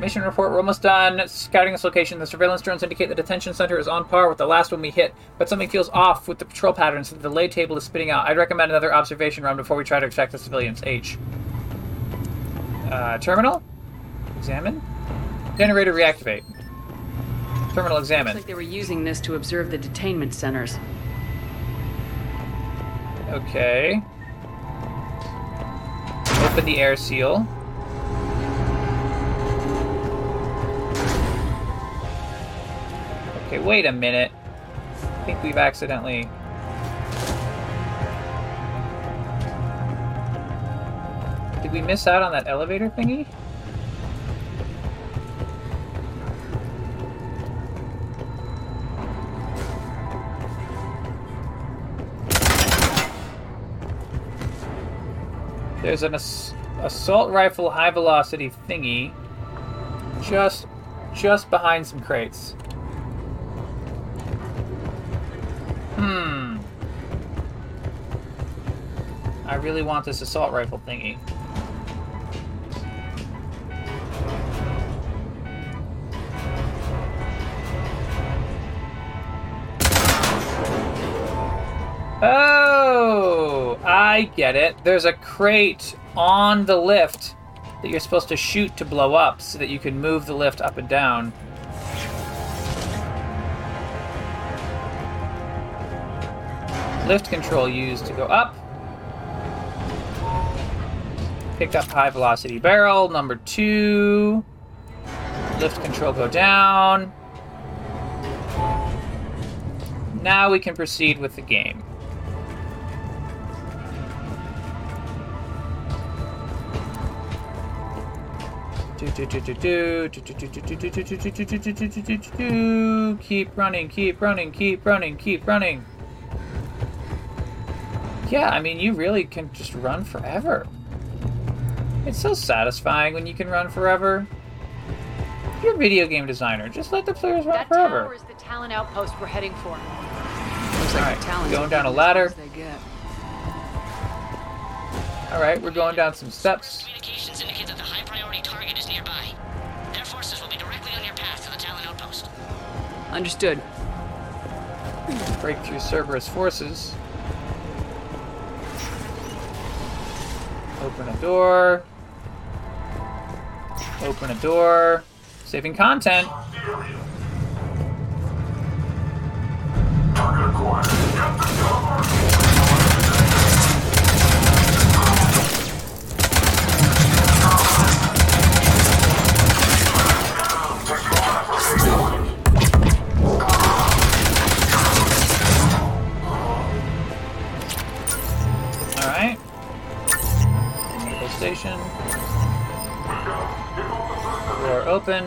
Mission report, we're almost done. Scouting this location. The surveillance drones indicate the detention center is on par with the last one we hit, but something feels off with the patrol patterns that the delay table is spitting out. I'd recommend another observation run before we try to extract the civilians. H. Uh, terminal? Examine? Generator reactivate. Terminal examine. Looks like they were using this to observe the detainment centers. Okay. Open the air seal. Okay, wait a minute. I think we've accidentally... Did we miss out on that elevator thingy? There's an assault rifle high velocity thingy just just behind some crates. Hmm. I really want this assault rifle thingy. Oh, I get it. There's a crate on the lift that you're supposed to shoot to blow up so that you can move the lift up and down. Lift control used to go up. Pick up high velocity barrel, number two. Lift control go down. Now we can proceed with the game. Keep running, keep running, keep running, keep running. Yeah, I mean, you really can just run forever. It's so satisfying when you can run forever. You're a video game designer. Just let the players run that forever. tower is the Talon outpost we're heading for. Looks like Alright, the Talons going down a ladder. they get. Alright, we're going down some steps. Communications indicate that the Understood. Break through Cerberus forces. Open a door. Open a door. Saving content. Alright. Open.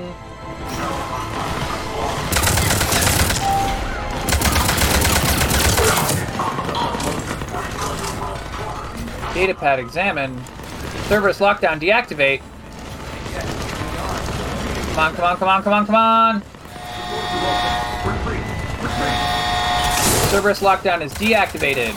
Datapad examine. Cerberus lockdown deactivate. Come on, come on, come on, come on, come on! Cerberus lockdown is deactivated.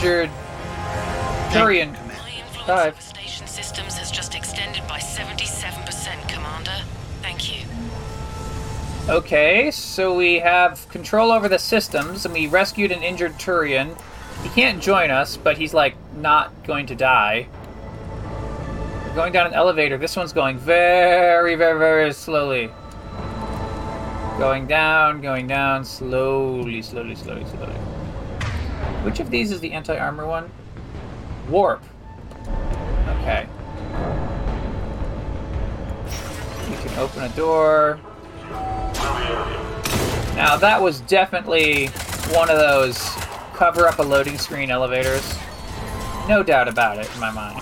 Injured Turian. Five. Station systems has just extended by 77%, Commander. Thank you. Okay, so we have control over the systems, and we rescued an injured Turian. He can't join us, but he's like not going to die. We're going down an elevator. This one's going very, very, very slowly. Going down, going down, slowly, slowly, slowly, slowly. Which of these is the anti-armor one? warp. Okay. You can open a door. Now that was definitely one of those cover up a loading screen elevators. No doubt about it in my mind.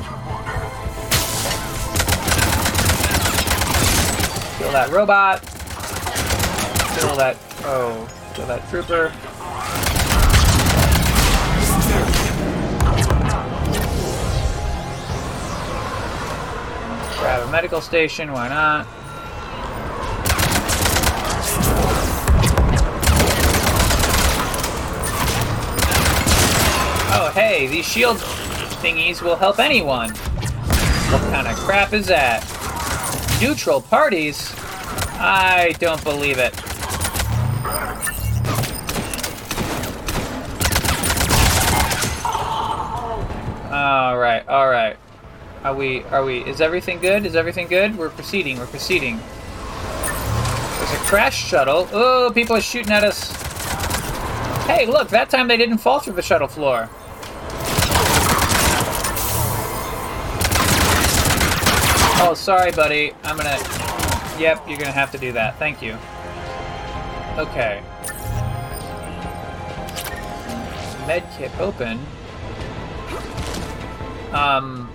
Kill that robot. Kill that. Oh, kill that trooper. Grab a medical station, why not? Oh, hey, these shield thingies will help anyone. What kind of crap is that? Neutral parties? I don't believe it. All right, all right. Are we? Are we? Is everything good? Is everything good? We're proceeding. We're proceeding. There's a crash shuttle. Oh, people are shooting at us. Hey, look! That time they didn't fall through the shuttle floor. Oh, sorry, buddy. I'm gonna. Yep, you're gonna have to do that. Thank you. Okay. Medkit open. Um,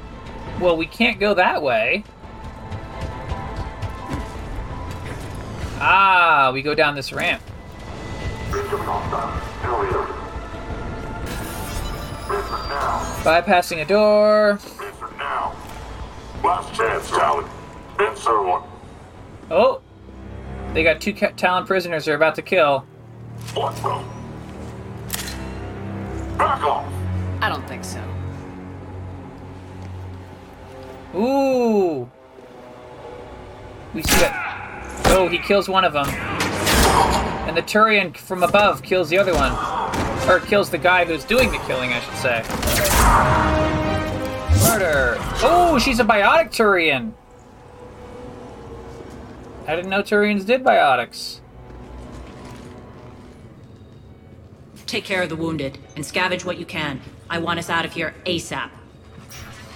well, we can't go that way. Ah, we go down this ramp. Bypassing a door. Last chance, Talon. Insert one. Oh, they got two Talon prisoners they're about to kill. What the? Back off. I don't think so. Ooh. We see that. Oh, he kills one of them. And the Turian from above kills the other one. Or kills the guy who's doing the killing, I should say. Murder. Oh, she's a biotic Turian. I didn't know Turians did biotics. Take care of the wounded and scavenge what you can. I want us out of here ASAP.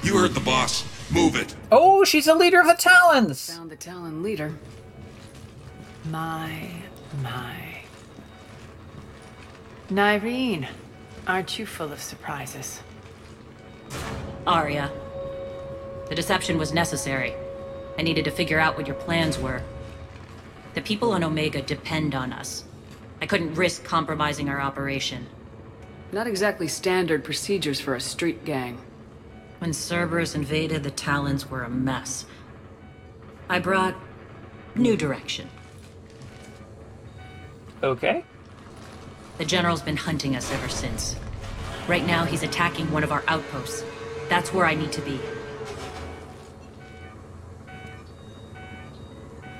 You heard the boss. Move it. Oh, she's a leader of the Talons. Found the Talon leader. My, my. Nyreen, aren't you full of surprises? Aria. The deception was necessary. I needed to figure out what your plans were. The people on Omega depend on us. I couldn't risk compromising our operation. Not exactly standard procedures for a street gang. When Cerberus invaded, the Talons were a mess. I brought new direction. Okay. The General's been hunting us ever since. Right now, he's attacking one of our outposts. That's where I need to be.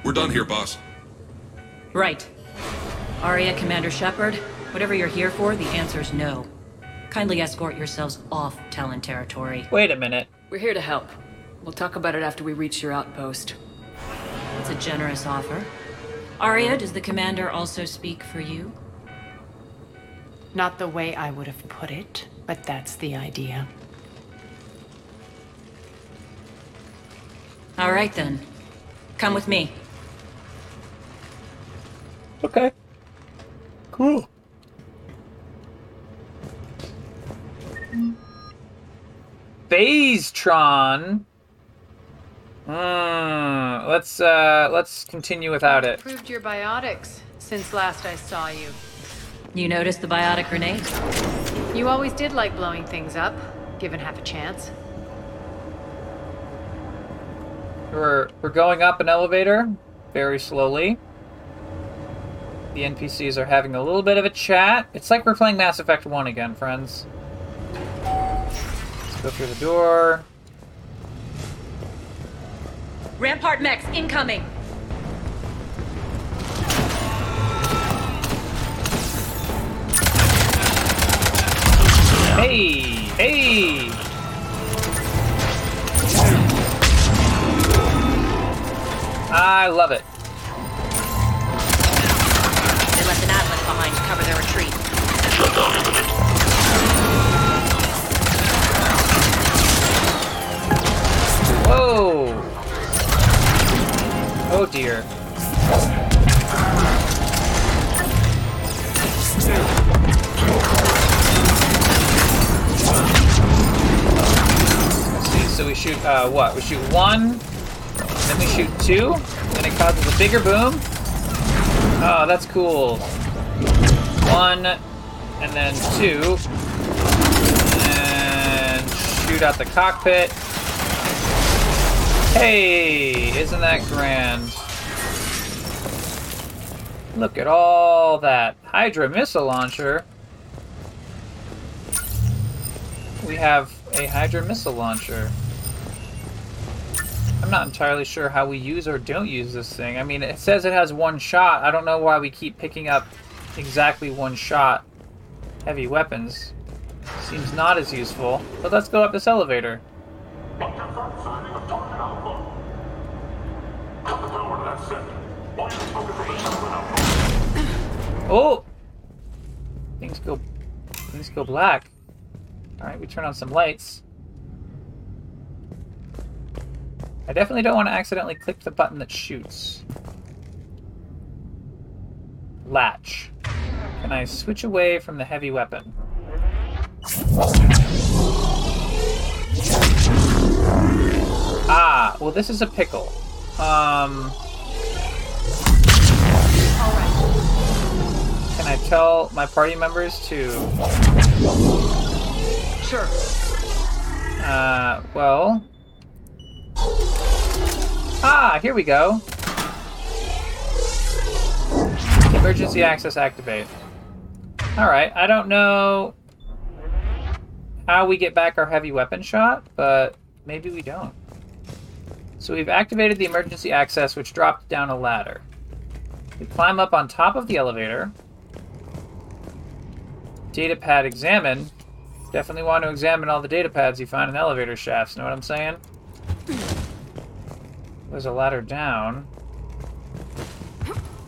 We're done here, boss. Right. Aria, Commander Shepard, whatever you're here for, the answer's no. Kindly escort yourselves off Talon territory. Wait a minute. We're here to help. We'll talk about it after we reach your outpost. It's a generous offer. Aria, does the Commander also speak for you? Not the way I would have put it, but that's the idea. All right then. Come with me. Okay. Cool. Phasetron. Hmm. Let's uh let's continue without it. Improved your biotics since last I saw you. You noticed the biotic grenade? You always did like blowing things up, given half a chance. We're we're going up an elevator very slowly. The NPCs are having a little bit of a chat. It's like we're playing Mass Effect 1 again, friends. Let's go through the door. Rampart mechs incoming! Hey! Hey! I love it. They left an atlas behind to cover their retreat. Whoa! Oh dear. So we shoot, uh, what? We shoot one, then we shoot two, and it causes a bigger boom. Oh, that's cool. One, and then two, and shoot out the cockpit. Hey, isn't that grand? Look at all that Hydra missile launcher. We have a Hydra missile launcher. I'm not entirely sure how we use or don't use this thing. I mean, it says it has one shot. I don't know why we keep picking up exactly one shot heavy weapons. Seems not as useful. But let's go up this elevator. Oh! Things go things go black. Alright, we turn on some lights. I definitely don't want to accidentally click the button that shoots. Latch. Can I switch away from the heavy weapon? Ah, well this is a pickle. Um... Can I tell my party members to... Sure. Uh, well... Ah, here we go. Emergency access activate. Alright, I don't know how we get back our heavy weapon shot, but maybe we don't. So we've activated the emergency access, which dropped down a ladder. We climb up on top of the elevator. Data pad examine. Definitely want to examine all the data pads you find in elevator shafts, know what I'm saying? There's a ladder down.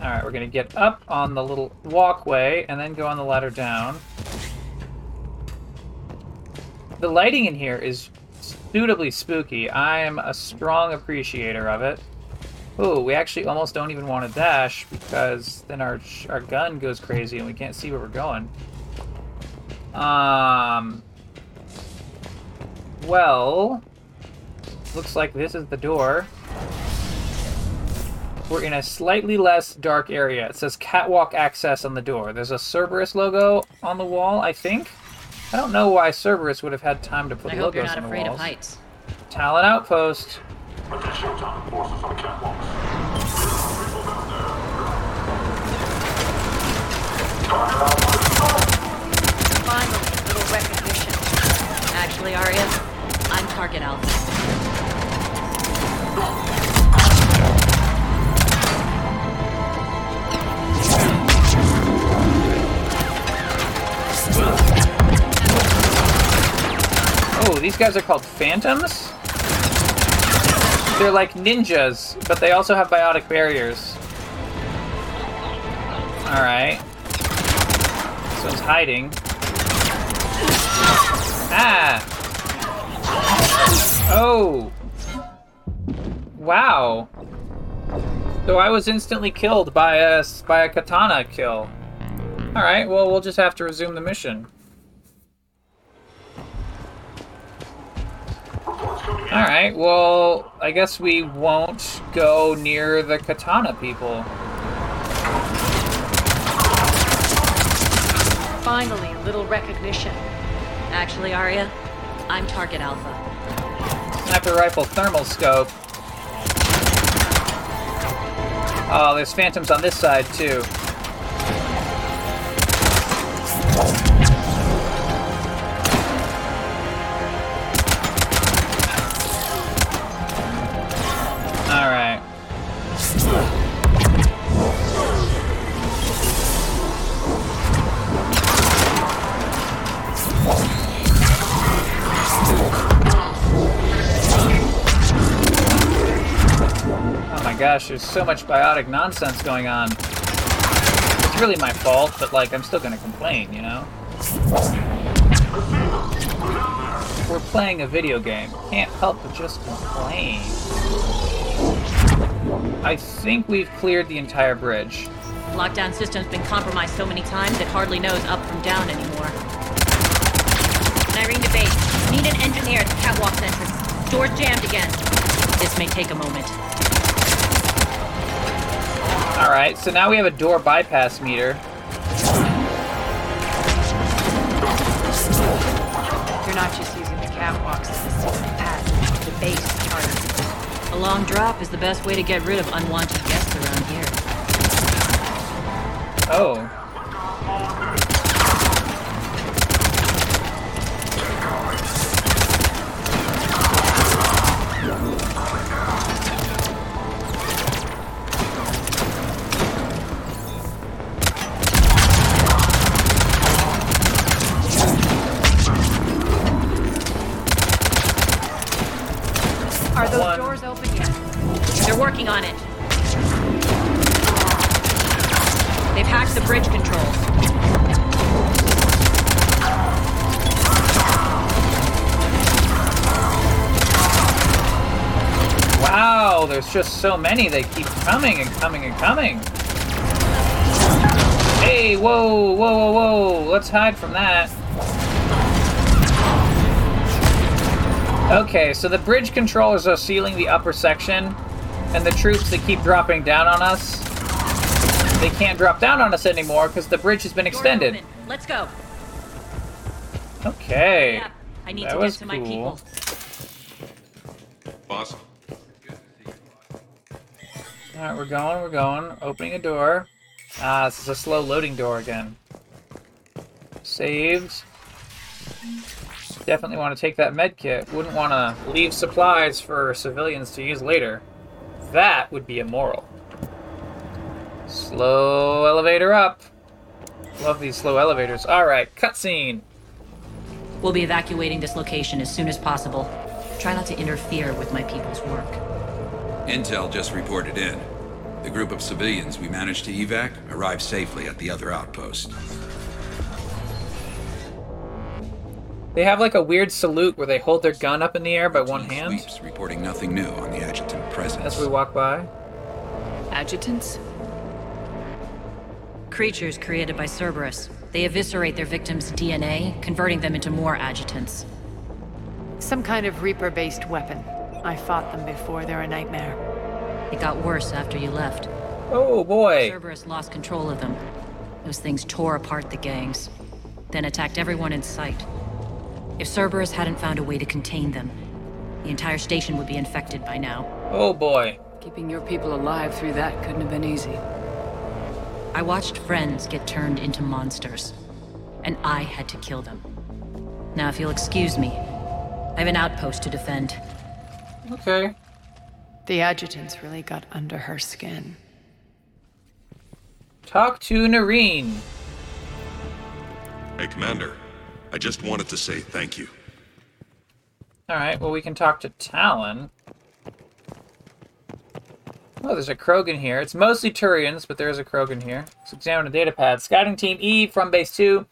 Alright, we're gonna get up on the little walkway and then go on the ladder down. The lighting in here is suitably spooky. I am a strong appreciator of it. Oh, we actually almost don't even want to dash because then our our gun goes crazy and we can't see where we're going. Um. Well, looks like this is the door. We're in a slightly less dark area. It says catwalk access on the door. There's a Cerberus logo on the wall, I think. I don't know why Cerberus would have had time to put I logos hope you're not on the afraid walls. of heights. Talon Outpost. Finally, a little recognition. Actually, Aria, I'm Target Alpha. These guys are called Phantoms? They're like ninjas, but they also have biotic barriers. Alright. This one's hiding. Ah! Oh! Wow. So I was instantly killed by a, by a katana kill. Alright, well, we'll just have to resume the mission. Alright, well, I guess we won't go near the katana people. Finally, a little recognition. Actually, Aria, I'm Target Alpha. Sniper rifle thermal scope. Oh, there's phantoms on this side, too. Gosh, there's so much biotic nonsense going on. It's really my fault, but like, I'm still gonna complain, you know? we're playing a video game. Can't help but just complain. I think we've cleared the entire bridge. Lockdown system's been compromised so many times it hardly knows up from down anymore. Nyreen to base. Need an engineer at the catwalk entrance. Door's jammed again. This may take a moment. Alright, so now we have a door bypass meter. You're not just using the catwalks as a secret path to the base charter. A long drop is the best way to get rid of unwanted guests around here. Oh. There's just so many. They keep coming and coming and coming. Hey, whoa, whoa, whoa, whoa. Let's hide from that. Okay, so the bridge controllers are sealing the upper section, and the troops that keep dropping down on us, they can't drop down on us anymore because the bridge has been extended. Let's go. Okay. I need That to get to my cool. people. Alright, we're going, we're going. Opening a door. Ah, this is a slow loading door again. Saved. Definitely want to take that med kit. Wouldn't want to leave supplies for civilians to use later. That would be immoral. Slow elevator up. Love these slow elevators. Alright, cutscene. We'll be evacuating this location as soon as possible. Try not to interfere with my people's work. Intel just reported in. The group of civilians we managed to evac arrived safely at the other outpost. They have like a weird salute where they hold their gun up in the air by one hand Sweeps reporting nothing new on the adjutant presence. as we walk by. Adjutants? Creatures created by Cerberus. They eviscerate their victims' DNA, converting them into more adjutants. Some kind of Reaper-based weapon. I fought them before. They're a nightmare. It got worse after you left. Oh boy. Cerberus lost control of them. Those things tore apart the gangs, then attacked everyone in sight. If Cerberus hadn't found a way to contain them, the entire station would be infected by now. Oh boy. Keeping your people alive through that couldn't have been easy. I watched friends get turned into monsters, and I had to kill them. Now, if you'll excuse me, I have an outpost to defend. Okay. The adjutants really got under her skin. Talk to Nyreen. hey, Commander. I just wanted to say thank you. Alright, well, we can talk to Talon. Oh, there's a Krogan here. It's mostly Turians, but there is a Krogan here. Let's examine the data pad. Scouting Team E from Base 2.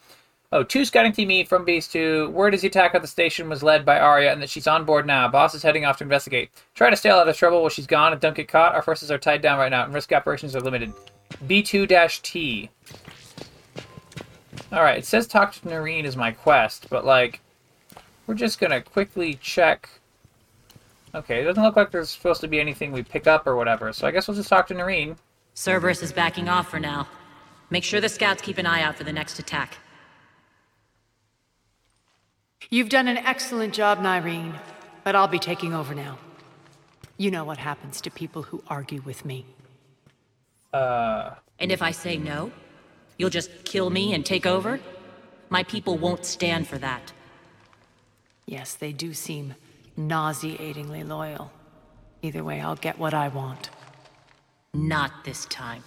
Oh, two Scouting Team E from Base 2. Word is the attack at the station was led by Arya and that she's on board now. Boss is heading off to investigate. Try to stay out of trouble while she's gone and don't get caught. Our forces are tied down right now and risk operations are limited. B2-T. Alright, it says talk to Nyreen is my quest, but like, we're just gonna quickly check. Okay, it doesn't look like there's supposed to be anything we pick up or whatever, so I guess we'll just talk to Nyreen. Cerberus is backing off for now. Make sure the scouts keep an eye out for the next attack. You've done an excellent job, Nyreen, but I'll be taking over now. You know what happens to people who argue with me. Uh. And if I say no, you'll just kill me and take over? My people won't stand for that. Yes, they do seem nauseatingly loyal. Either way, I'll get what I want. Not this time.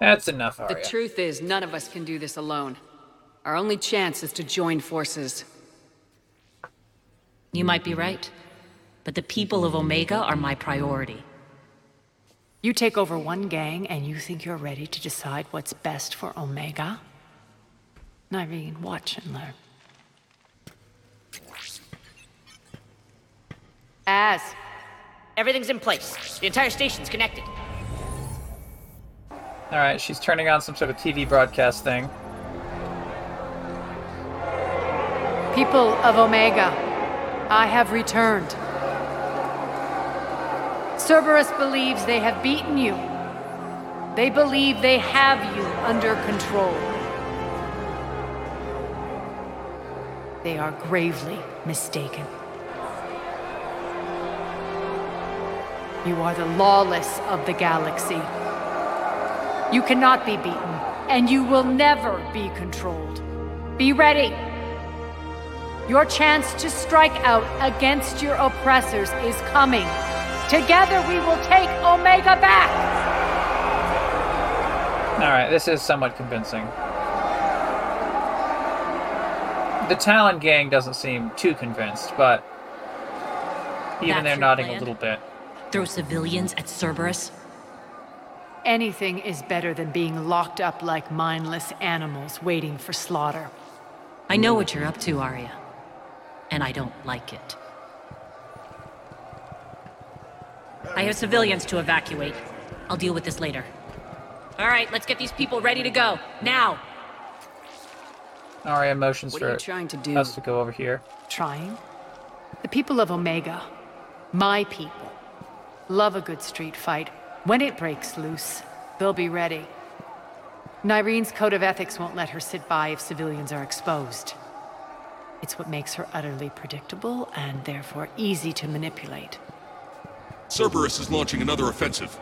That's enough, The truth is, none of us can do this alone. Our only chance is to join forces. You might be right, but the people of Omega are my priority. You take over one gang and you think you're ready to decide what's best for Omega? Nyreen, watch and learn. As. Everything's in place. The entire station's connected. Alright, she's turning on some sort of TV broadcast thing. People of Omega, I have returned. Cerberus believes they have beaten you. They believe they have you under control. They are gravely mistaken. You are the lawless of the galaxy. You cannot be beaten, and you will never be controlled. Be ready. Your chance to strike out against your oppressors is coming. Together we will take Omega back! Alright, this is somewhat convincing. The Talon gang doesn't seem too convinced, but even That's they're nodding plan? a little bit. Throw civilians at Cerberus? Anything is better than being locked up like mindless animals waiting for slaughter. I know what you're up to, Aria. And I don't like it. I have civilians to evacuate. I'll deal with this later. All right, let's get these people ready to go. Now! Aria motions What for are you trying to do? us to go over here. Trying? The people of Omega, my people, love a good street fight. When it breaks loose, they'll be ready. Nyreen's code of ethics won't let her sit by if civilians are exposed. It's what makes her utterly predictable and therefore easy to manipulate. Cerberus is launching another offensive.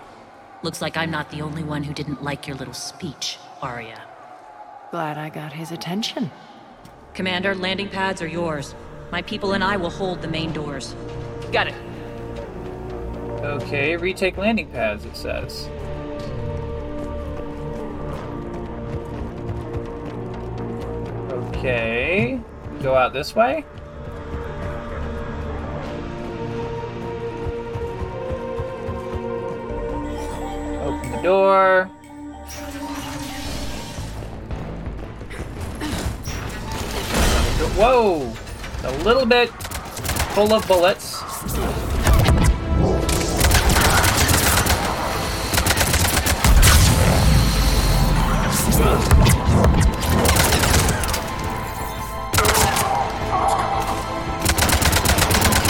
Looks like I'm not the only one who didn't like your little speech, Aria. Glad I got his attention. Commander, landing pads are yours. My people and I will hold the main doors. Got it. Okay, retake landing pads, it says. Okay. Go out this way? Open the door. Whoa! A little bit full of bullets.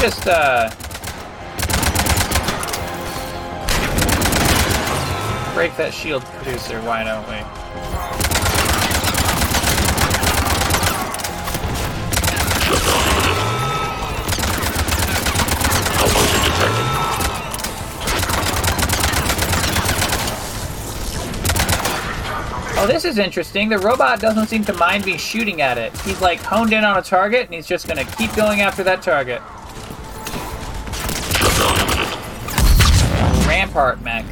Just, uh... Break that shield producer, why don't we? Oh, this is interesting. The robot doesn't seem to mind me shooting at it. He's like honed in on a target, and he's just gonna keep going after that target. Rampart mech.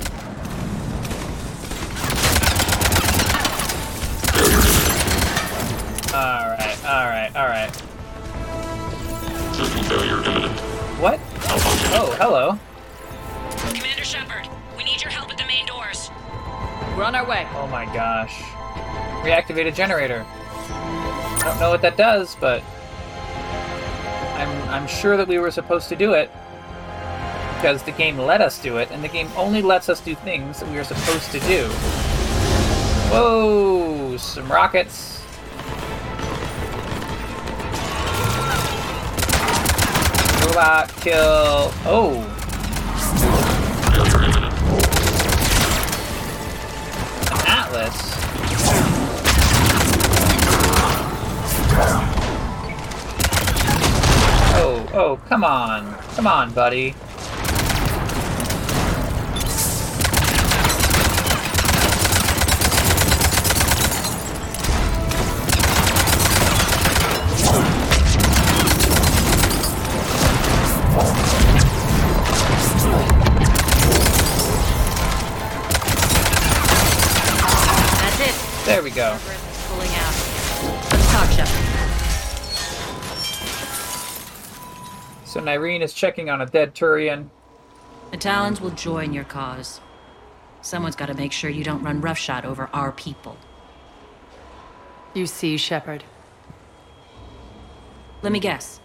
Alright, alright, alright. System failure imminent. What? Oh, hello. Commander Shepard, we need your help at the main doors. We're on our way. Oh my gosh. Reactivate a generator. I don't know what that does, but I'm I'm sure that we were supposed to do it because the game let us do it, and the game only lets us do things that we are supposed to do. Whoa! Some rockets. Robot kill. Oh. An Atlas. Oh, oh, come on. Come on, buddy. So Nyreen is checking on a dead Turian. The Talons will join your cause. Someone's got to make sure you don't run roughshod over our people. You see, Shepard. Let me guess.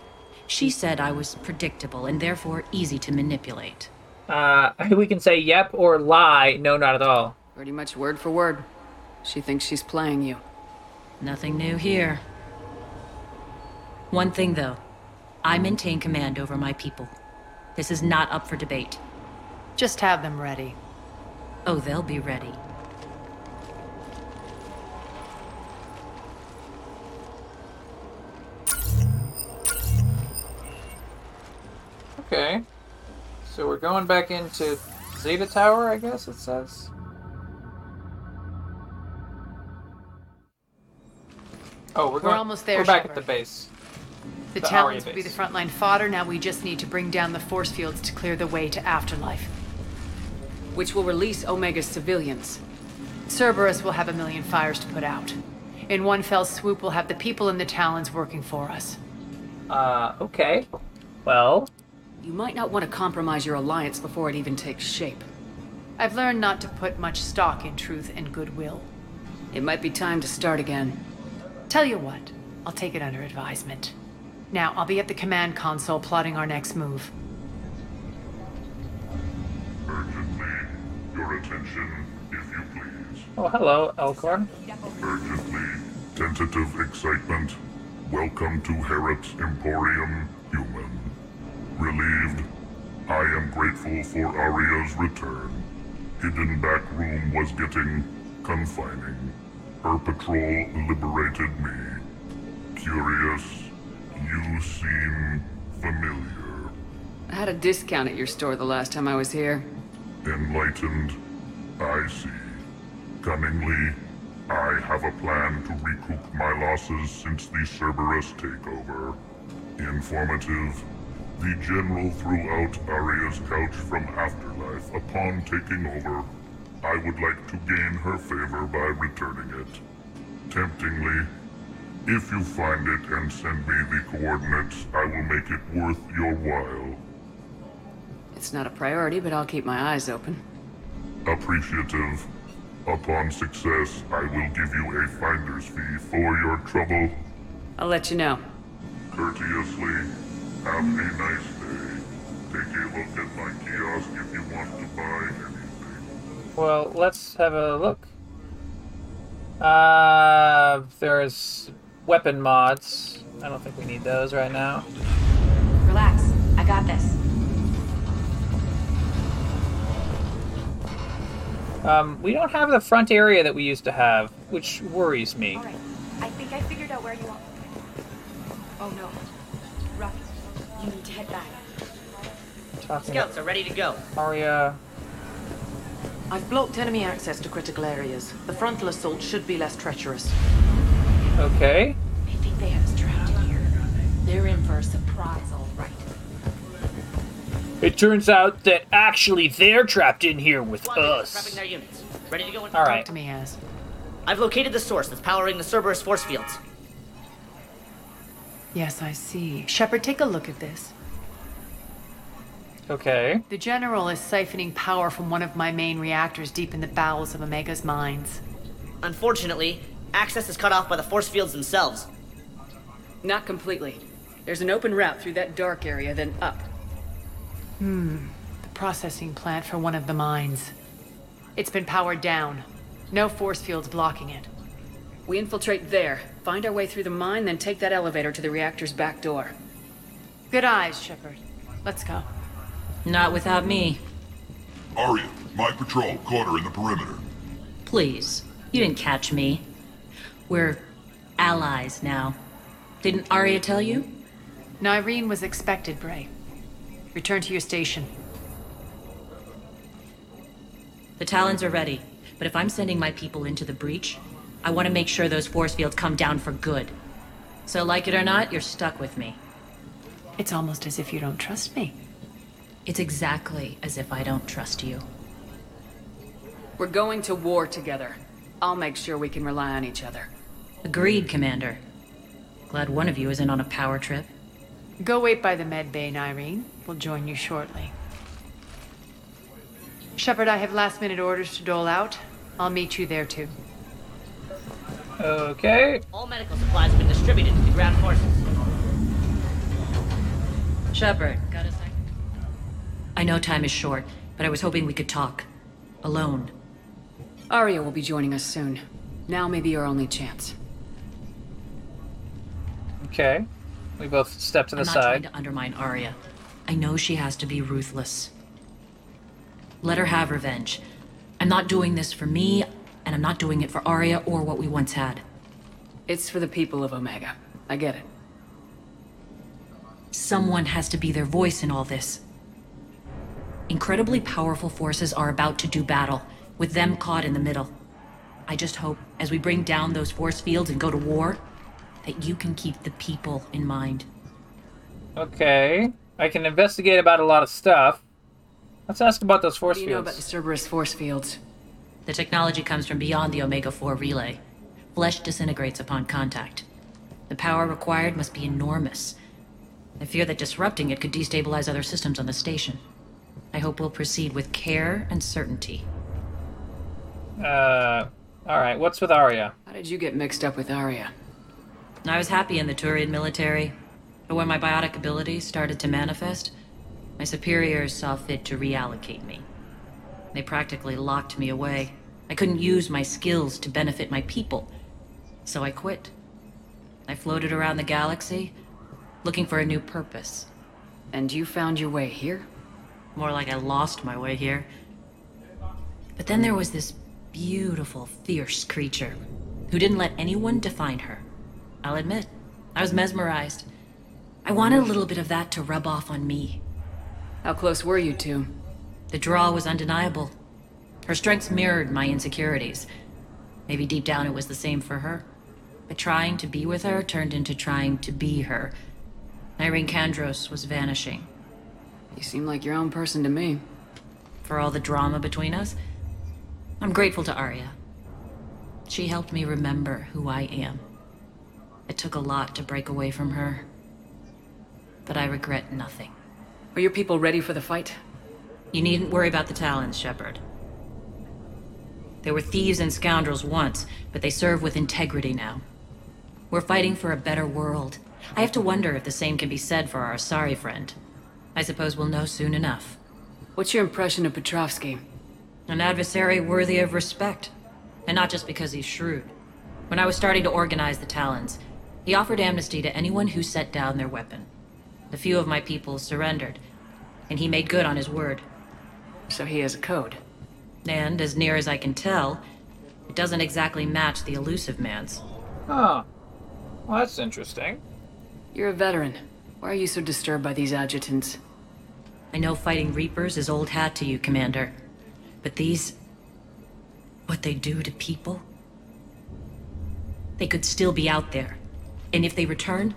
She said I was predictable and therefore easy to manipulate. Uh, we can say yep or lie, no, not at all. Pretty much word for word. She thinks she's playing you. Nothing new here. One thing, though. I maintain command over my people. This is not up for debate. Just have them ready. Oh, they'll be ready. Okay. So we're going back into Zeta Tower, I guess it says. Oh, we're, We're going, almost there, We're back Shepard. at the base. The, The Talons will be the base. frontline fodder. Now we just need to bring down the force fields to clear the way to Afterlife. Which will release Omega's civilians. Cerberus will have a million fires to put out. In one fell swoop, we'll have the people in the Talons working for us. Uh, okay. Well, You might not want to compromise your alliance before it even takes shape. I've learned not to put much stock in truth and goodwill. It might be time to start again. Tell you what, I'll take it under advisement. Now, I'll be at the command console plotting our next move. Urgently, your attention, if you please. oh, hello, Elcor. Urgently, tentative excitement. Welcome to Harrot's Emporium, human. Relieved, I am grateful for Aria's return. Hidden back room was getting confining. Her patrol liberated me. Curious, you seem familiar. I had a discount at your store the last time I was here. Enlightened, I see. Cunningly, I have a plan to recoup my losses since the Cerberus takeover. Informative, the General threw out Aria's couch from Afterlife upon taking over. I would like to gain her favor by returning it. Temptingly, if you find it and send me the coordinates, I will make it worth your while. It's not a priority, but I'll keep my eyes open. Appreciative. Upon success, I will give you a finder's fee for your trouble. I'll let you know. Courteously, have a nice day. Take a look at my kiosk if you want to buy anything. Well, let's have a look. Uh, there's weapon mods. I don't think we need those right now. Relax. I got this. Um, we don't have the front area that we used to have, which worries me. Alright. I think I figured out where you are. Oh no. Ruff, you need to head back. Talking Scouts are ready to go. Aria. I've blocked enemy access to critical areas. The frontal assault should be less treacherous. Okay. I think they have us trapped in here. They're in for a surprise, all right. It turns out that actually they're trapped in here with us. their units. Ready to go in? All right. to me as. I've located the source that's powering the Cerberus force fields. Yes, I see. Shepard, take a look at this. Okay. The General is siphoning power from one of my main reactors deep in the bowels of Omega's mines. Unfortunately, access is cut off by the force fields themselves. Not completely. There's an open route through that dark area, then up. Hmm. The processing plant for one of the mines. It's been powered down. No force fields blocking it. We infiltrate there, find our way through the mine, then take that elevator to the reactor's back door. Good eyes, Shepard. Let's go. Not without me. Aria, my patrol caught her in the perimeter. Please. You didn't catch me. We're allies now. Didn't Aria tell you? Nyreen was expected, Bray. Return to your station. The Talons are ready, but if I'm sending my people into the breach, I want to make sure those force fields come down for good. So, like it or not, you're stuck with me. It's almost as if you don't trust me. It's exactly as if I don't trust you. We're going to war together. I'll make sure we can rely on each other. Agreed, Commander. Glad one of you isn't on a power trip. Go wait by the med bay, Nyreen. We'll join you shortly. Shepard, I have last minute orders to dole out. I'll meet you there too. Okay. All medical supplies have been distributed to the ground forces. Shepard, got a sec? I know time is short, but I was hoping we could talk. Alone. Aria will be joining us soon. Now may be your only chance. Okay. We both step to the I'm not side. trying to undermine Aria. I know she has to be ruthless. Let her have revenge. I'm not doing this for me, and I'm not doing it for Aria or what we once had. It's for the people of Omega. I get it. Someone has to be their voice in all this. Incredibly powerful forces are about to do battle, with them caught in the middle. I just hope, as we bring down those force fields and go to war, that you can keep the people in mind. Okay. I can investigate about a lot of stuff. Let's ask about those force What do you know fields. about the Cerberus force fields? The technology comes from beyond the Omega 4 relay. Flesh disintegrates upon contact. The power required must be enormous. I fear that disrupting it could destabilize other systems on the station. I hope we'll proceed with care and certainty. Uh, alright, what's with Aria? How did you get mixed up with Aria? I was happy in the Turian military, but when my biotic abilities started to manifest, my superiors saw fit to reallocate me. They practically locked me away. I couldn't use my skills to benefit my people, so I quit. I floated around the galaxy, looking for a new purpose. And you found your way here? More like I lost my way here. But then there was this beautiful, fierce creature who didn't let anyone define her. I'll admit, I was mesmerized. I wanted a little bit of that to rub off on me. How close were you two? The draw was undeniable. Her strengths mirrored my insecurities. Maybe deep down it was the same for her. But trying to be with her turned into trying to be her. Nyreen Kandros was vanishing. You seem like your own person to me. For all the drama between us, I'm grateful to Aria. She helped me remember who I am. It took a lot to break away from her. But I regret nothing. Are your people ready for the fight? You needn't worry about the Talons, Shepard. They were thieves and scoundrels once, but they serve with integrity now. We're fighting for a better world. I have to wonder if the same can be said for our sorry friend. I suppose we'll know soon enough. What's your impression of Petrovsky? An adversary worthy of respect. And not just because he's shrewd. When I was starting to organize the Talons, he offered amnesty to anyone who set down their weapon. A few of my people surrendered, and he made good on his word. So he has a code. And, as near as I can tell, it doesn't exactly match the Illusive Man's. Huh. Well, that's interesting. You're a veteran. Why are you so disturbed by these adjutants? I know fighting Reapers is old hat to you, Commander. But these... What they do to people? They could still be out there. And if they return,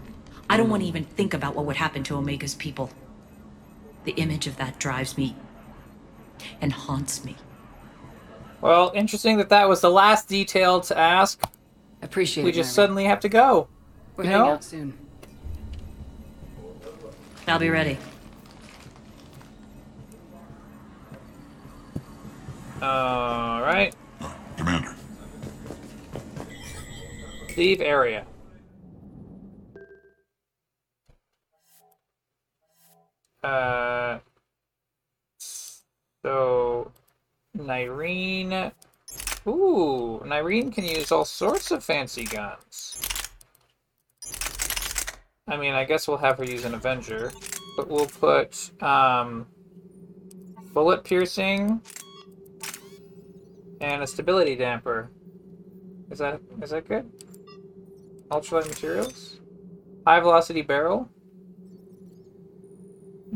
I don't want to even think about what would happen to Omega's people. The image of that drives me and haunts me. Well, interesting that that was the last detail to ask. Appreciate we it. We just Myra. suddenly have to go. We're you heading know? out soon. I'll be ready. All right. Commander. Leave area. Uh. So, Nyreen. Ooh, Nyreen can use all sorts of fancy guns. I mean, I guess we'll have her use an Avenger, but we'll put um, bullet piercing and a stability damper. Is that is that good? Ultralight materials, high velocity barrel.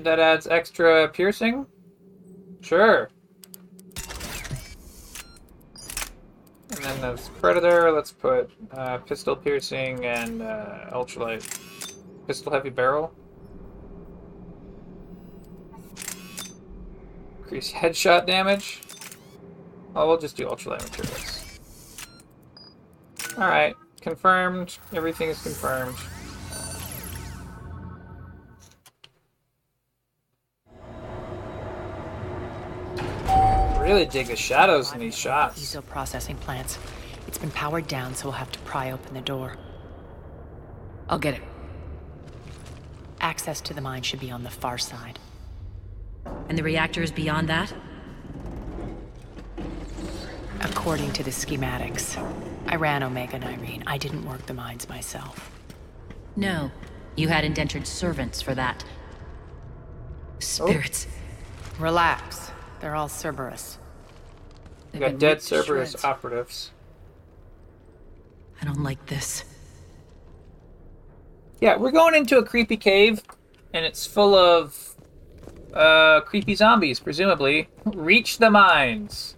That adds extra piercing. Sure. And then there's Predator, let's put uh, pistol piercing and uh, ultralight. Pistol heavy barrel. Increase headshot damage. Oh, we'll just do ultralight materials. Alright, confirmed. Everything is confirmed. Really dig the shadows in these shots. Diesel processing plants. It's been powered down, so we'll have to pry open the door. I'll get it. Access to the mine should be on the far side. And the reactor is beyond that? According to the schematics. I ran Omega and Nyreen. I didn't work the mines myself. No. You had indentured servants for that. Spirits. Oh. Relax. They're all Cerberus. We got dead Cerberus shreds. operatives. I don't like this. Yeah, we're going into a creepy cave, and it's full of uh, creepy zombies, presumably. Reach the mines.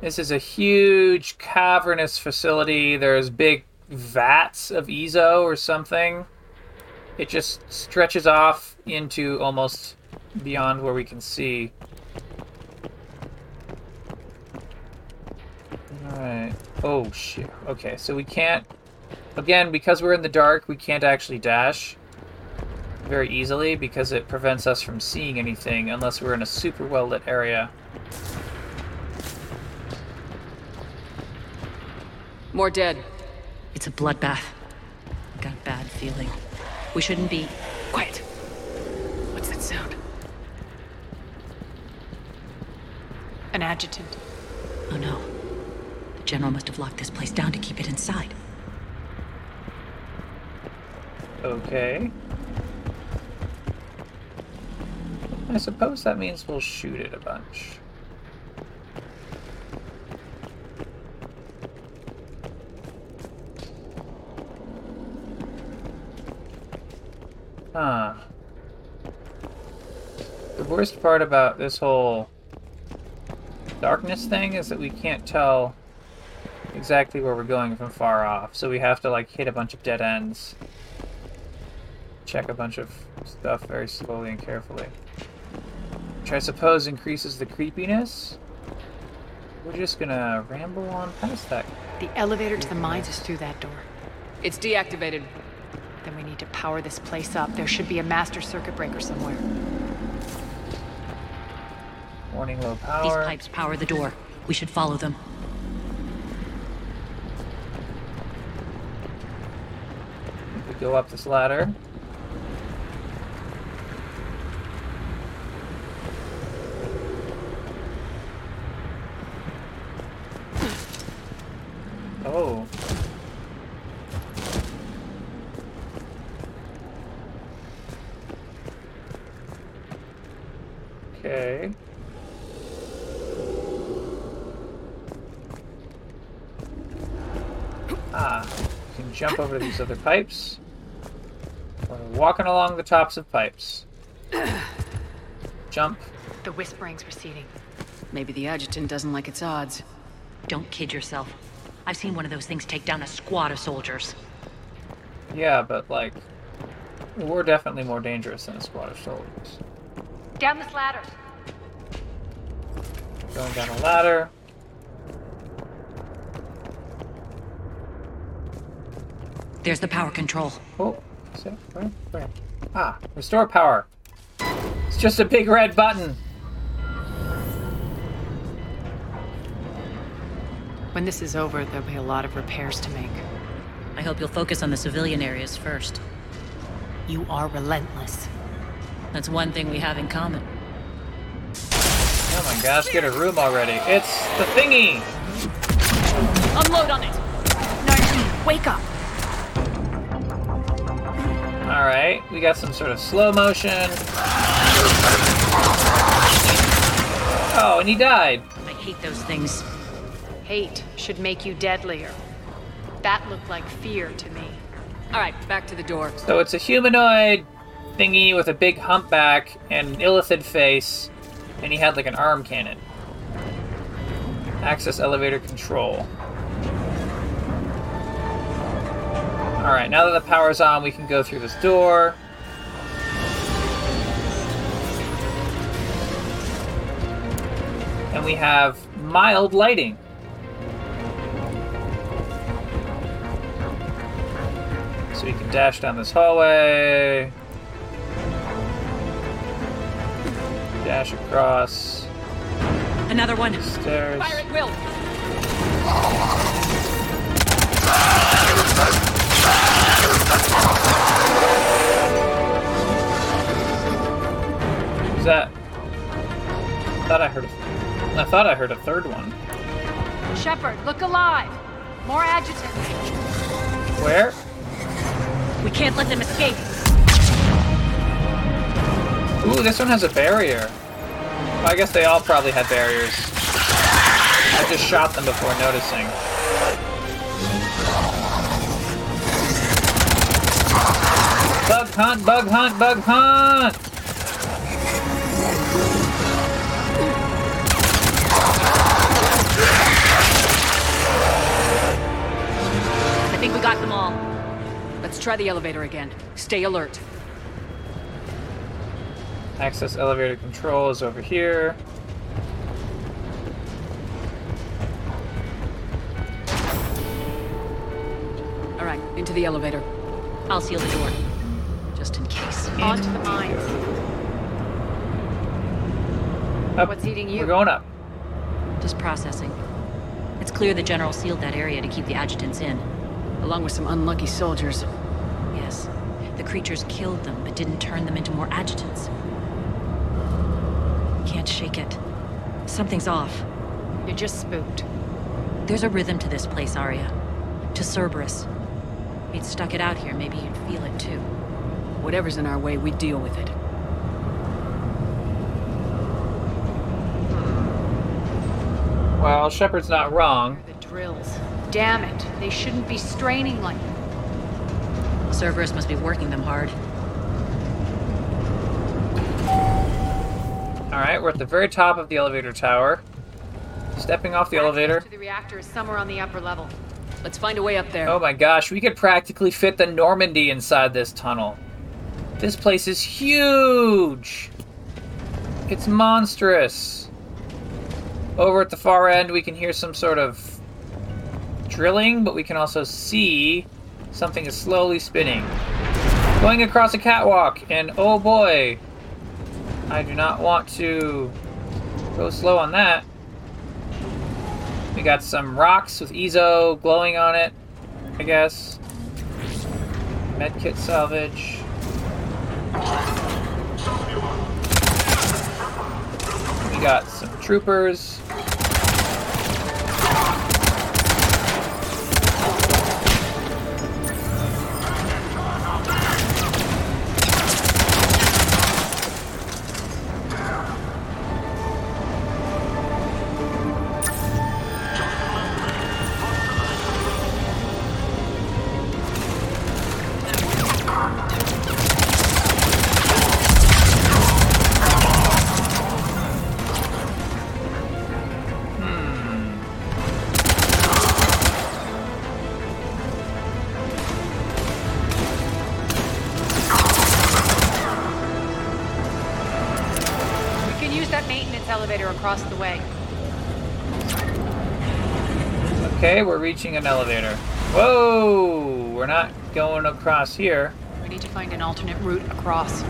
This is a huge cavernous facility. There's big vats of Eezo or something. It just stretches off into almost beyond where we can see. Alright. Oh, shit. Okay, so we can't... Again, because we're in the dark, we can't actually dash very easily because it prevents us from seeing anything unless we're in a super well-lit area. More dead. It's a bloodbath. I got a bad feeling. We shouldn't be... Quiet. What's that sound? An adjutant. Oh no. The General must have locked this place down to keep it inside. Okay. I suppose that means we'll shoot it a bunch. Huh. The worst part about this whole darkness thing is that we can't tell exactly where we're going from far off, so we have to like hit a bunch of dead ends. Check a bunch of stuff very slowly and carefully. Which I suppose increases the creepiness. We're just gonna ramble on past that. The elevator to the mines is through that door. It's deactivated. Then we need to power this place up. There should be a master circuit breaker somewhere. Warning low power. These pipes power the door. We should follow them. We go up this ladder. Oh. Okay. Ah, you can jump over to these other pipes. We're walking along the tops of pipes. Jump. The whispering's receding. Maybe the adjutant doesn't like its odds. Don't kid yourself. I've seen one of those things take down a squad of soldiers. Yeah, but like, we're definitely more dangerous than a squad of soldiers. Down this ladder. Going down a ladder. There's the power control. Oh, so where, where? Ah, restore power. It's just a big red button. When this is over, there'll be a lot of repairs to make. I hope you'll focus on the civilian areas first. You are relentless. That's one thing we have in common. Oh my gosh, get a room already. It's the thingy! Unload on it! Nyreen, wake up! Alright, we got some sort of slow motion. Oh, and he died. I hate those things. Hate should make you deadlier. That looked like fear to me. Alright, back to the door. So it's a humanoid thingy with a big humpback and an illithid face, and he had like an arm cannon. Access elevator control. Alright, now that the power's on, we can go through this door. And we have mild lighting. So we can dash down this hallway. Dash across. Another one. Stairs. Fire at will. Is that? I thought I heard. A, I thought I heard a third one. Shepard, look alive. More adjutants. Where? We can't let them escape. Ooh, this one has a barrier. Well, I guess they all probably had barriers. I just shot them before noticing. Bug hunt, bug hunt, bug hunt! I think we got them all. Let's try the elevator again. Stay alert. Access elevator control is over here. All right, into the elevator. I'll seal the door. Just in case. Onto the mines. Up. What's eating you? We're going up. Just processing. It's clear the General sealed that area to keep the adjutants in. Along with some unlucky soldiers. Yes. The creatures killed them, but didn't turn them into more adjutants. Can't shake it. Something's off. You're just spooked. There's a rhythm to this place, Aria. To Cerberus. If you'd stuck it out here, maybe you'd feel it too. Whatever's in our way, we deal with it. Well, Shepard's not wrong. The drills. Damn it. They shouldn't be straining like Cerberus must be working them hard. Alright, we're at the very top of the elevator tower. Stepping off the elevator. To the reactor is somewhere on the upper level. Let's find a way up there. Oh my gosh, we could practically fit the Normandy inside this tunnel. This place is huge! It's monstrous. Over at the far end, we can hear some sort of drilling, but we can also see something is slowly spinning. Going across a catwalk, and oh boy, I do not want to go slow on that. We got some rocks with Eezo glowing on it, I guess. Medkit salvage. We got some troopers. Reaching an elevator. Whoa! We're not going across here. We need to find an alternate route across.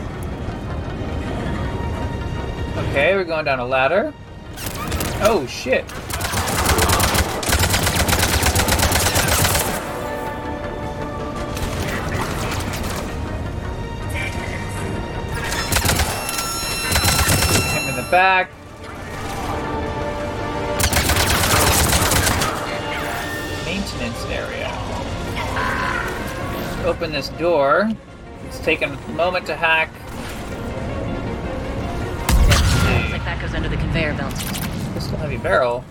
Okay, we're going down a ladder. Oh shit. Him in the back. This door. It's taken a moment to hack. Looks like that goes under the conveyor belt. Pistol heavy barrel.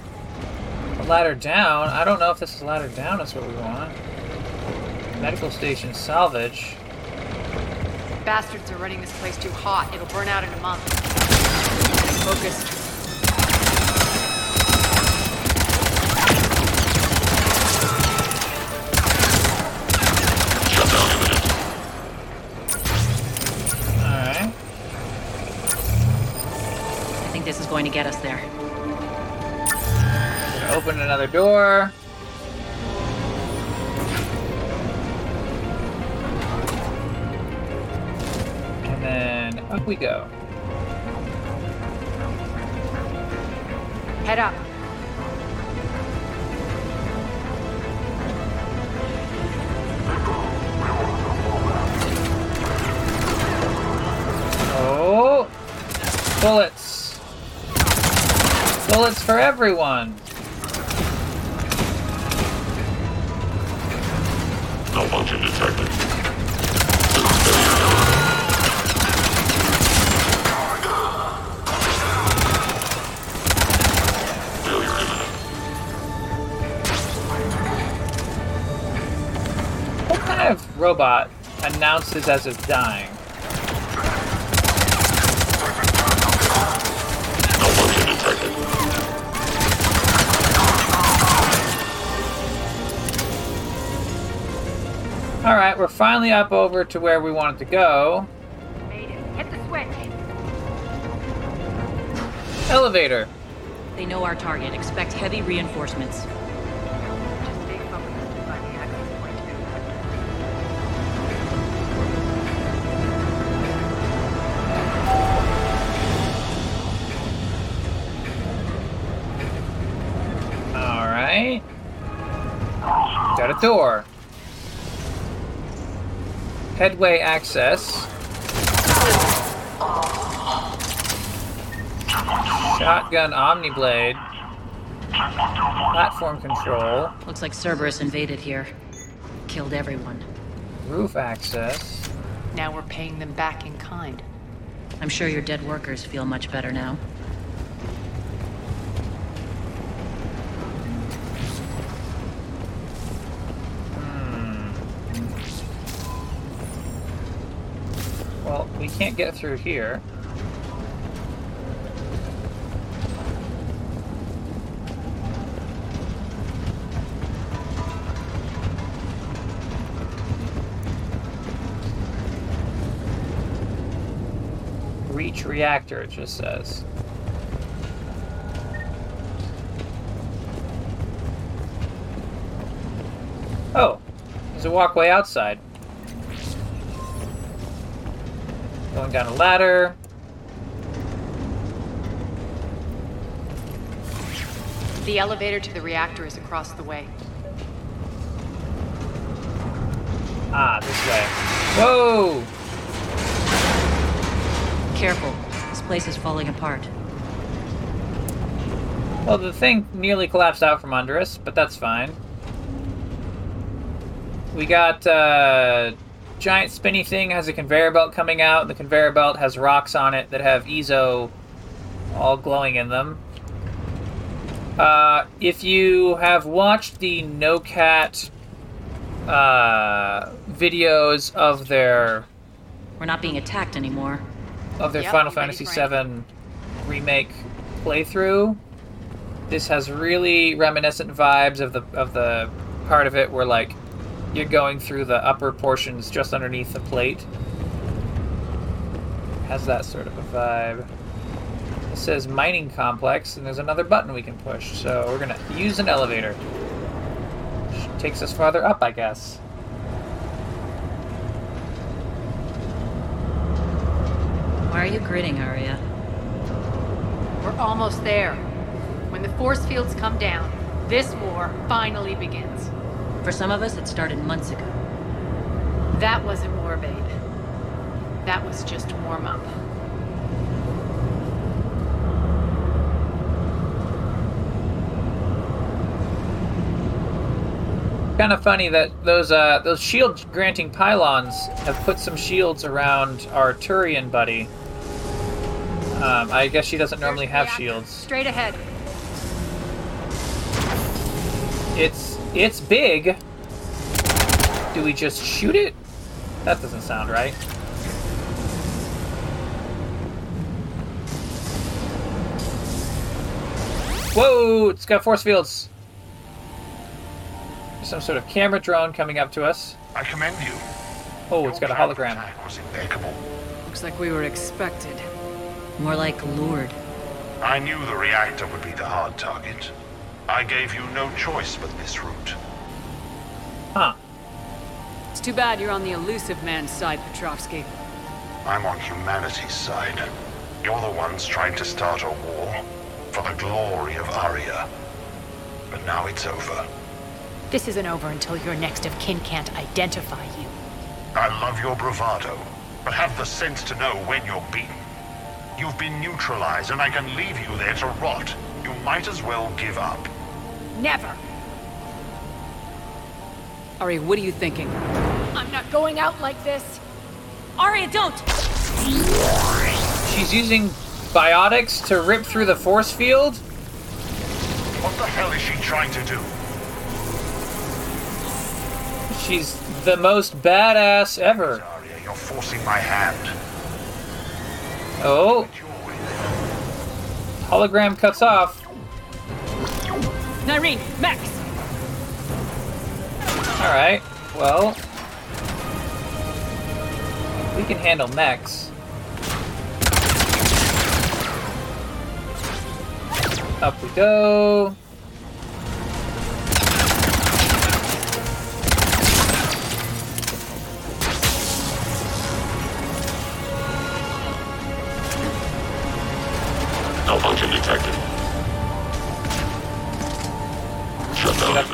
A ladder down. I don't know if this is ladder down is what we want. Medical station salvage. Bastards are running this place too hot. It'll burn out in a month. Focused. going to get us there. Open another door. And then up we go. Head up. Oh! Bullet! Bullets for everyone! Malfunction detected. What kind of robot announces as it's dying? Alright, we're finally up over to where we wanted to go. Made it. Hit the switch. Elevator. They know our target. Expect heavy reinforcements. Just stay focused and find the access point to Alright. Got a door. Headway access. Shotgun Omniblade. Platform control. Looks like Cerberus invaded here. Killed everyone. Roof access. Now we're paying them back in kind. I'm sure your dead workers feel much better now. Can't get through here. Reach reactor, it just says. Oh, there's a walkway outside. Going down a ladder. The elevator to the reactor is across the way. Ah, this way. Whoa! Careful. This place is falling apart. Well, the thing nearly collapsed out from under us, but that's fine. We got uh, giant spinny thing has a conveyor belt coming out. and The conveyor belt has rocks on it that have Eezo all glowing in them. Uh, if you have watched the No Cat uh, videos of their We're not being attacked anymore. of their Yep, Final Fantasy Frank? VII remake playthrough. This has really reminiscent vibes of the of the part of it where like you're going through the upper portions just underneath the plate. Has that sort of a vibe. It says mining complex, and there's another button we can push. So we're gonna use an elevator. Which takes us farther up, I guess. Why are you grinning, Aria? We're almost there. When the force fields come down, this war finally begins. For some of us, it started months ago. That wasn't war, babe. That was just warm up. Kind of funny that those uh, those shield granting pylons have put some shields around our Turian buddy. Um, I guess she doesn't normally have shields. Straight ahead. It's it's big. Do we just shoot it? That doesn't sound right. Whoa! It's got force fields. Some sort of camera drone coming up to us. I commend you. Oh, it's got a hologram. was impeccable. Looks like we were expected. More like lured. I knew the reactor would be the hard target. I gave you no choice but this route. Huh. It's too bad you're on the Illusive Man's side, Petrovsky. I'm on humanity's side. You're the ones trying to start a war for the glory of Aria. But now it's over. This isn't over until your next of kin can't identify you. I love your bravado, but have the sense to know when you're beaten. You've been neutralized, and I can leave you there to rot. You might as well give up. Never! Ari, what are you thinking? I'm not going out like this. Aria, don't! She's using biotics to rip through the force field? What the hell is she trying to do? She's the most badass ever. Aria, you're forcing my hand. Oh. Hologram cuts off. Nyreen, Max! Alright, well. We can handle Max. Up we go.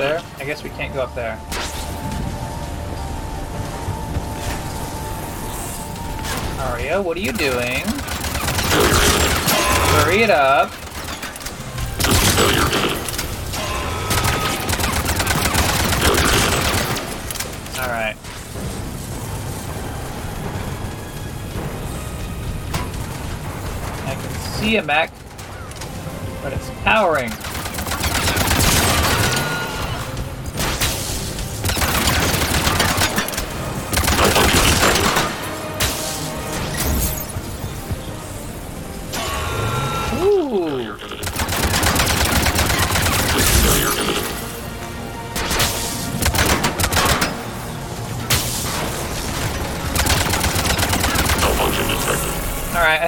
There? I guess we can't go up there. Aria, what are you doing? Hurry it up. Alright. I can see a mech, but it's powering.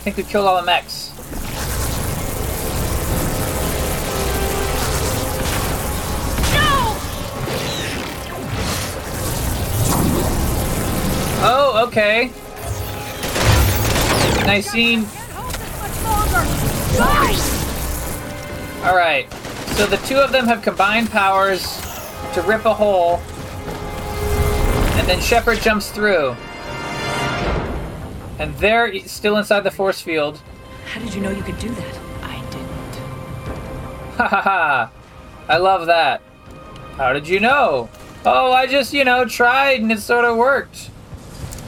Think we killed all the mechs. No! Oh, okay. Nicene. Alright, so the two of them have combined powers to rip a hole, and then Shepard jumps through. And they're still inside the force field. How did you know you could do that? I didn't. Ha ha ha! I love that. How did you know? Oh, I just, you know, tried and it sort of worked.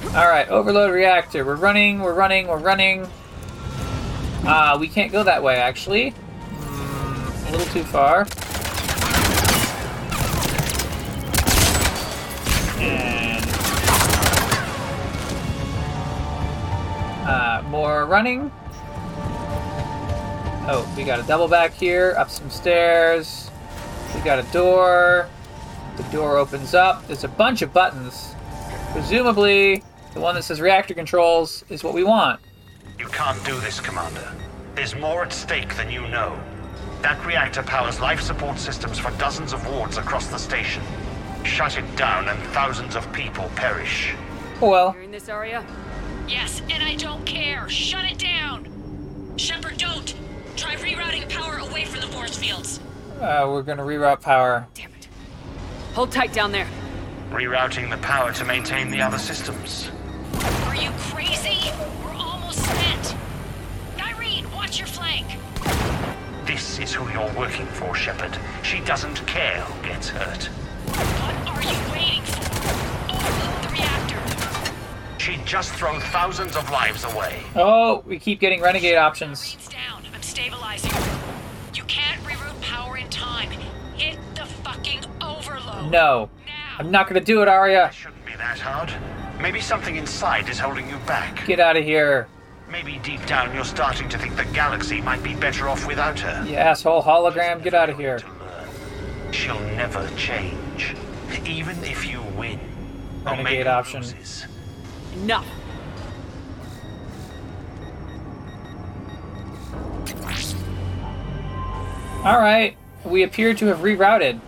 Alright, overload reactor. We're running, we're running, we're running. Ah, we can't go that way, actually. Hmm, a little too far. And. Uh, more running. Oh, we got a double back here, up some stairs. We got a door. The door opens up. There's a bunch of buttons. Presumably, the one that says reactor controls is what we want. You can't do this, Commander. There's more at stake than you know. That reactor powers life support systems for dozens of wards across the station. Shut it down and thousands of people perish. Well, Hearing this, Aria? Yes, and I don't care. Shut it down. Shepard, don't. Try rerouting power away from the force fields. uh, we're gonna reroute power. Damn it. Hold tight down there. Rerouting the power to maintain the other systems. Are you crazy? We're almost spent. Nyreen, watch your flank. This is who you're working for, Shepard. She doesn't care who gets hurt. What are you waiting for? Overload the reactor. She'd just throw thousands of lives away. Oh, we keep getting renegade options. It's down. I'm stabilizing. You can't reroute power in time. Hit the fucking overload. No. I'm not gonna do it, Aria. Shouldn't be that hard. Maybe something inside is holding you back. Get out of here. Maybe deep down you're starting to think the galaxy might be better off without her. You asshole hologram, get out of here. She'll never change. Even if you win. Renegade Omega option. loses. Enough. Alright, we appear to have rerouted.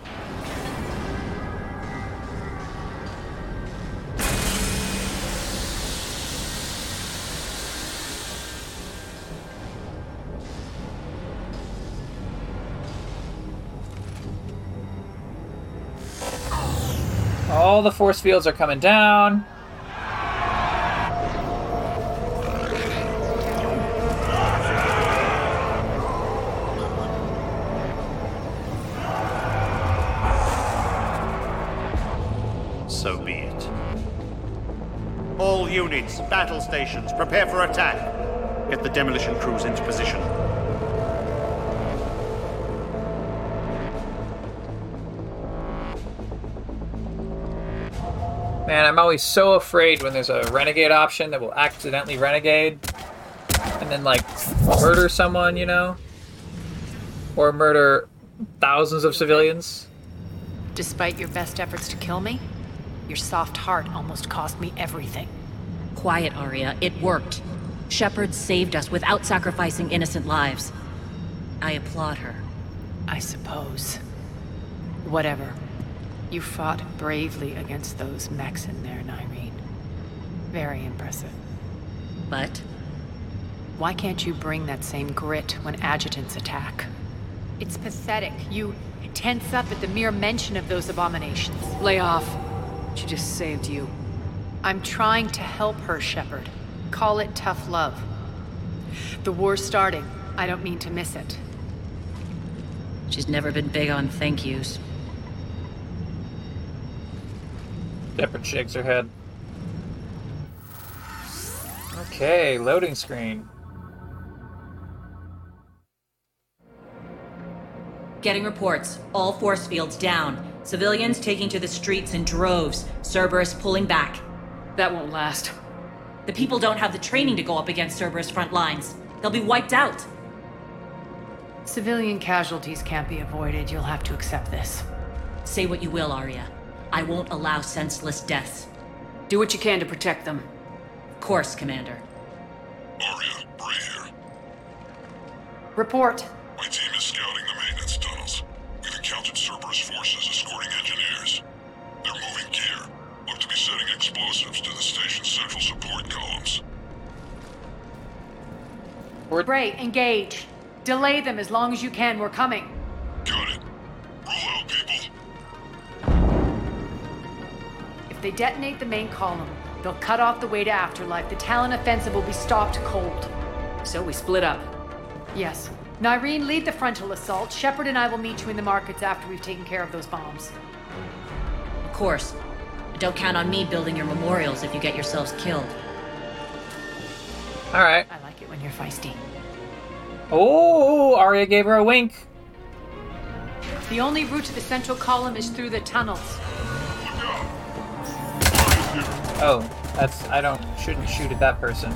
All the force fields are coming down. Battle stations, prepare for attack. Get the demolition crews into position. Man, I'm always so afraid when there's a renegade option that will accidentally renegade and then, like, murder someone, you know? Or murder thousands of civilians. Despite your best efforts to kill me, your soft heart almost cost me everything. Quiet, Aria. It worked. Shepard saved us without sacrificing innocent lives. I applaud her. I suppose. Whatever. You fought bravely against those mechs in there, Nyreen. Very impressive. But? Why can't you bring that same grit when adjutants attack? It's pathetic. You tense up at the mere mention of those abominations. Lay off. She just saved you. I'm trying to help her, Shepard. Call it tough love. The war's starting. I don't mean to miss it. She's never been big on thank yous. Shepard shakes her head. Okay, loading screen. Getting reports. All force fields down. Civilians taking to the streets in droves. Cerberus pulling back. That won't last. The people don't have the training to go up against Cerberus front lines. They'll be wiped out. Civilian casualties can't be avoided. You'll have to accept this. Say what you will, Aria. I won't allow senseless deaths. Do what you can to protect them. Of course, Commander. Aria, Bray here. Report. My team is scouting the maintenance tunnels. We've encountered Cerberus forces setting explosives to the station's central support columns. Bray, engage. Delay them as long as you can. We're coming. Got it. Roll out, people. If they detonate the main column, they'll cut off the way to Afterlife. The Talon offensive will be stopped cold. So we split up. Yes. Nyreen, lead the frontal assault. Shepard and I will meet you in the markets after we've taken care of those bombs. Of course. But don't count on me building your memorials if you get yourselves killed. Alright. I like it when you're feisty. Oh, Aria gave her a wink. The only route to the central column is through the tunnels. Oh, that's I don't shouldn't shoot at that person.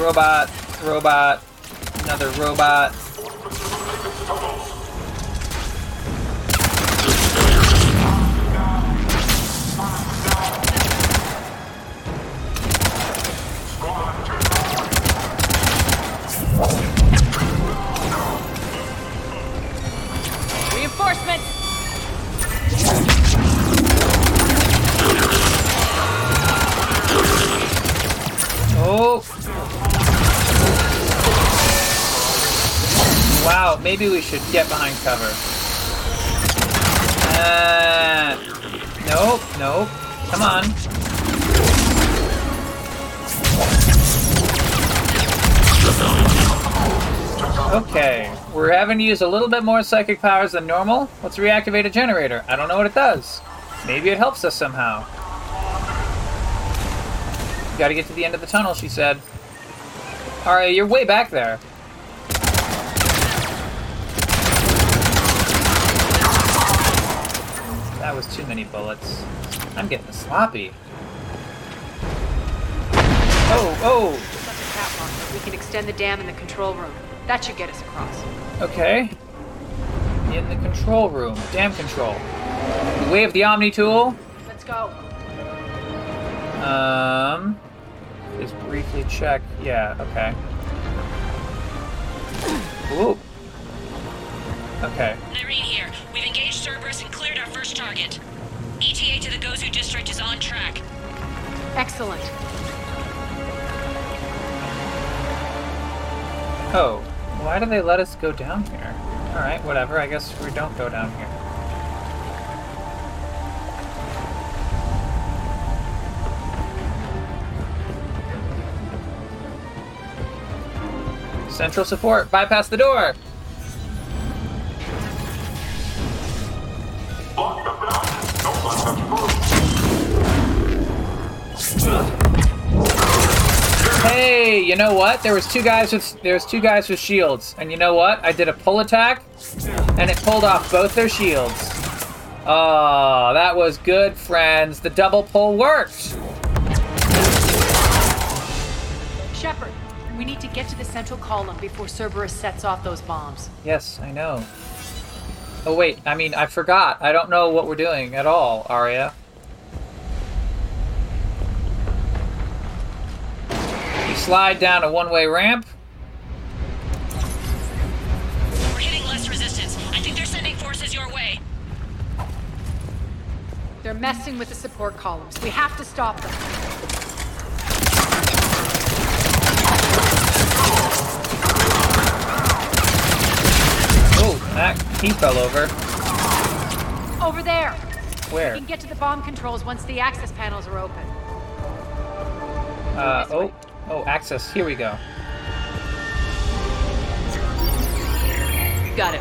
Robot, robot, another robot. Oh. Wow, maybe we should get behind cover. Uh, nope, nope. Come on. Okay, we're having to use a little bit more psychic powers than normal. Let's reactivate a generator. I don't know what it does. Maybe it helps us somehow. Gotta get to the end of the tunnel, she said. Alright, you're way back there. That was too many bullets. I'm getting sloppy. Oh, oh! That's a catwalk, but we can extend the dam in the control room. That should get us across. Okay. In the control room. Dam control. We wave the Omni tool. Let's go. Um. Just briefly check. Yeah, okay. Ooh. Okay. Nyreen here. We've engaged Cerberus and cleared our first target. ETA to the Gozu district is on track. Excellent. Oh, why do they let us go down here? Alright, whatever. I guess we don't go down here. Central support, bypass the door! Hey, you know what? There was two guys with there was two guys with shields, and you know what? I did a pull attack, and it pulled off both their shields. Oh, that was good, friends. The double pull worked. Shepard, we need to get to the central column before Cerberus sets off those bombs. Yes, I know. Oh wait, I mean I forgot. I don't know what we're doing at all, Aria. You slide down a one-way ramp. We're hitting less resistance. I think they're sending forces your way. They're messing with the support columns. We have to stop them. Oh, that he fell over. Over there. Where? We can get to the bomb controls once the access panels are open. Uh, oh, oh, access. Here we go. Got it.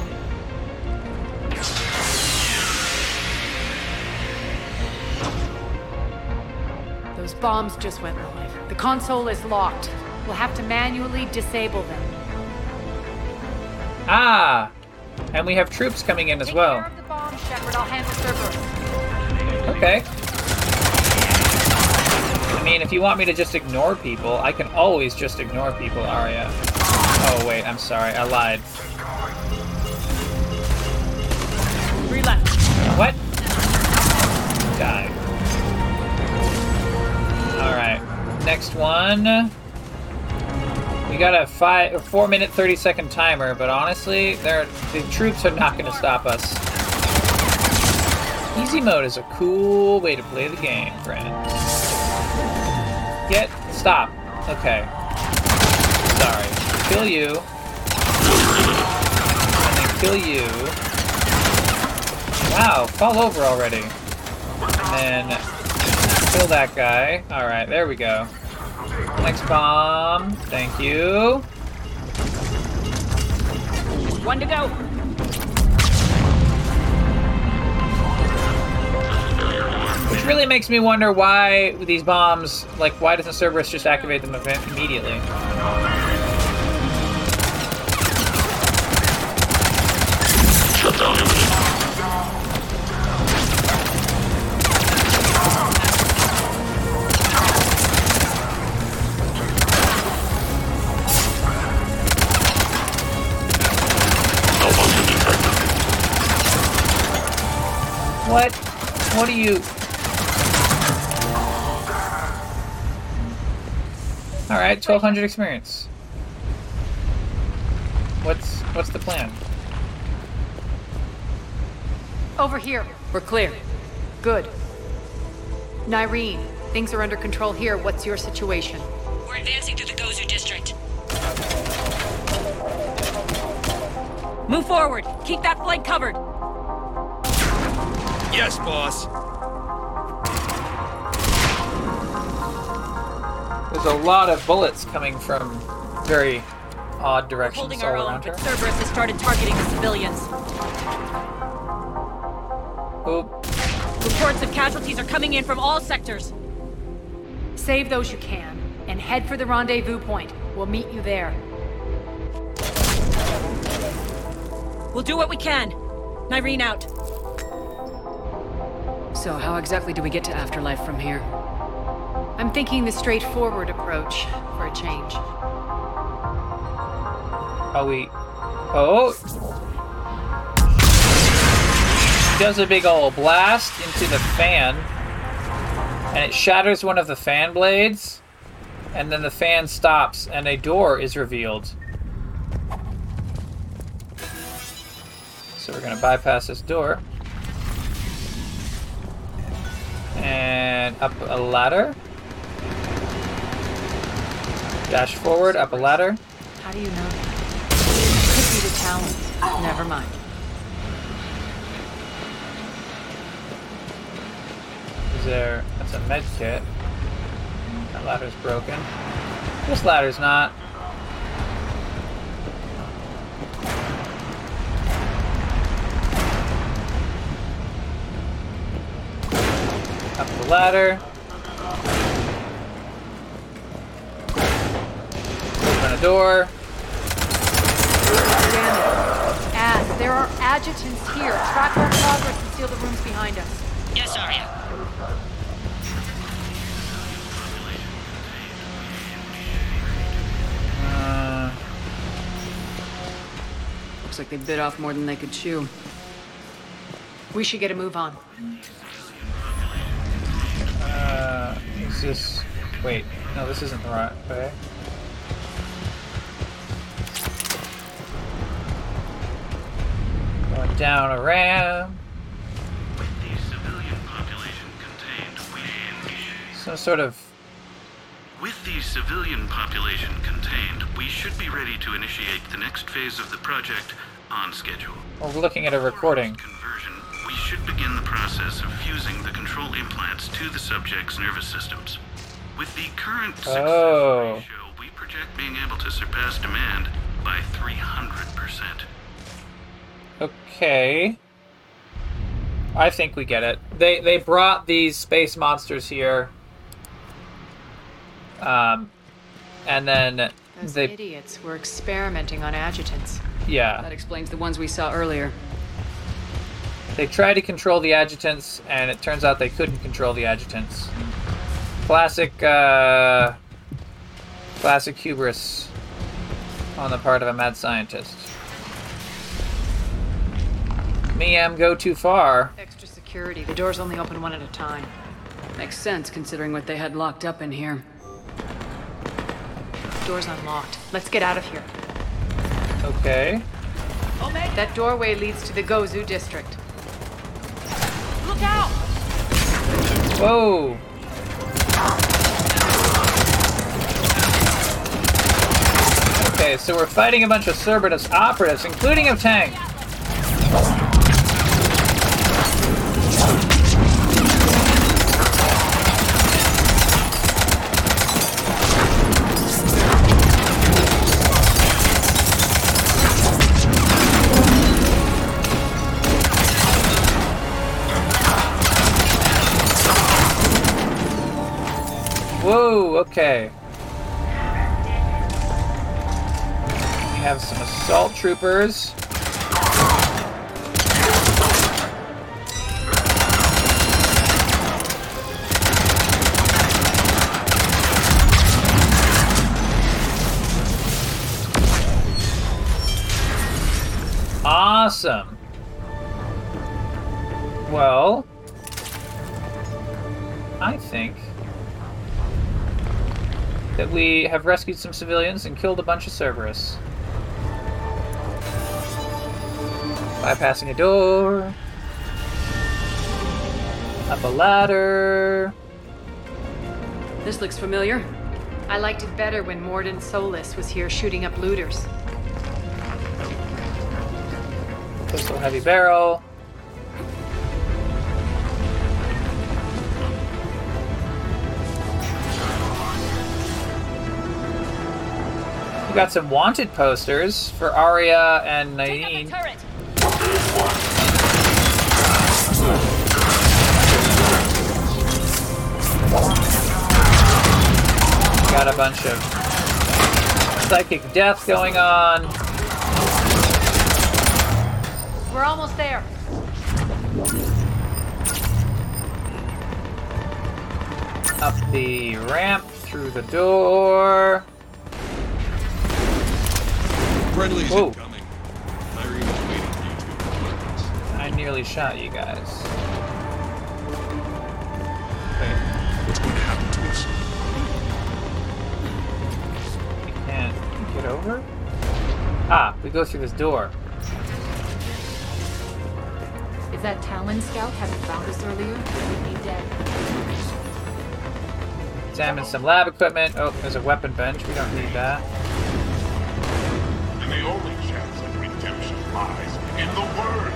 Those bombs just went live. The console is locked. We'll have to manually disable them. Ah, and we have troops coming in as well. The bomb, Shepard. I'll handle Cerberus. Okay. I mean, if you want me to just ignore people, I can always just ignore people, Aria. Oh, wait, I'm sorry. I lied. Three left. What? Die. Alright. Next one. We got a five, a four minute, 30 second timer, but honestly, the troops are not going to stop us. Easy mode is a cool way to play the game, friend. Get, stop. Okay. Sorry. Kill you. And then kill you. Wow, fall over already. And then kill that guy. Alright, there we go. Next bomb. Thank you. One to go. Which really makes me wonder why these bombs, like, why doesn't Cerberus just activate them immediately? What are you? All right, 1200 experience. What's what's the plan? Over here. We're clear. Good. Nyreen, things are under control here. What's your situation? We're advancing through the Gozu district. Move forward. Keep that flank covered. Yes, boss. There's a lot of bullets coming from very odd directions Holding all our own, around her. but Cerberus has started targeting the civilians. Oh. Reports of casualties are coming in from all sectors. Save those you can, and head for the rendezvous point. We'll meet you there. We'll do what we can. Nyreen out. So, how exactly do we get to Afterlife from here? I'm thinking the straightforward approach for a change. Are we? Oh! Does a big ol' blast into the fan, and it shatters one of the fan blades, and then the fan stops, and a door is revealed. So we're gonna bypass this door. And up a ladder. Dash forward, up a ladder. How do you know that? Could be the talent. Never mind. Is there... That's a med kit. That ladder's broken. This ladder's not. Up the ladder. Open a door. Damn it. Ass, there are adjutants here. Track our progress and seal the rooms behind us. Yes, Aria. Uh, Looks like they bit off more than they could chew. We should get a move on. Uh, is this... Wait, no, this isn't the right way. Going down a ramp. Some sort of... With the civilian population contained, we should be ready to initiate the next phase of the project on schedule. We're looking at a recording. We should begin the process of fusing the control implants to the subject's nervous systems. With the current success Oh. ratio, we project being able to surpass demand by 300%. Okay. I think we get it. They they brought these space monsters here. Um, and then Those they idiots were experimenting on adjutants. yeah That explains the ones we saw earlier. They tried to control the adjutants, and it turns out they couldn't control the adjutants. Classic uh, classic hubris on the part of a mad scientist. Me am go too far. Extra security. The doors only open one at a time. Makes sense considering what they had locked up in here. Door's unlocked. Let's get out of here. Okay. That doorway leads to the Gozu district. Look out! Whoa. Okay, so we're fighting a bunch of Cerberus operatives, including a tank. Okay. We have some assault troopers. Awesome. We have rescued some civilians and killed a bunch of Cerberus. Bypassing a door. Up a ladder. This looks familiar. I liked it better when Mordin Solus was here shooting up looters. Pistol heavy barrel. Got some wanted posters for Aria and Nyreen. Got a bunch of psychic death going on. We're almost there. Up the ramp, through the door. Friendly's Whoa. incoming. Nyreen is waiting for you two. I nearly shot you guys. What's going to happen to us? We can't get over? Ah, we go through this door. If that Talon scout hadn't found us earlier, we'd be dead. Examine some lab equipment. Oh, there's a weapon bench. We don't need that. Lies in the word.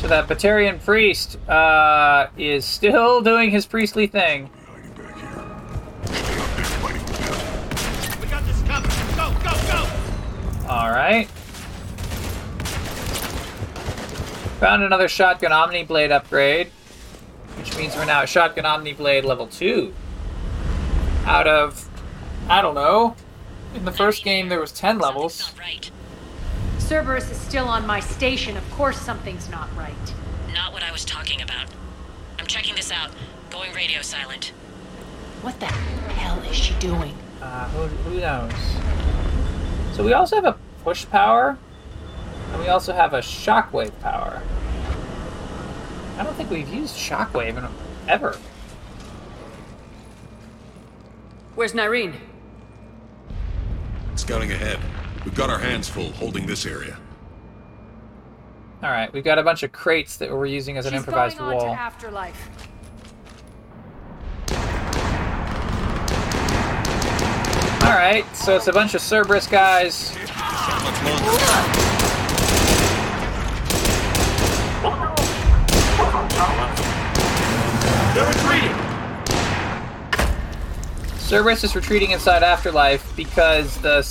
So that Batarian priest uh, is still <laughs> doing his priestly thing. We got this covered. Go, go, go! All right. Found another shotgun Omni Blade upgrade, which means we're now at shotgun Omni Blade level two. Out of, I don't know, In the first game, there was 10 levels. Cerberus is still on my station. Of course something's not right. Not what I was talking about. I'm checking this out. Going radio silent. What the hell is she doing? Uh, who, who knows? So we also have a push power, and we also have a shockwave power. I don't think we've used shockwave in, ever. Where's Nyreen? Scouting ahead. We've got our hands full holding this area. All right, we've got a bunch of crates that we're using as an She's improvised going on wall. to Afterlife. All right, so it's a bunch of Cerberus guys. They're retreating! Cerberus is retreating inside Afterlife because the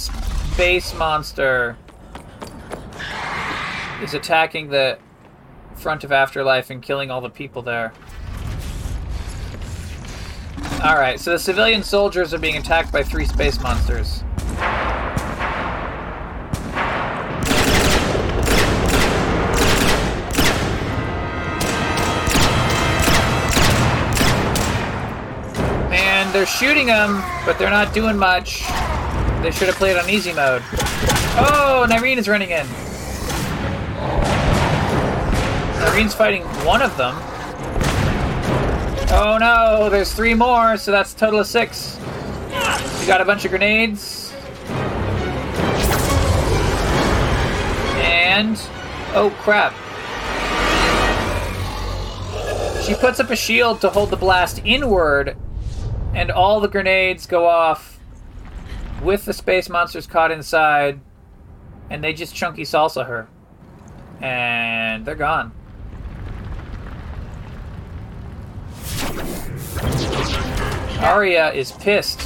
space monster is attacking the front of Afterlife and killing all the people there. Alright, so the civilian soldiers are being attacked by three space monsters. And they're shooting them, but they're not doing much. They should have played on easy mode. Oh, Nyreen is running in. Nyreen's fighting one of them. Oh no, there's three more, so that's a total of six. We got a bunch of grenades. And. Oh crap. She puts up a shield to hold the blast inward, and all the grenades go off with the space monsters caught inside, and they just chunky salsa her. And they're gone. Aria is pissed.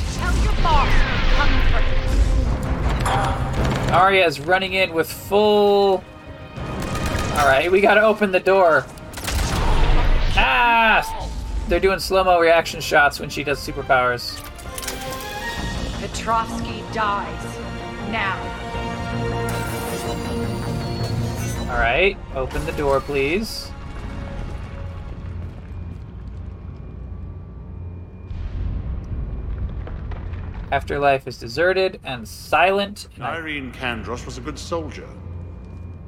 Aria is running in with full. Alright, we gotta open the door. Ah! They're doing slow mo reaction shots when she does superpowers. Petrovsky dies. Now. Alright, open the door, please. Afterlife is deserted and silent. and I- Nyreen Kandros was a good soldier.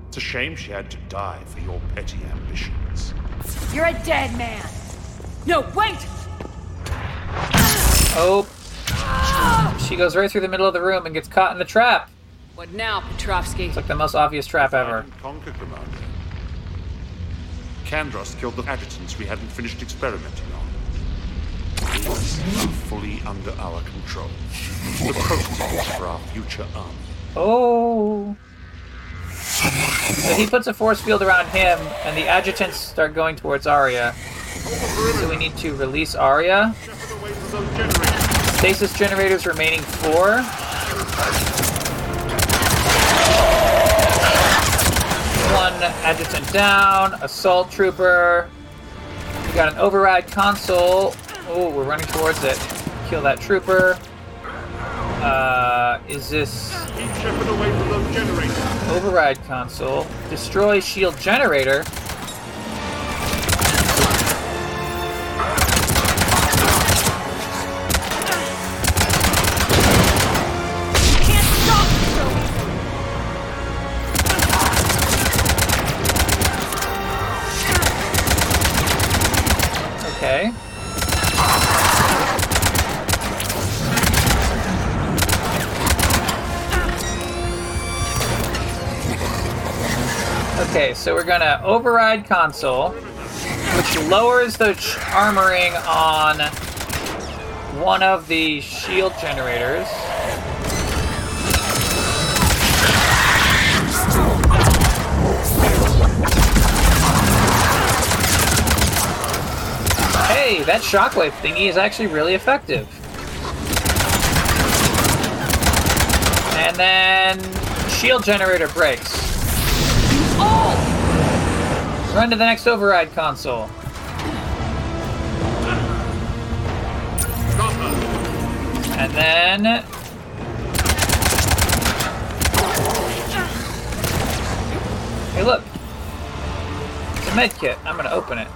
It's a shame she had to die for your petty ambitions. You're a dead man. No, wait! Oh. She goes right through the middle of the room and gets caught in the trap. What now, Petrovsky? It's like the most obvious trap ever. Conquer, Commander. Kandros killed the adjutants we hadn't finished experimenting on. These are fully under our control. The prototypes for our future army. Oh. So he puts a force field around him, and the adjutants start going towards Aria. So we need to release Aria. Stasis generators remaining four. One adjutant down, assault trooper. We got an override console. Oh, we're running towards it. Kill that trooper. Uh, is this override console? Destroy shield generator. So we're gonna override console, which lowers the armoring on one of the shield generators. Hey, that shockwave thingy is actually really effective. And then shield generator breaks. Run to the next override console. And then... Hey, look. It's a med kit. I'm gonna open it.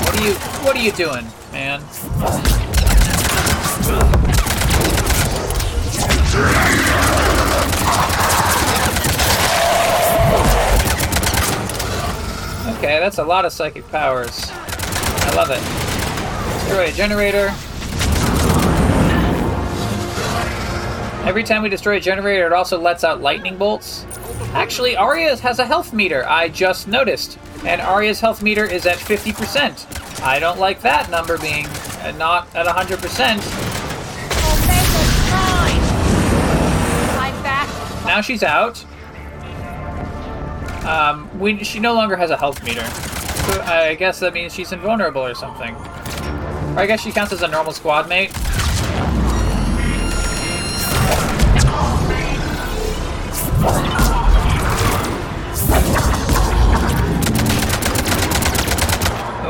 What are you... What are you doing, man? Okay, that's a lot of psychic powers. I love it. Destroy a generator. Every time we destroy a generator, it also lets out lightning bolts. Actually, Aria has a health meter, I just noticed. And Aria's health meter is at 50%. I don't like that number being uh, not at 100%. Now she's out. Um, we, she no longer has a health meter. So I guess that means she's invulnerable or something. Or I guess she counts as a normal squad mate.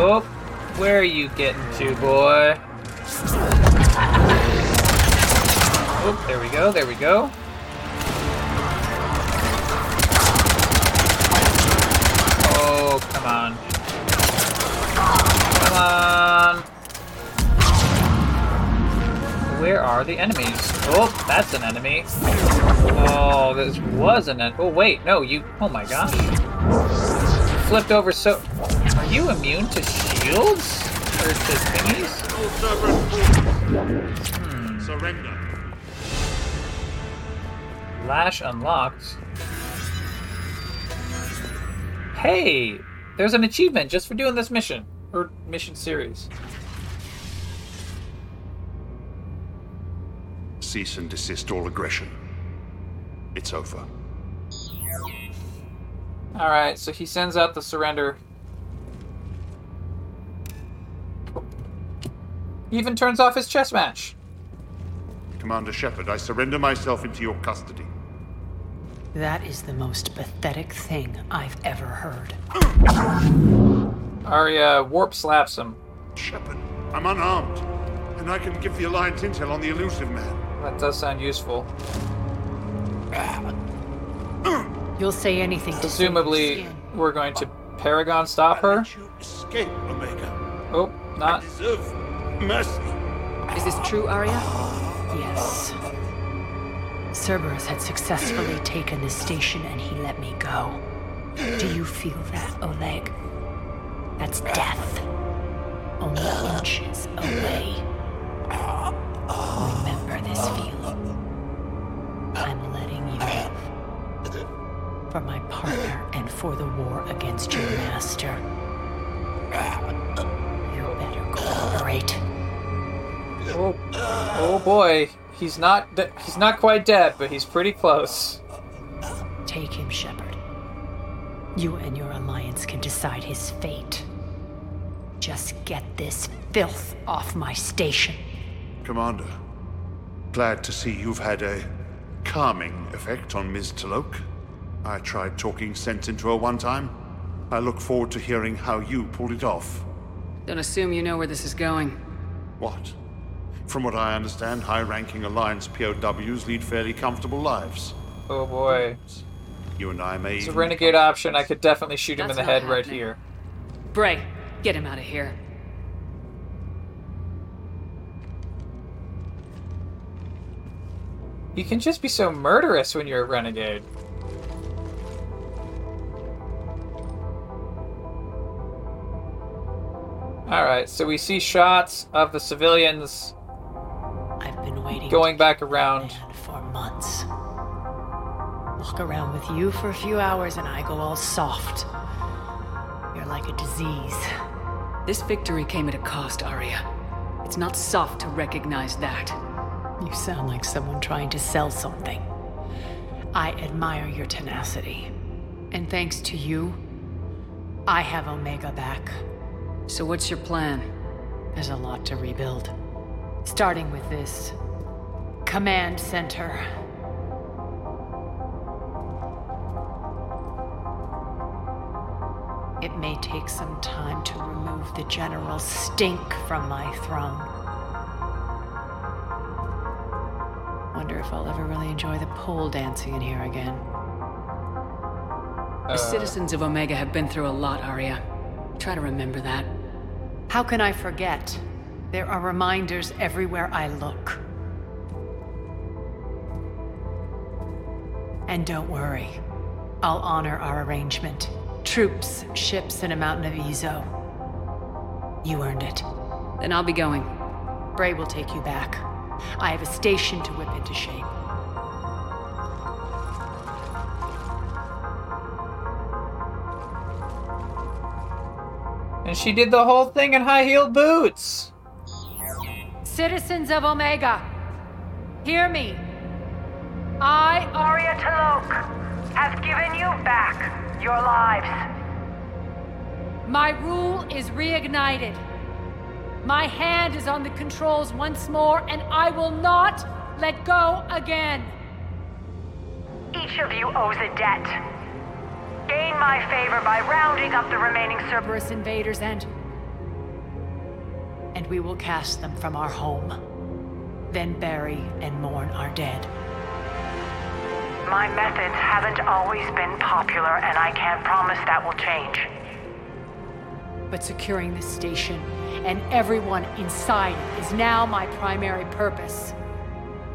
Oh, where are you getting to, boy? Oh, there we go, there we go. On. Where are the enemies? Oh, that's an enemy. Oh, this was an en- Oh, wait, no, you- Oh my gosh. Flipped over so- Are you immune to shields? Or to thingies? Hmm. Surrender. Lash unlocked. Hey! There's an achievement just for doing this mission. Or mission series. Cease and desist all aggression. It's over. Alright, so he sends out the surrender. He even turns off his chess match. Commander Shepard, I surrender myself into your custody. That is the most pathetic thing I've ever heard. <gasps> <laughs> Aria warp slaps him. Shepard, I'm unarmed, and I can give the Alliance intel on the Illusive Man. That does sound useful. You'll say anything to Presumably, skin. we're going to Paragon stop her. Escape, Omega. Oh, not. Deserve mercy. Is this true, Aria? Yes. Cerberus had successfully taken the station and he let me go. Do you feel that, Oleg? That's death. Only inches away. Remember this feeling. I'm letting you live. For my partner and for the war against your master. You better cooperate. Oh, oh boy, he's not de- he's not quite dead, but he's pretty close. Take him, Shepard. You and your alliance can decide his fate. Just get this filth off my station. Commander, glad to see you've had a calming effect on Ms. T'Loak. I tried talking sense into her one time. I look forward to hearing how you pulled it off. Don't assume you know where this is going. What? From what I understand, high-ranking Alliance POWs lead fairly comfortable lives. Oh boy. You and I may It's a even- renegade option. I could definitely shoot him in the not head right here. Bray, get him out of here. You can just be so murderous when you're a renegade. Alright, so we see shots of the civilians I've been waiting going back around. for months. Walk around with you for a few hours and I go all soft. You're like a disease. This victory came at a cost, Aria. It's not soft to recognize that. You sound like someone trying to sell something. I admire your tenacity. And thanks to you, I have Omega back. So what's your plan? There's a lot to rebuild. Starting with this command center. It may take some time to remove the general stink from my throne. Wonder if I'll ever really enjoy the pole dancing in here again. The uh. citizens of Omega have been through a lot, Aria. Try to remember that. How can I forget? There are reminders everywhere I look. And don't worry, I'll honor our arrangement. Troops, ships, and a mountain of Eezo. You earned it. Then I'll be going. Bray will take you back. I have a station to whip into shape. And she did the whole thing in high heeled boots. Citizens of Omega, hear me. I, Aria T'Loak, have given you back your lives. My rule is reignited. My hand is on the controls once more, and I will not let go again. Each of you owes a debt. Gain my favor by rounding up the remaining Cerberus invaders and. And we will cast them from our home. Then bury and mourn our dead. My methods haven't always been popular, and I can't promise that will change. But securing this station and everyone inside is now my primary purpose.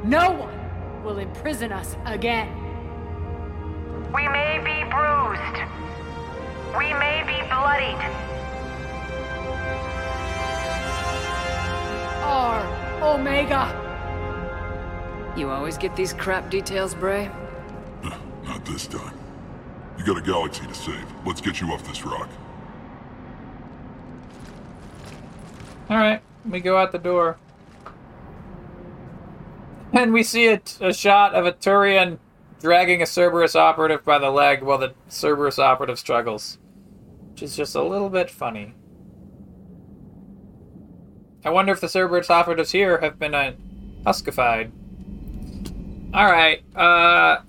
No one will imprison us again. We may be bruised. We may be bloodied. R Omega. You always get these crap details, Bray? Not this time. You got a galaxy to save. Let's get you off this rock. Alright, we go out the door. And we see a, a shot of a Turian dragging a Cerberus operative by the leg while the Cerberus operative struggles. Which is just a little bit funny. I wonder if the Cerberus operatives here have been uh, huskified. Alright, uh.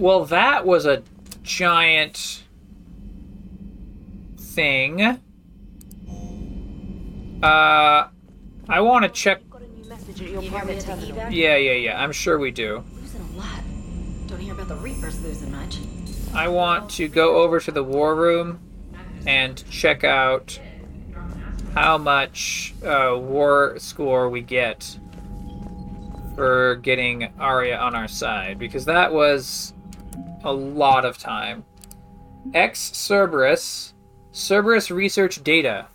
Well, that was a giant thing. Uh. I want to check. Yeah, yeah, yeah. I'm sure we do. Losing a lot. Don't hear about the Reapers losing much. I want to go over to the war room and check out how much uh, war score we get for getting Aria on our side because that was a lot of time. X Cerberus, Cerberus research data.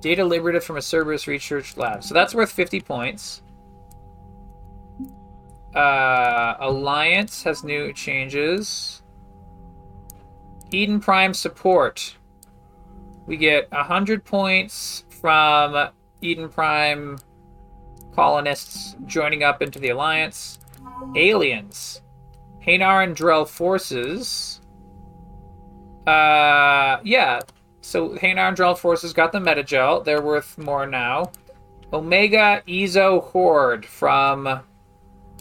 Data liberated from a Cerberus research lab. So that's worth 50 points. Uh, Alliance has new changes. Eden Prime support. We get 100 points from Eden Prime colonists joining up into the Alliance. Aliens. Hanar and Drell forces. Uh, yeah. So Hanar and Drell forces got the Medi-gel. They're worth more now. Omega Eezo Horde from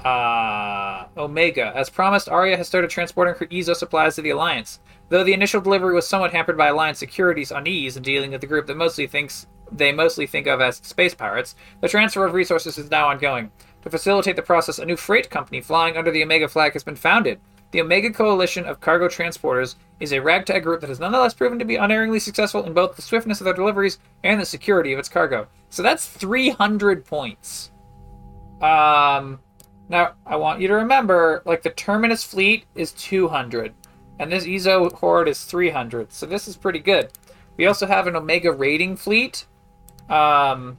uh, Omega. As promised, Aria has started transporting her Eezo supplies to the Alliance. Though the initial delivery was somewhat hampered by Alliance security's unease in dealing with the group that mostly thinks they mostly think of as space pirates, the transfer of resources is now ongoing. To facilitate the process, a new freight company flying under the Omega flag has been founded. The Omega Coalition of Cargo Transporters is a ragtag group that has nonetheless proven to be unerringly successful in both the swiftness of their deliveries and the security of its cargo. So that's 300 points. Um, now, I want you to remember, like, the Terminus fleet is 200, and this Eezo Horde is 300, so this is pretty good. We also have an Omega raiding fleet. Um,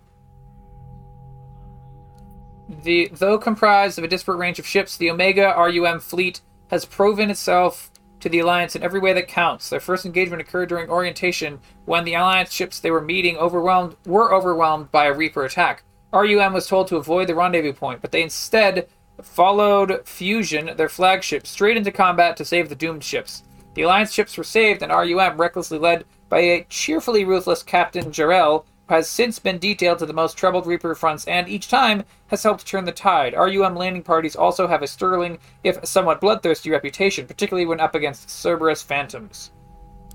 the though comprised of a disparate range of ships, the Omega RUM fleet has proven itself to the Alliance in every way that counts. Their first engagement occurred during orientation when the Alliance ships they were meeting overwhelmed were overwhelmed by a Reaper attack. RUM was told to avoid the rendezvous point, but they instead followed Fusion, their flagship, straight into combat to save the doomed ships. The Alliance ships were saved, and RUM, recklessly led by a cheerfully ruthless Captain Jarrell, has since been detailed to the most troubled Reaper fronts and each time has helped turn the tide. RUM landing parties also have a sterling, if somewhat bloodthirsty, reputation, particularly when up against Cerberus Phantoms.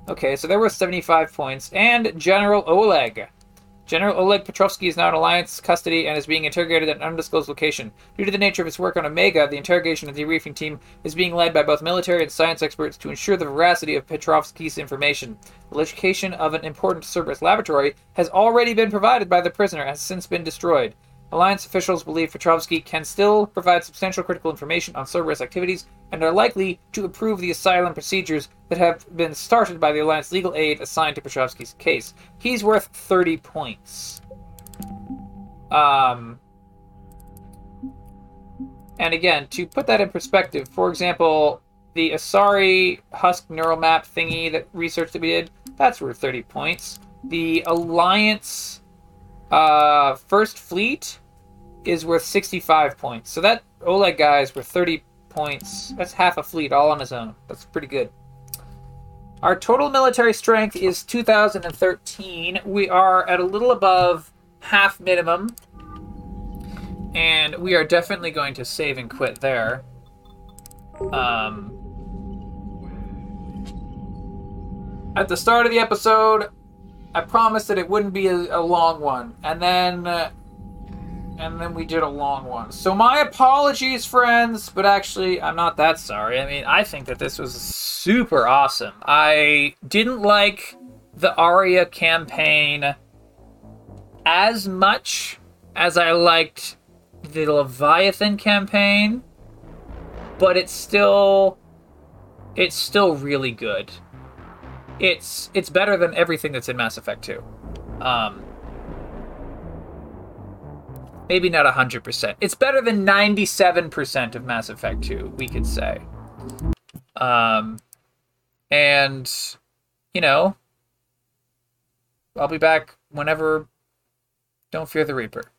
Okay, so there were 75 points. And General Oleg. General Oleg Petrovsky is now in Alliance custody and is being interrogated at an undisclosed location. Due to the nature of his work on Omega, the interrogation of the debriefing team is being led by both military and science experts to ensure the veracity of Petrovsky's information. The location of an important Cerberus laboratory has already been provided by the prisoner and has since been destroyed. Alliance officials believe Petrovsky can still provide substantial critical information on Cerberus activities and are likely to approve the asylum procedures that have been started by the Alliance legal aid assigned to Petrovsky's case. He's worth 30 points. Um, and again, to put that in perspective, for example, the Asari Husk neural map thingy that research that we did, that's worth 30 points. The Alliance uh, First Fleet is worth 65 points. So that Oleg guy is worth 30 points. That's half a fleet all on his own. That's pretty good. Our total military strength is 2013. We are at a little above half minimum. And we are definitely going to save and quit there. Um, at the start of the episode, I promised that it wouldn't be a, a long one, and then uh, and then we did a long one. So my apologies, friends, but actually I'm not that sorry. I mean, I think that this was super awesome. I didn't like the Aria campaign as much as I liked the Leviathan campaign, but it's still it's still really good it's it's better than everything that's in Mass Effect 2. Um, maybe not 100%. It's better than 97% of Mass Effect 2, we could say. Um, and, you know, I'll be back whenever Don't Fear the Reaper.